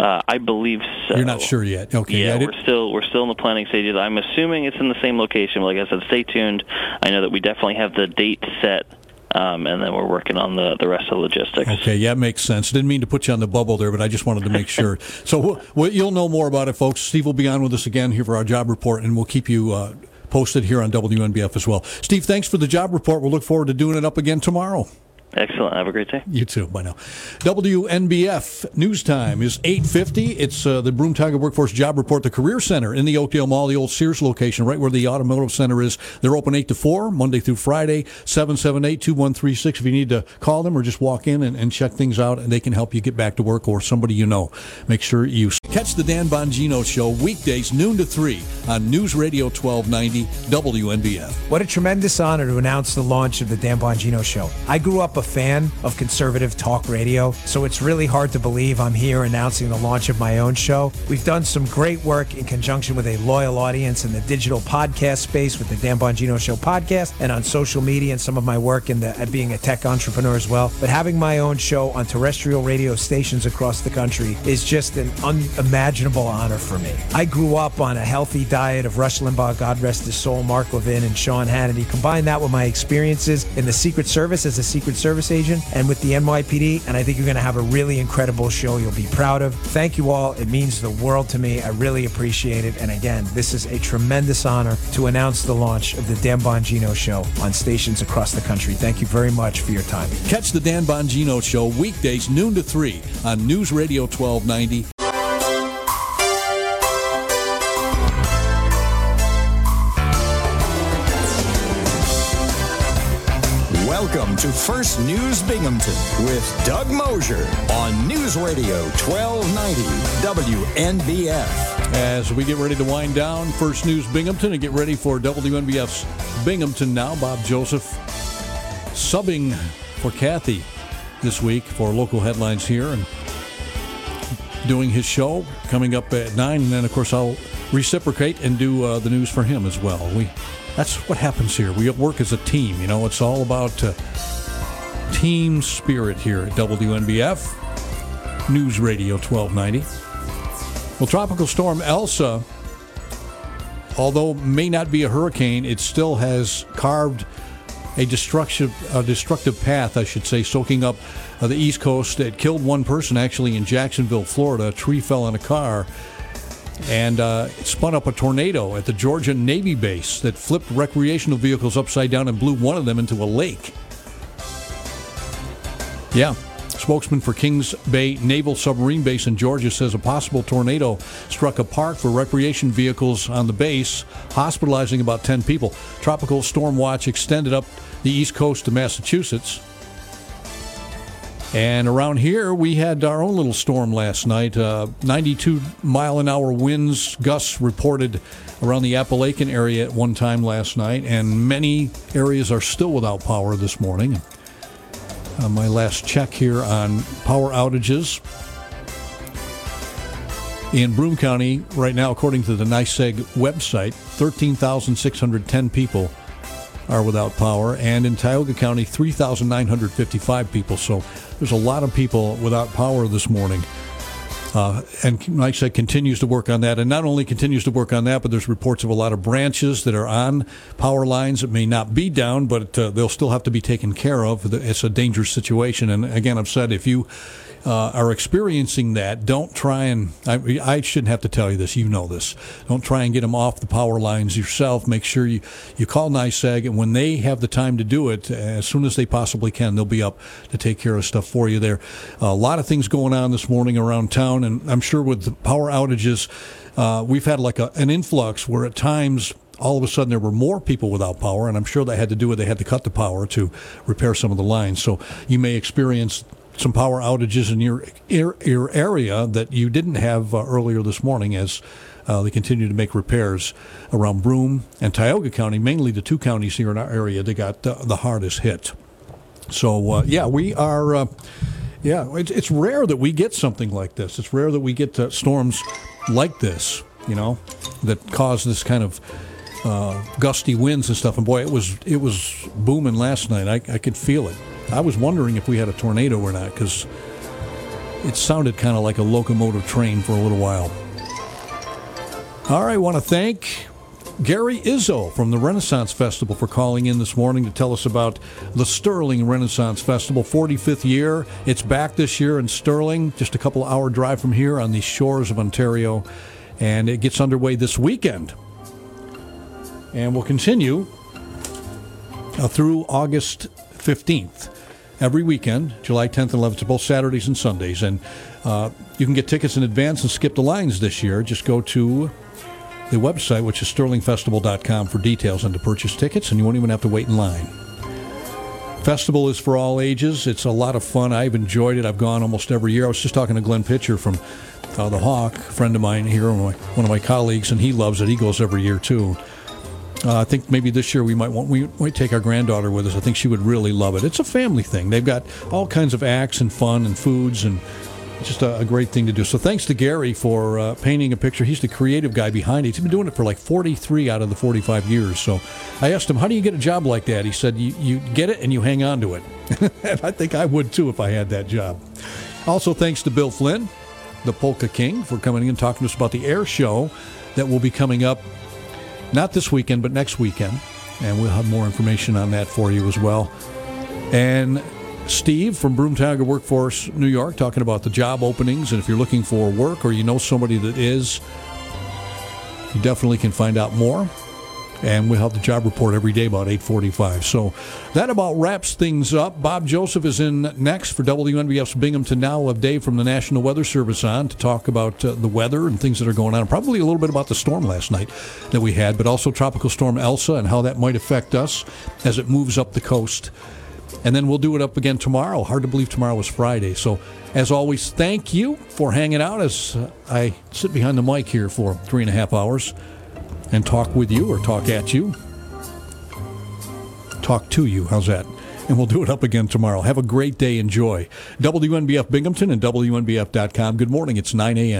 Uh, I believe so. You're not sure yet. Okay. Yeah, did- we're still we're still in the planning stages. I'm assuming it's in the same location. Like I said, stay tuned. I know that we definitely have the date set, um, and then we're working on the the rest of the logistics. Okay, yeah, makes sense. Didn't mean to put you on the bubble there, but I just wanted to make sure. So we'll, we'll, you'll know more about it, folks. Steve will be on with us again here for our job report, and we'll keep you uh, posted here on WNBF as well. Steve, thanks for the job report. We'll look forward to doing it up again tomorrow. Excellent. Have a great day. You too. Bye now. WNBF news time is 8:50. It's uh, the Broome-Tioga Workforce Job Report, the Career Center in the Oakdale Mall, the old Sears location, right where the automotive center is. They're open 8 to 4, Monday through Friday, 778-2136. If you need to call them or just walk in and, and check things out, and they can help you get back to work or somebody you know. Make sure you catch the Dan Bongino Show weekdays noon to 3 on News Radio 1290 WNBF. What a tremendous honor to announce the launch of the Dan Bongino Show. I grew up a fan of conservative talk radio, so it's really hard to believe I'm here announcing the launch of my own show. We've done some great work in conjunction with a loyal audience in the digital podcast space with the Dan Bongino Show podcast and on social media and some of my work in the at being a tech entrepreneur as well. But having my own show on terrestrial radio stations across the country is just an unimaginable honor for me. I grew up on a healthy diet of Rush Limbaugh, God rest his soul, Mark Levin, and Sean Hannity. Combine that with my experiences in the Secret Service as a Secret Service agent and with the NYPD, and I think you're going to have a really incredible show you'll be proud of. Thank you all. It means the world to me. I really appreciate it. And again, this is a tremendous honor to announce the launch of the Dan Bongino Show on stations across the country. Thank you very much for your time. Catch the Dan Bongino Show weekdays noon to 3 on News Radio 1290. First News Binghamton with Doug Mosher on News Radio 1290 WNBF. As we get ready to wind down First News Binghamton and get ready for WNBF's Binghamton Now, Bob Joseph subbing for Kathy this week for local headlines here and doing his show coming up at 9. And then, of course, I'll reciprocate and do uh, the news for him as well. We That's what happens here. We work as a team. You know, it's all about uh, team spirit here at WNBF, News Radio 1290. Well, Tropical Storm Elsa, although may not be a hurricane, it still has carved a destructive, a destructive path, I should say, soaking up uh, the East Coast. It killed one person actually in Jacksonville, Florida. A tree fell on a car and uh, spun up a tornado at the Georgia Navy base that flipped recreational vehicles upside down and blew one of them into a lake. Yeah. Spokesman for Kings Bay Naval Submarine Base in Georgia says a possible tornado struck a park for recreation vehicles on the base, hospitalizing about 10 people. Tropical storm watch extended up the east coast to Massachusetts. And around here, we had our own little storm last night. Uh, 92 mile an hour winds, gusts reported around the Apalachin area at one time last night, and many areas are still without power this morning. Uh, my last check here on power outages in Broome County right now, according to the NYSEG website, 13,610 people are without power, and in Tioga County, 3,955 people. So there's a lot of people without power this morning. Uh, and said, continues to work on that. And not only continues to work on that, but there's reports of a lot of branches that are on power lines that may not be down, but uh, they'll still have to be taken care of. It's a dangerous situation. And again, I've said if you uh, are experiencing that, don't try and, I, I shouldn't have to tell you this, you know this. Don't try and get them off the power lines yourself. Make sure you, you call NYSEG, and when they have the time to do it, as soon as they possibly can, they'll be up to take care of stuff for you there. a lot of things going on this morning around town, and I'm sure with the power outages, uh, we've had like a, an influx where at times all of a sudden there were more people without power, and I'm sure that had to do with they had to cut the power to repair some of the lines. So you may experience some power outages in your your area that you didn't have uh, earlier this morning as uh, they continue to make repairs around Broome and Tioga County, mainly the two counties here in our area that got the hardest hit. So uh, yeah, we are. Uh, Yeah, it's, it's rare that we get something like this. It's rare that we get uh, storms like this, you know, that cause this kind of gusty winds and stuff. And boy, it was it was booming last night. I, I could feel it. I was wondering if we had a tornado or not because it sounded kind of like a locomotive train for a little while. All right, want to thank Gary Izzo from the Renaissance Festival for calling in this morning to tell us about the Sterling Renaissance Festival, 45th year. It's back this year in Sterling, just a couple hour drive from here on the shores of Ontario, and it gets underway this weekend. And will continue uh, through August 15th. Every weekend, July 10th and 11th, both Saturdays and Sundays. And uh, you can get tickets in advance and skip the lines this year. Just go to the website, which is sterlingfestival.com, for details and to purchase tickets, and you won't even have to wait in line. Festival is for all ages. It's a lot of fun. I've enjoyed it. I've gone almost every year. I was just talking to Glenn Pitcher from uh, the Hawk, a friend of mine here, one of, my, one of my colleagues, and he loves it. He goes every year too. Uh, I think maybe this year we might want we might take our granddaughter with us. I think she would really love it. It's a family thing. They've got all kinds of acts and fun and foods and just a, a great thing to do. So thanks to Gary for uh, painting a picture. He's the creative guy behind it. He's been doing it for like 43 out of the 45 years. So I asked him, "How do you get a job like that?" He said, "You, you get it and you hang on to it." and I think I would too if I had that job. Also, thanks to Bill Flynn, the Polka King, for coming in and talking to us about the air show that will be coming up not this weekend, but next weekend. And we'll have more information on that for you as well. And Steve from Broome-Tioga Workforce New York talking about the job openings. And if you're looking for work or you know somebody that is, you definitely can find out more. And we'll have the job report every day about 8:45. So that about wraps things up. Bob Joseph is in next for WNBF's Binghamton Now. We'll have Dave from the National Weather Service on to talk about uh, the weather and things that are going on. Probably a little bit about the storm last night that we had, but also Tropical Storm Elsa and how that might affect us as it moves up the coast. And then we'll do it up again tomorrow. Hard to believe tomorrow is Friday. So, as always, thank you for hanging out as I sit behind the mic here for three and a half hours and talk with you or talk at you. Talk to you. How's that? And we'll do it up again tomorrow. Have a great day. Enjoy. WNBF Binghamton and WNBF.com. Good morning. It's 9 a.m.